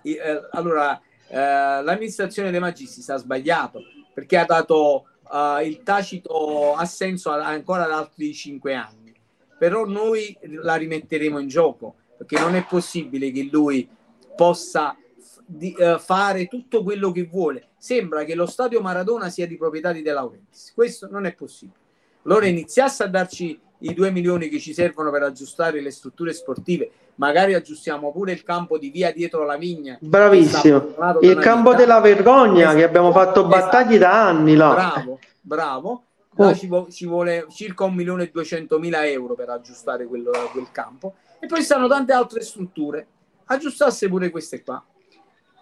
eh, allora, eh, l'amministrazione dei Magistris ha sbagliato perché ha dato eh, il tacito assenso a- ancora ad altri 5 anni. Però noi la rimetteremo in gioco perché non è possibile che lui possa di- eh, fare tutto quello che vuole. Sembra che lo stadio Maradona sia di proprietà di De Laurentiis. Questo non è possibile. Allora iniziasse a darci i 2 milioni che ci servono per aggiustare le strutture sportive, magari aggiustiamo pure il campo di via dietro la vigna. Bravissimo. Il campo vita. della vergogna Esatto. che abbiamo fatto battaglie da anni là. Bravo, bravo. Oh. ci, vo- ci vuole circa un milione e duecentomila euro per aggiustare quello- quel campo. E poi stanno tante altre strutture. Aggiustasse pure queste qua.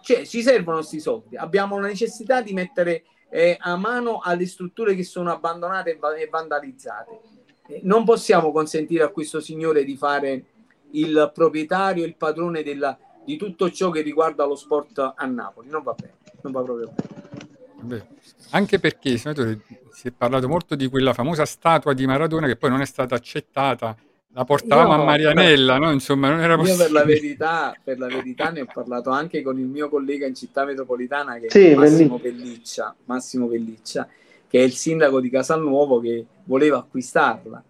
Cioè, ci servono questi soldi. Abbiamo la necessità di mettere eh, a mano alle strutture che sono abbandonate e e vandalizzate. Eh, non possiamo consentire a questo signore di fare il proprietario, il padrone della- di tutto ciò che riguarda lo sport a Napoli. Non va bene, non va proprio bene. Vabbè. Anche perché, senatore, si è parlato molto di quella famosa statua di Maradona che poi non è stata accettata. La portavamo Io- a Marianella, no? Insomma, non era Io per la possibile. verità, per la verità ne ho parlato anche con il mio collega in città metropolitana che Sì, è Massimo Pelliccia, Massimo Pelliccia, che è il sindaco di Casalnuovo che voleva acquistarla.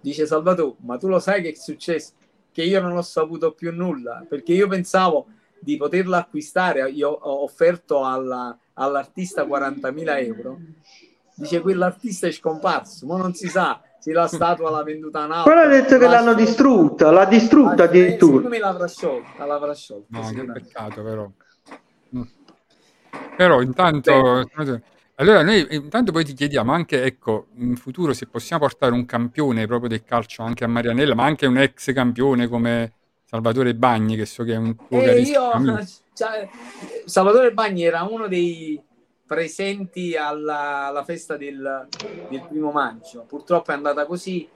Dice Salvatore, ma tu lo sai che è successo? Che io non ho saputo più nulla, perché io pensavo di poterla acquistare, io ho offerto alla- all'artista 40.000 euro. Dice quell'artista è scomparso, ma non si sa se la statua l'ha venduta a Napoli. Però ha detto che l'hanno L'ha- distrutta, l'ha distrutta Ah, eh, Secondo addirittura. me l'avrà sciolta, l'avrà sciolta. No, che peccato però. Mm. Però intanto, allora noi intanto poi ti chiediamo anche, ecco, in futuro se possiamo portare un campione proprio del calcio anche a Marianella, ma anche un ex campione come Salvatore Bagni, che so che è un tuo E carissimo io, cioè, Salvatore Bagni era uno dei presenti alla, alla festa del, del primo maggio. Purtroppo è andata così.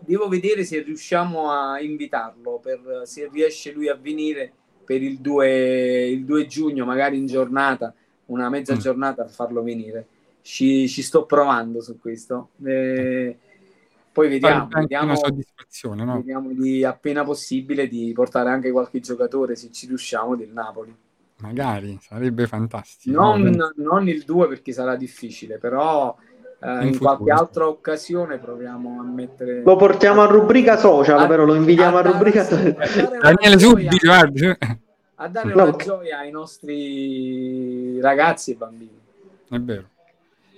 Devo vedere se riusciamo a invitarlo, per, se riesce lui a venire per il 2, il 2 giugno, magari in giornata, una mezza Mm. giornata per farlo venire. Ci, ci sto provando su questo. Eh, poi vediamo, vediamo, soddisfazione, no? vediamo di appena possibile di portare anche qualche giocatore, se ci riusciamo, del Napoli. Magari, sarebbe fantastico. Non, no? non il 2 perché sarà difficile, però eh, In in, qualche altra occasione proviamo a mettere... Lo portiamo a rubrica social, A- però lo invitiamo a rubrica a dare una Daniele Subito, guarda. A dare No. una gioia ai nostri ragazzi e bambini. È vero.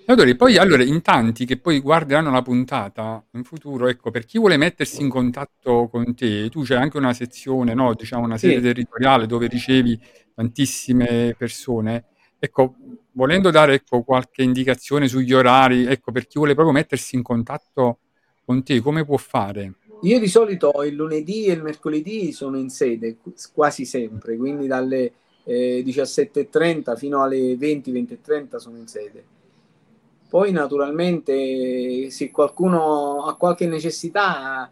Senatore, poi allora in tanti che poi guarderanno la puntata in futuro, ecco, per chi vuole mettersi in contatto con te, tu c'è anche una sezione, no, diciamo una sede Sì. territoriale dove ricevi tantissime persone. Ecco, volendo dare ecco, qualche indicazione sugli orari, ecco, per chi vuole proprio mettersi in contatto con te, come può fare? Io di solito il lunedì e il mercoledì sono in sede qu- quasi sempre, quindi dalle eh, 17.30 fino alle 20-20.30 sono in sede. Poi naturalmente se qualcuno ha qualche necessità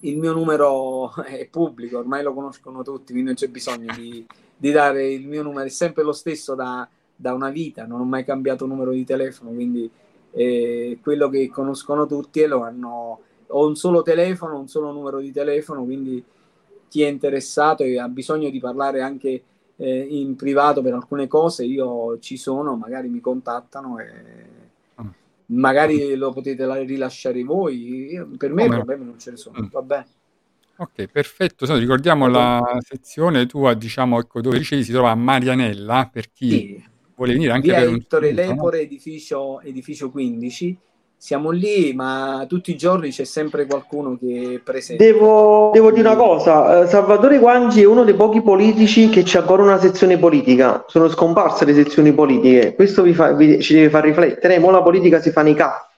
il mio numero è pubblico, ormai lo conoscono tutti, quindi non c'è bisogno di, di dare il mio numero, è sempre lo stesso da, da una vita, non ho mai cambiato numero di telefono, quindi eh, quello che conoscono tutti e lo hanno ho un solo telefono, un solo numero di telefono, quindi chi è interessato e ha bisogno di parlare anche eh, in privato per alcune cose, io ci sono, magari mi contattano e Mm. magari lo potete la- rilasciare voi. Io- per me no? problemi non ce ne sono, Mm. va bene. Ok, perfetto. Allora, ricordiamo la sezione tua, diciamo, ecco, dove ricevi si trova a Marianella, per chi Sì. vuole venire anche Via per un Ettore no? Lepore, edificio, edificio 15, siamo lì, ma tutti i giorni c'è sempre qualcuno che è presente. Devo, devo dire una cosa, eh, Salvatore Guangi è uno dei pochi politici che c'è ancora una sezione politica, sono scomparse le sezioni politiche, questo vi fa- vi- ci deve far riflettere, mo la politica si fa nei CAF.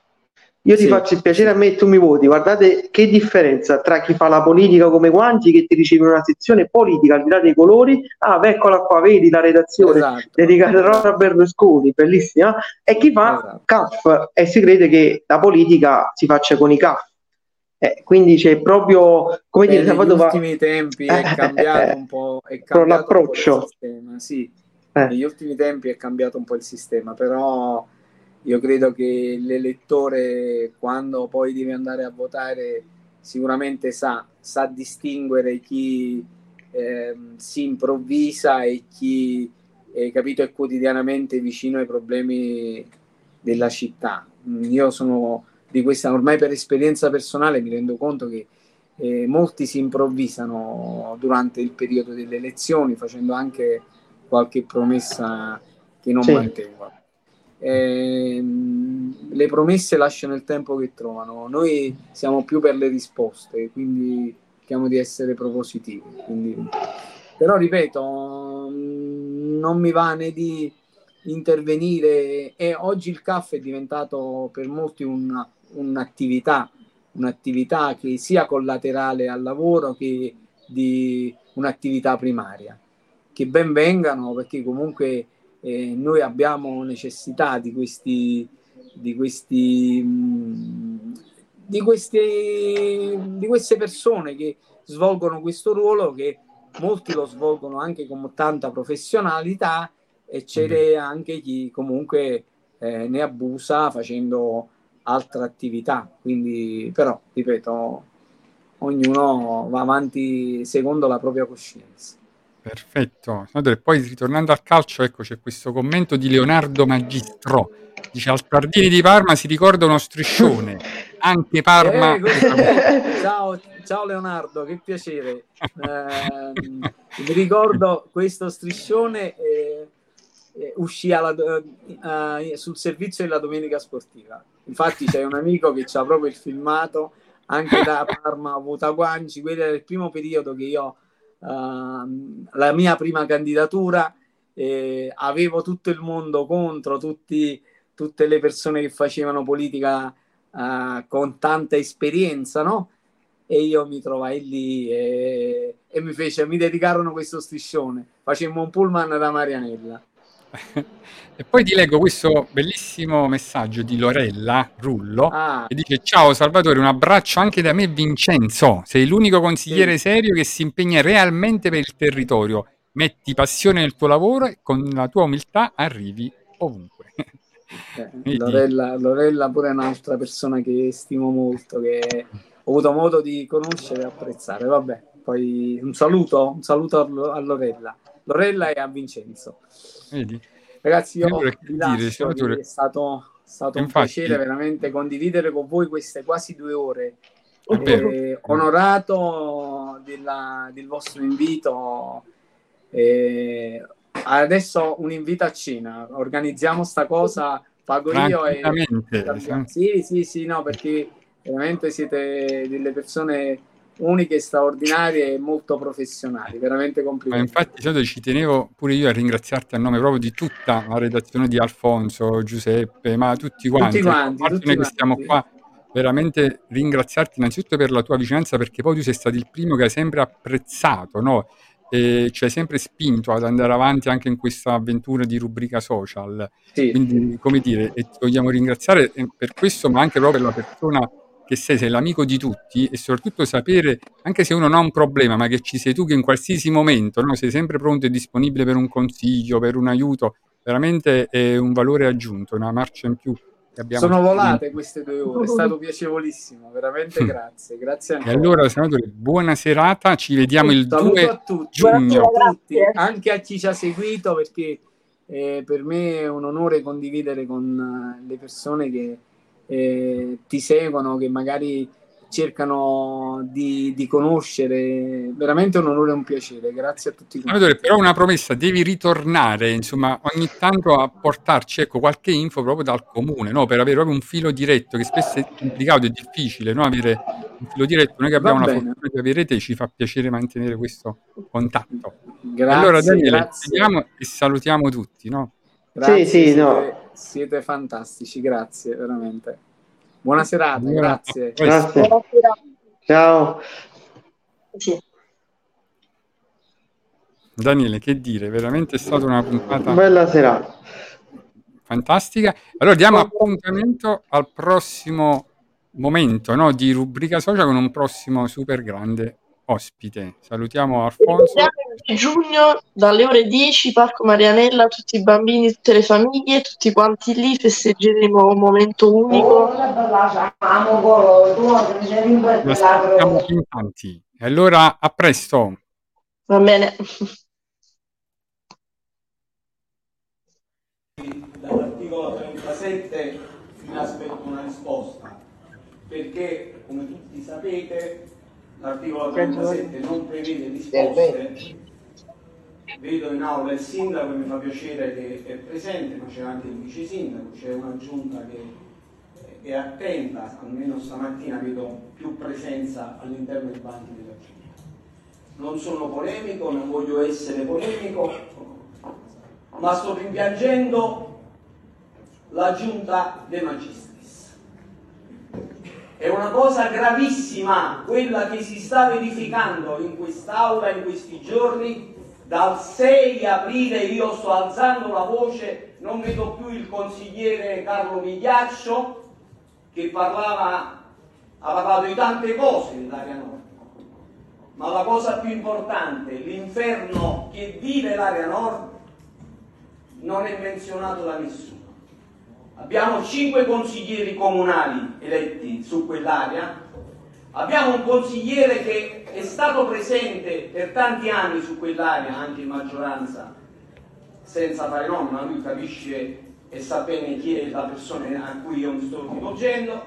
Io ti Sì. faccio il piacere a me e tu mi voti, guardate che differenza tra chi fa la politica come Guangi che ti riceve una sezione politica al di là dei colori, ah eccola qua, vedi la redazione Esatto. dedicata a Berlusconi, bellissima, e chi fa Esatto. CAF e si crede che la politica si faccia con i CAF. Eh, quindi c'è proprio, come Eh, dire, negli Salvatore va- ultimi tempi è Eh, cambiato un po', è cambiato un po' l'approccio. il sistema, sì. Eh. Negli ultimi tempi è cambiato un po' il sistema, però io credo che l'elettore quando poi deve andare a votare sicuramente sa, sa distinguere chi ehm, si improvvisa e chi eh, capito, è quotidianamente vicino ai problemi della città. Mm, Io sono di questa, ormai per esperienza personale mi rendo conto che eh, molti si improvvisano durante il periodo delle elezioni facendo anche qualche promessa che non Sì. mantengono. Ehm, le promesse lasciano il tempo che trovano, noi siamo più per le risposte, quindi cerchiamo di essere propositivi. Quindi... Però ripeto, mm, non mi va né di intervenire e oggi il caffè è diventato per molti una- un'attività, un'attività che sia collaterale al lavoro che di un'attività primaria. Che ben vengano perché comunque eh, noi abbiamo necessità di questi di questi mh, di queste di queste persone che svolgono questo ruolo che molti lo svolgono anche con tanta professionalità e c'è anche chi comunque eh, ne abusa facendo altra attività. Quindi però ripeto ognuno va avanti secondo la propria coscienza Perfetto. Senatore, poi ritornando al calcio, ecco c'è questo commento di Leonardo Magistro. Dice al Pardini di Parma si ricorda uno striscione. Anche Parma. Eh, ciao, ciao Leonardo, che piacere. Mi ricordo questo striscione eh, eh, uscì alla do- eh, sul servizio della domenica sportiva. Infatti c'è un amico che ha proprio il filmato anche da Parma, Vuta Guanci, quello era il primo periodo che io, ehm, la mia prima candidatura, eh, avevo tutto il mondo contro, tutti, tutte le persone che facevano politica eh, con tanta esperienza, no? E io mi trovai lì e, e mi fece, mi dedicarono questo striscione. Facemmo un pullman da Marianella. E poi ti leggo questo bellissimo messaggio di Lorella Rullo Ah, che dice ciao Salvatore, un abbraccio anche da me Vincenzo, sei l'unico consigliere Sì. serio che si impegna realmente per il territorio, metti passione nel tuo lavoro e con la tua umiltà arrivi ovunque. eh? Lorella, Lorella pure è un'altra persona che stimo molto, che ho avuto modo di conoscere e apprezzare. Vabbè, poi un saluto, un saluto a Lorella. Lorella e a Vincenzo. Vedi? Ragazzi, io vi dire, lascio, senatore? è stato, stato un Infatti- piacere veramente condividere con voi queste quasi due ore. Eh, onorato della- del vostro invito. Eh, adesso un invito a cena. Organizziamo sta cosa, pago io e Tranquillamente. sì, sì, sì, no, perché veramente siete delle persone uniche, straordinarie e molto professionali. Veramente Ma complimenti. infatti, Senatore, ci tenevo pure io a ringraziarti a nome proprio di tutta la redazione di Alfonso, Giuseppe, ma tutti quanti. Tutti quanti, tutti noi che stiamo quanti. qua, veramente ringraziarti innanzitutto per la tua vicinanza, perché poi tu sei stato il primo che hai sempre apprezzato, no? E ci hai sempre spinto ad andare avanti anche in questa avventura di rubrica social. Sì. Quindi, come dire, e ti vogliamo ringraziare eh, per questo, ma anche proprio per la persona che sei, sei l'amico di tutti e soprattutto sapere, anche se uno non ha un problema, ma che ci sei tu che in qualsiasi momento no, sei sempre pronto e disponibile per un consiglio, per un aiuto, veramente è un valore aggiunto, una marcia in più che abbiamo. Sono volate queste due ore, è stato piacevolissimo, veramente Mm. grazie, grazie E ancora. allora, senatore, buona serata, ci vediamo il Saluto 2 a tutti, giugno. a tutti, anche a chi ci ha seguito perché eh, per me è un onore condividere con eh, le persone che eh, ti seguono, che magari cercano di, di conoscere. Veramente un onore e un piacere. Grazie a tutti. Salvatore, però una promessa, devi ritornare, insomma, ogni tanto a portarci ecco, qualche info proprio dal comune, no? Per avere proprio un filo diretto, che spesso è complicato, è difficile, no? Avere un filo diretto. Noi che abbiamo bene. fortuna di avere te, ci fa piacere mantenere questo contatto. Grazie, allora, Daniele, grazie. vediamo e salutiamo tutti, no? Grazie, Sì, sì, no. Siete fantastici, grazie, veramente. Buona serata, grazie. Grazie. Buonasera. Ciao. Daniele, che dire, veramente è stata una puntata Bella serata. fantastica. Allora diamo appuntamento al prossimo momento no, di rubrica social con un prossimo super grande ospite. Salutiamo Alfonso. Giugno dalle ore 10 Parco Marianella, tutti i bambini, tutte le famiglie, tutti quanti lì festeggeremo un momento unico. Aspettiamo in tanti. E allora a presto. Va bene. dall'articolo 37 mi aspetto una risposta perché come tutti sapete l'articolo 37 non prevede risposte vedo in aula il sindaco e mi fa piacere che è presente ma c'è anche il vice sindaco c'è una giunta che è attenta almeno stamattina vedo più presenza all'interno dei banchi della giunta non sono polemico non voglio essere polemico ma sto rimpiangendo la giunta De Magistris. È una cosa gravissima quella che si sta verificando in quest'aula in questi giorni. Dal 6 aprile io sto alzando la voce, non vedo più il consigliere Carlo Migliaccio che parlava, ha parlato di tante cose dell'area nord. Ma la cosa più importante, l'inferno che vive l'area nord, non è menzionato da nessuno. Abbiamo cinque consiglieri comunali eletti su quell'area, abbiamo un consigliere che è stato presente per tanti anni su quell'area, anche in maggioranza, senza fare nomi, ma lui capisce e sa bene chi è la persona a cui io mi sto rivolgendo,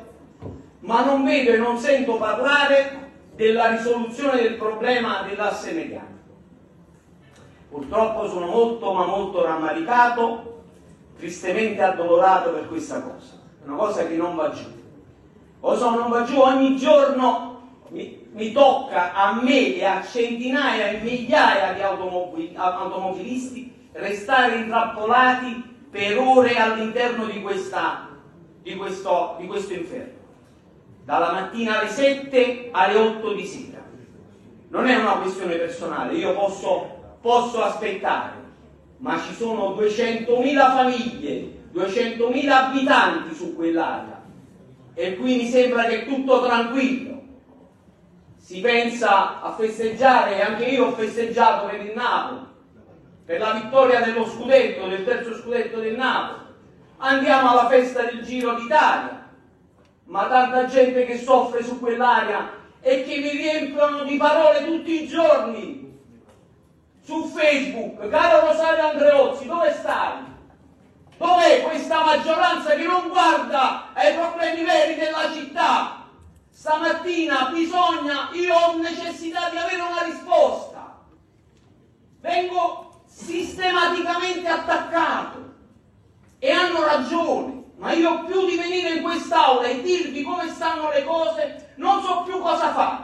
ma non vedo e non sento parlare della risoluzione del problema dell'asse mediano. Purtroppo sono molto ma molto rammaricato, tristemente addolorato per questa cosa. Una cosa che non va giù. Cosa non va giù ogni giorno mi tocca a me e a centinaia e migliaia di automobil- automobilisti restare intrappolati per ore all'interno di, questa, di, questo, di questo inferno. Dalla mattina alle 7 alle 8 di sera. Non è una questione personale, io posso, posso aspettare, ma ci sono 200.000 famiglie, 200.000 abitanti su quell'area e qui mi sembra che è tutto tranquillo. Si pensa a festeggiare, e anche io ho festeggiato per il Napoli, per la vittoria dello scudetto, del terzo scudetto del Napoli. Andiamo alla festa del Giro d'Italia, ma tanta gente che soffre su quell'area e che mi riempiono di parole tutti i giorni su Facebook. Caro Rosario Andreozzi, dove stai? Dov'è questa maggioranza che non guarda ai problemi veri della città? Stamattina bisogna, io ho necessità di avere una risposta. Vengo sistematicamente attaccato e hanno ragione, ma io più di venire in quest'aula e dirvi come stanno le cose, non so più cosa fare.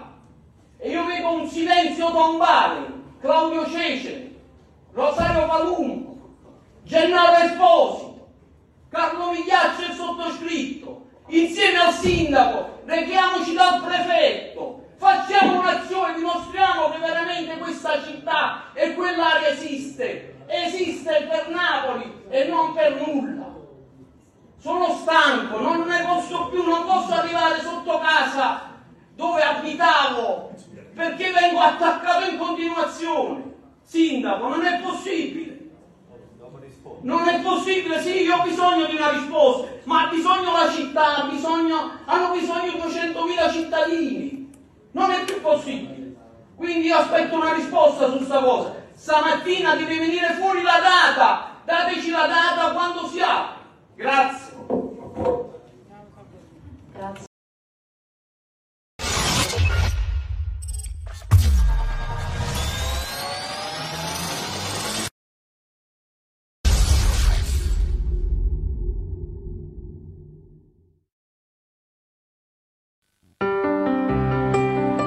E io vedo un silenzio tombale, Claudio Cecere, Rosario Palumbo, Gennaro Esposito, Carlo Migliaccio e sottoscritto, insieme al sindaco, rechiamoci dal prefetto, facciamo un'azione, dimostriamo che veramente questa città e quell'area esiste, esiste per Napoli e non per nulla. Sono stanco, non ne posso più, non posso arrivare sotto casa dove abitavo perché vengo attaccato in continuazione. Sindaco, non è possibile. Non è possibile, sì, io ho bisogno di una risposta, ma ha bisogno la città, bisogno, hanno bisogno 200.000 cittadini. Non è più possibile. Quindi io aspetto una risposta su sta cosa. Stamattina deve venire fuori la data, dateci la data quando si apre. Grazie.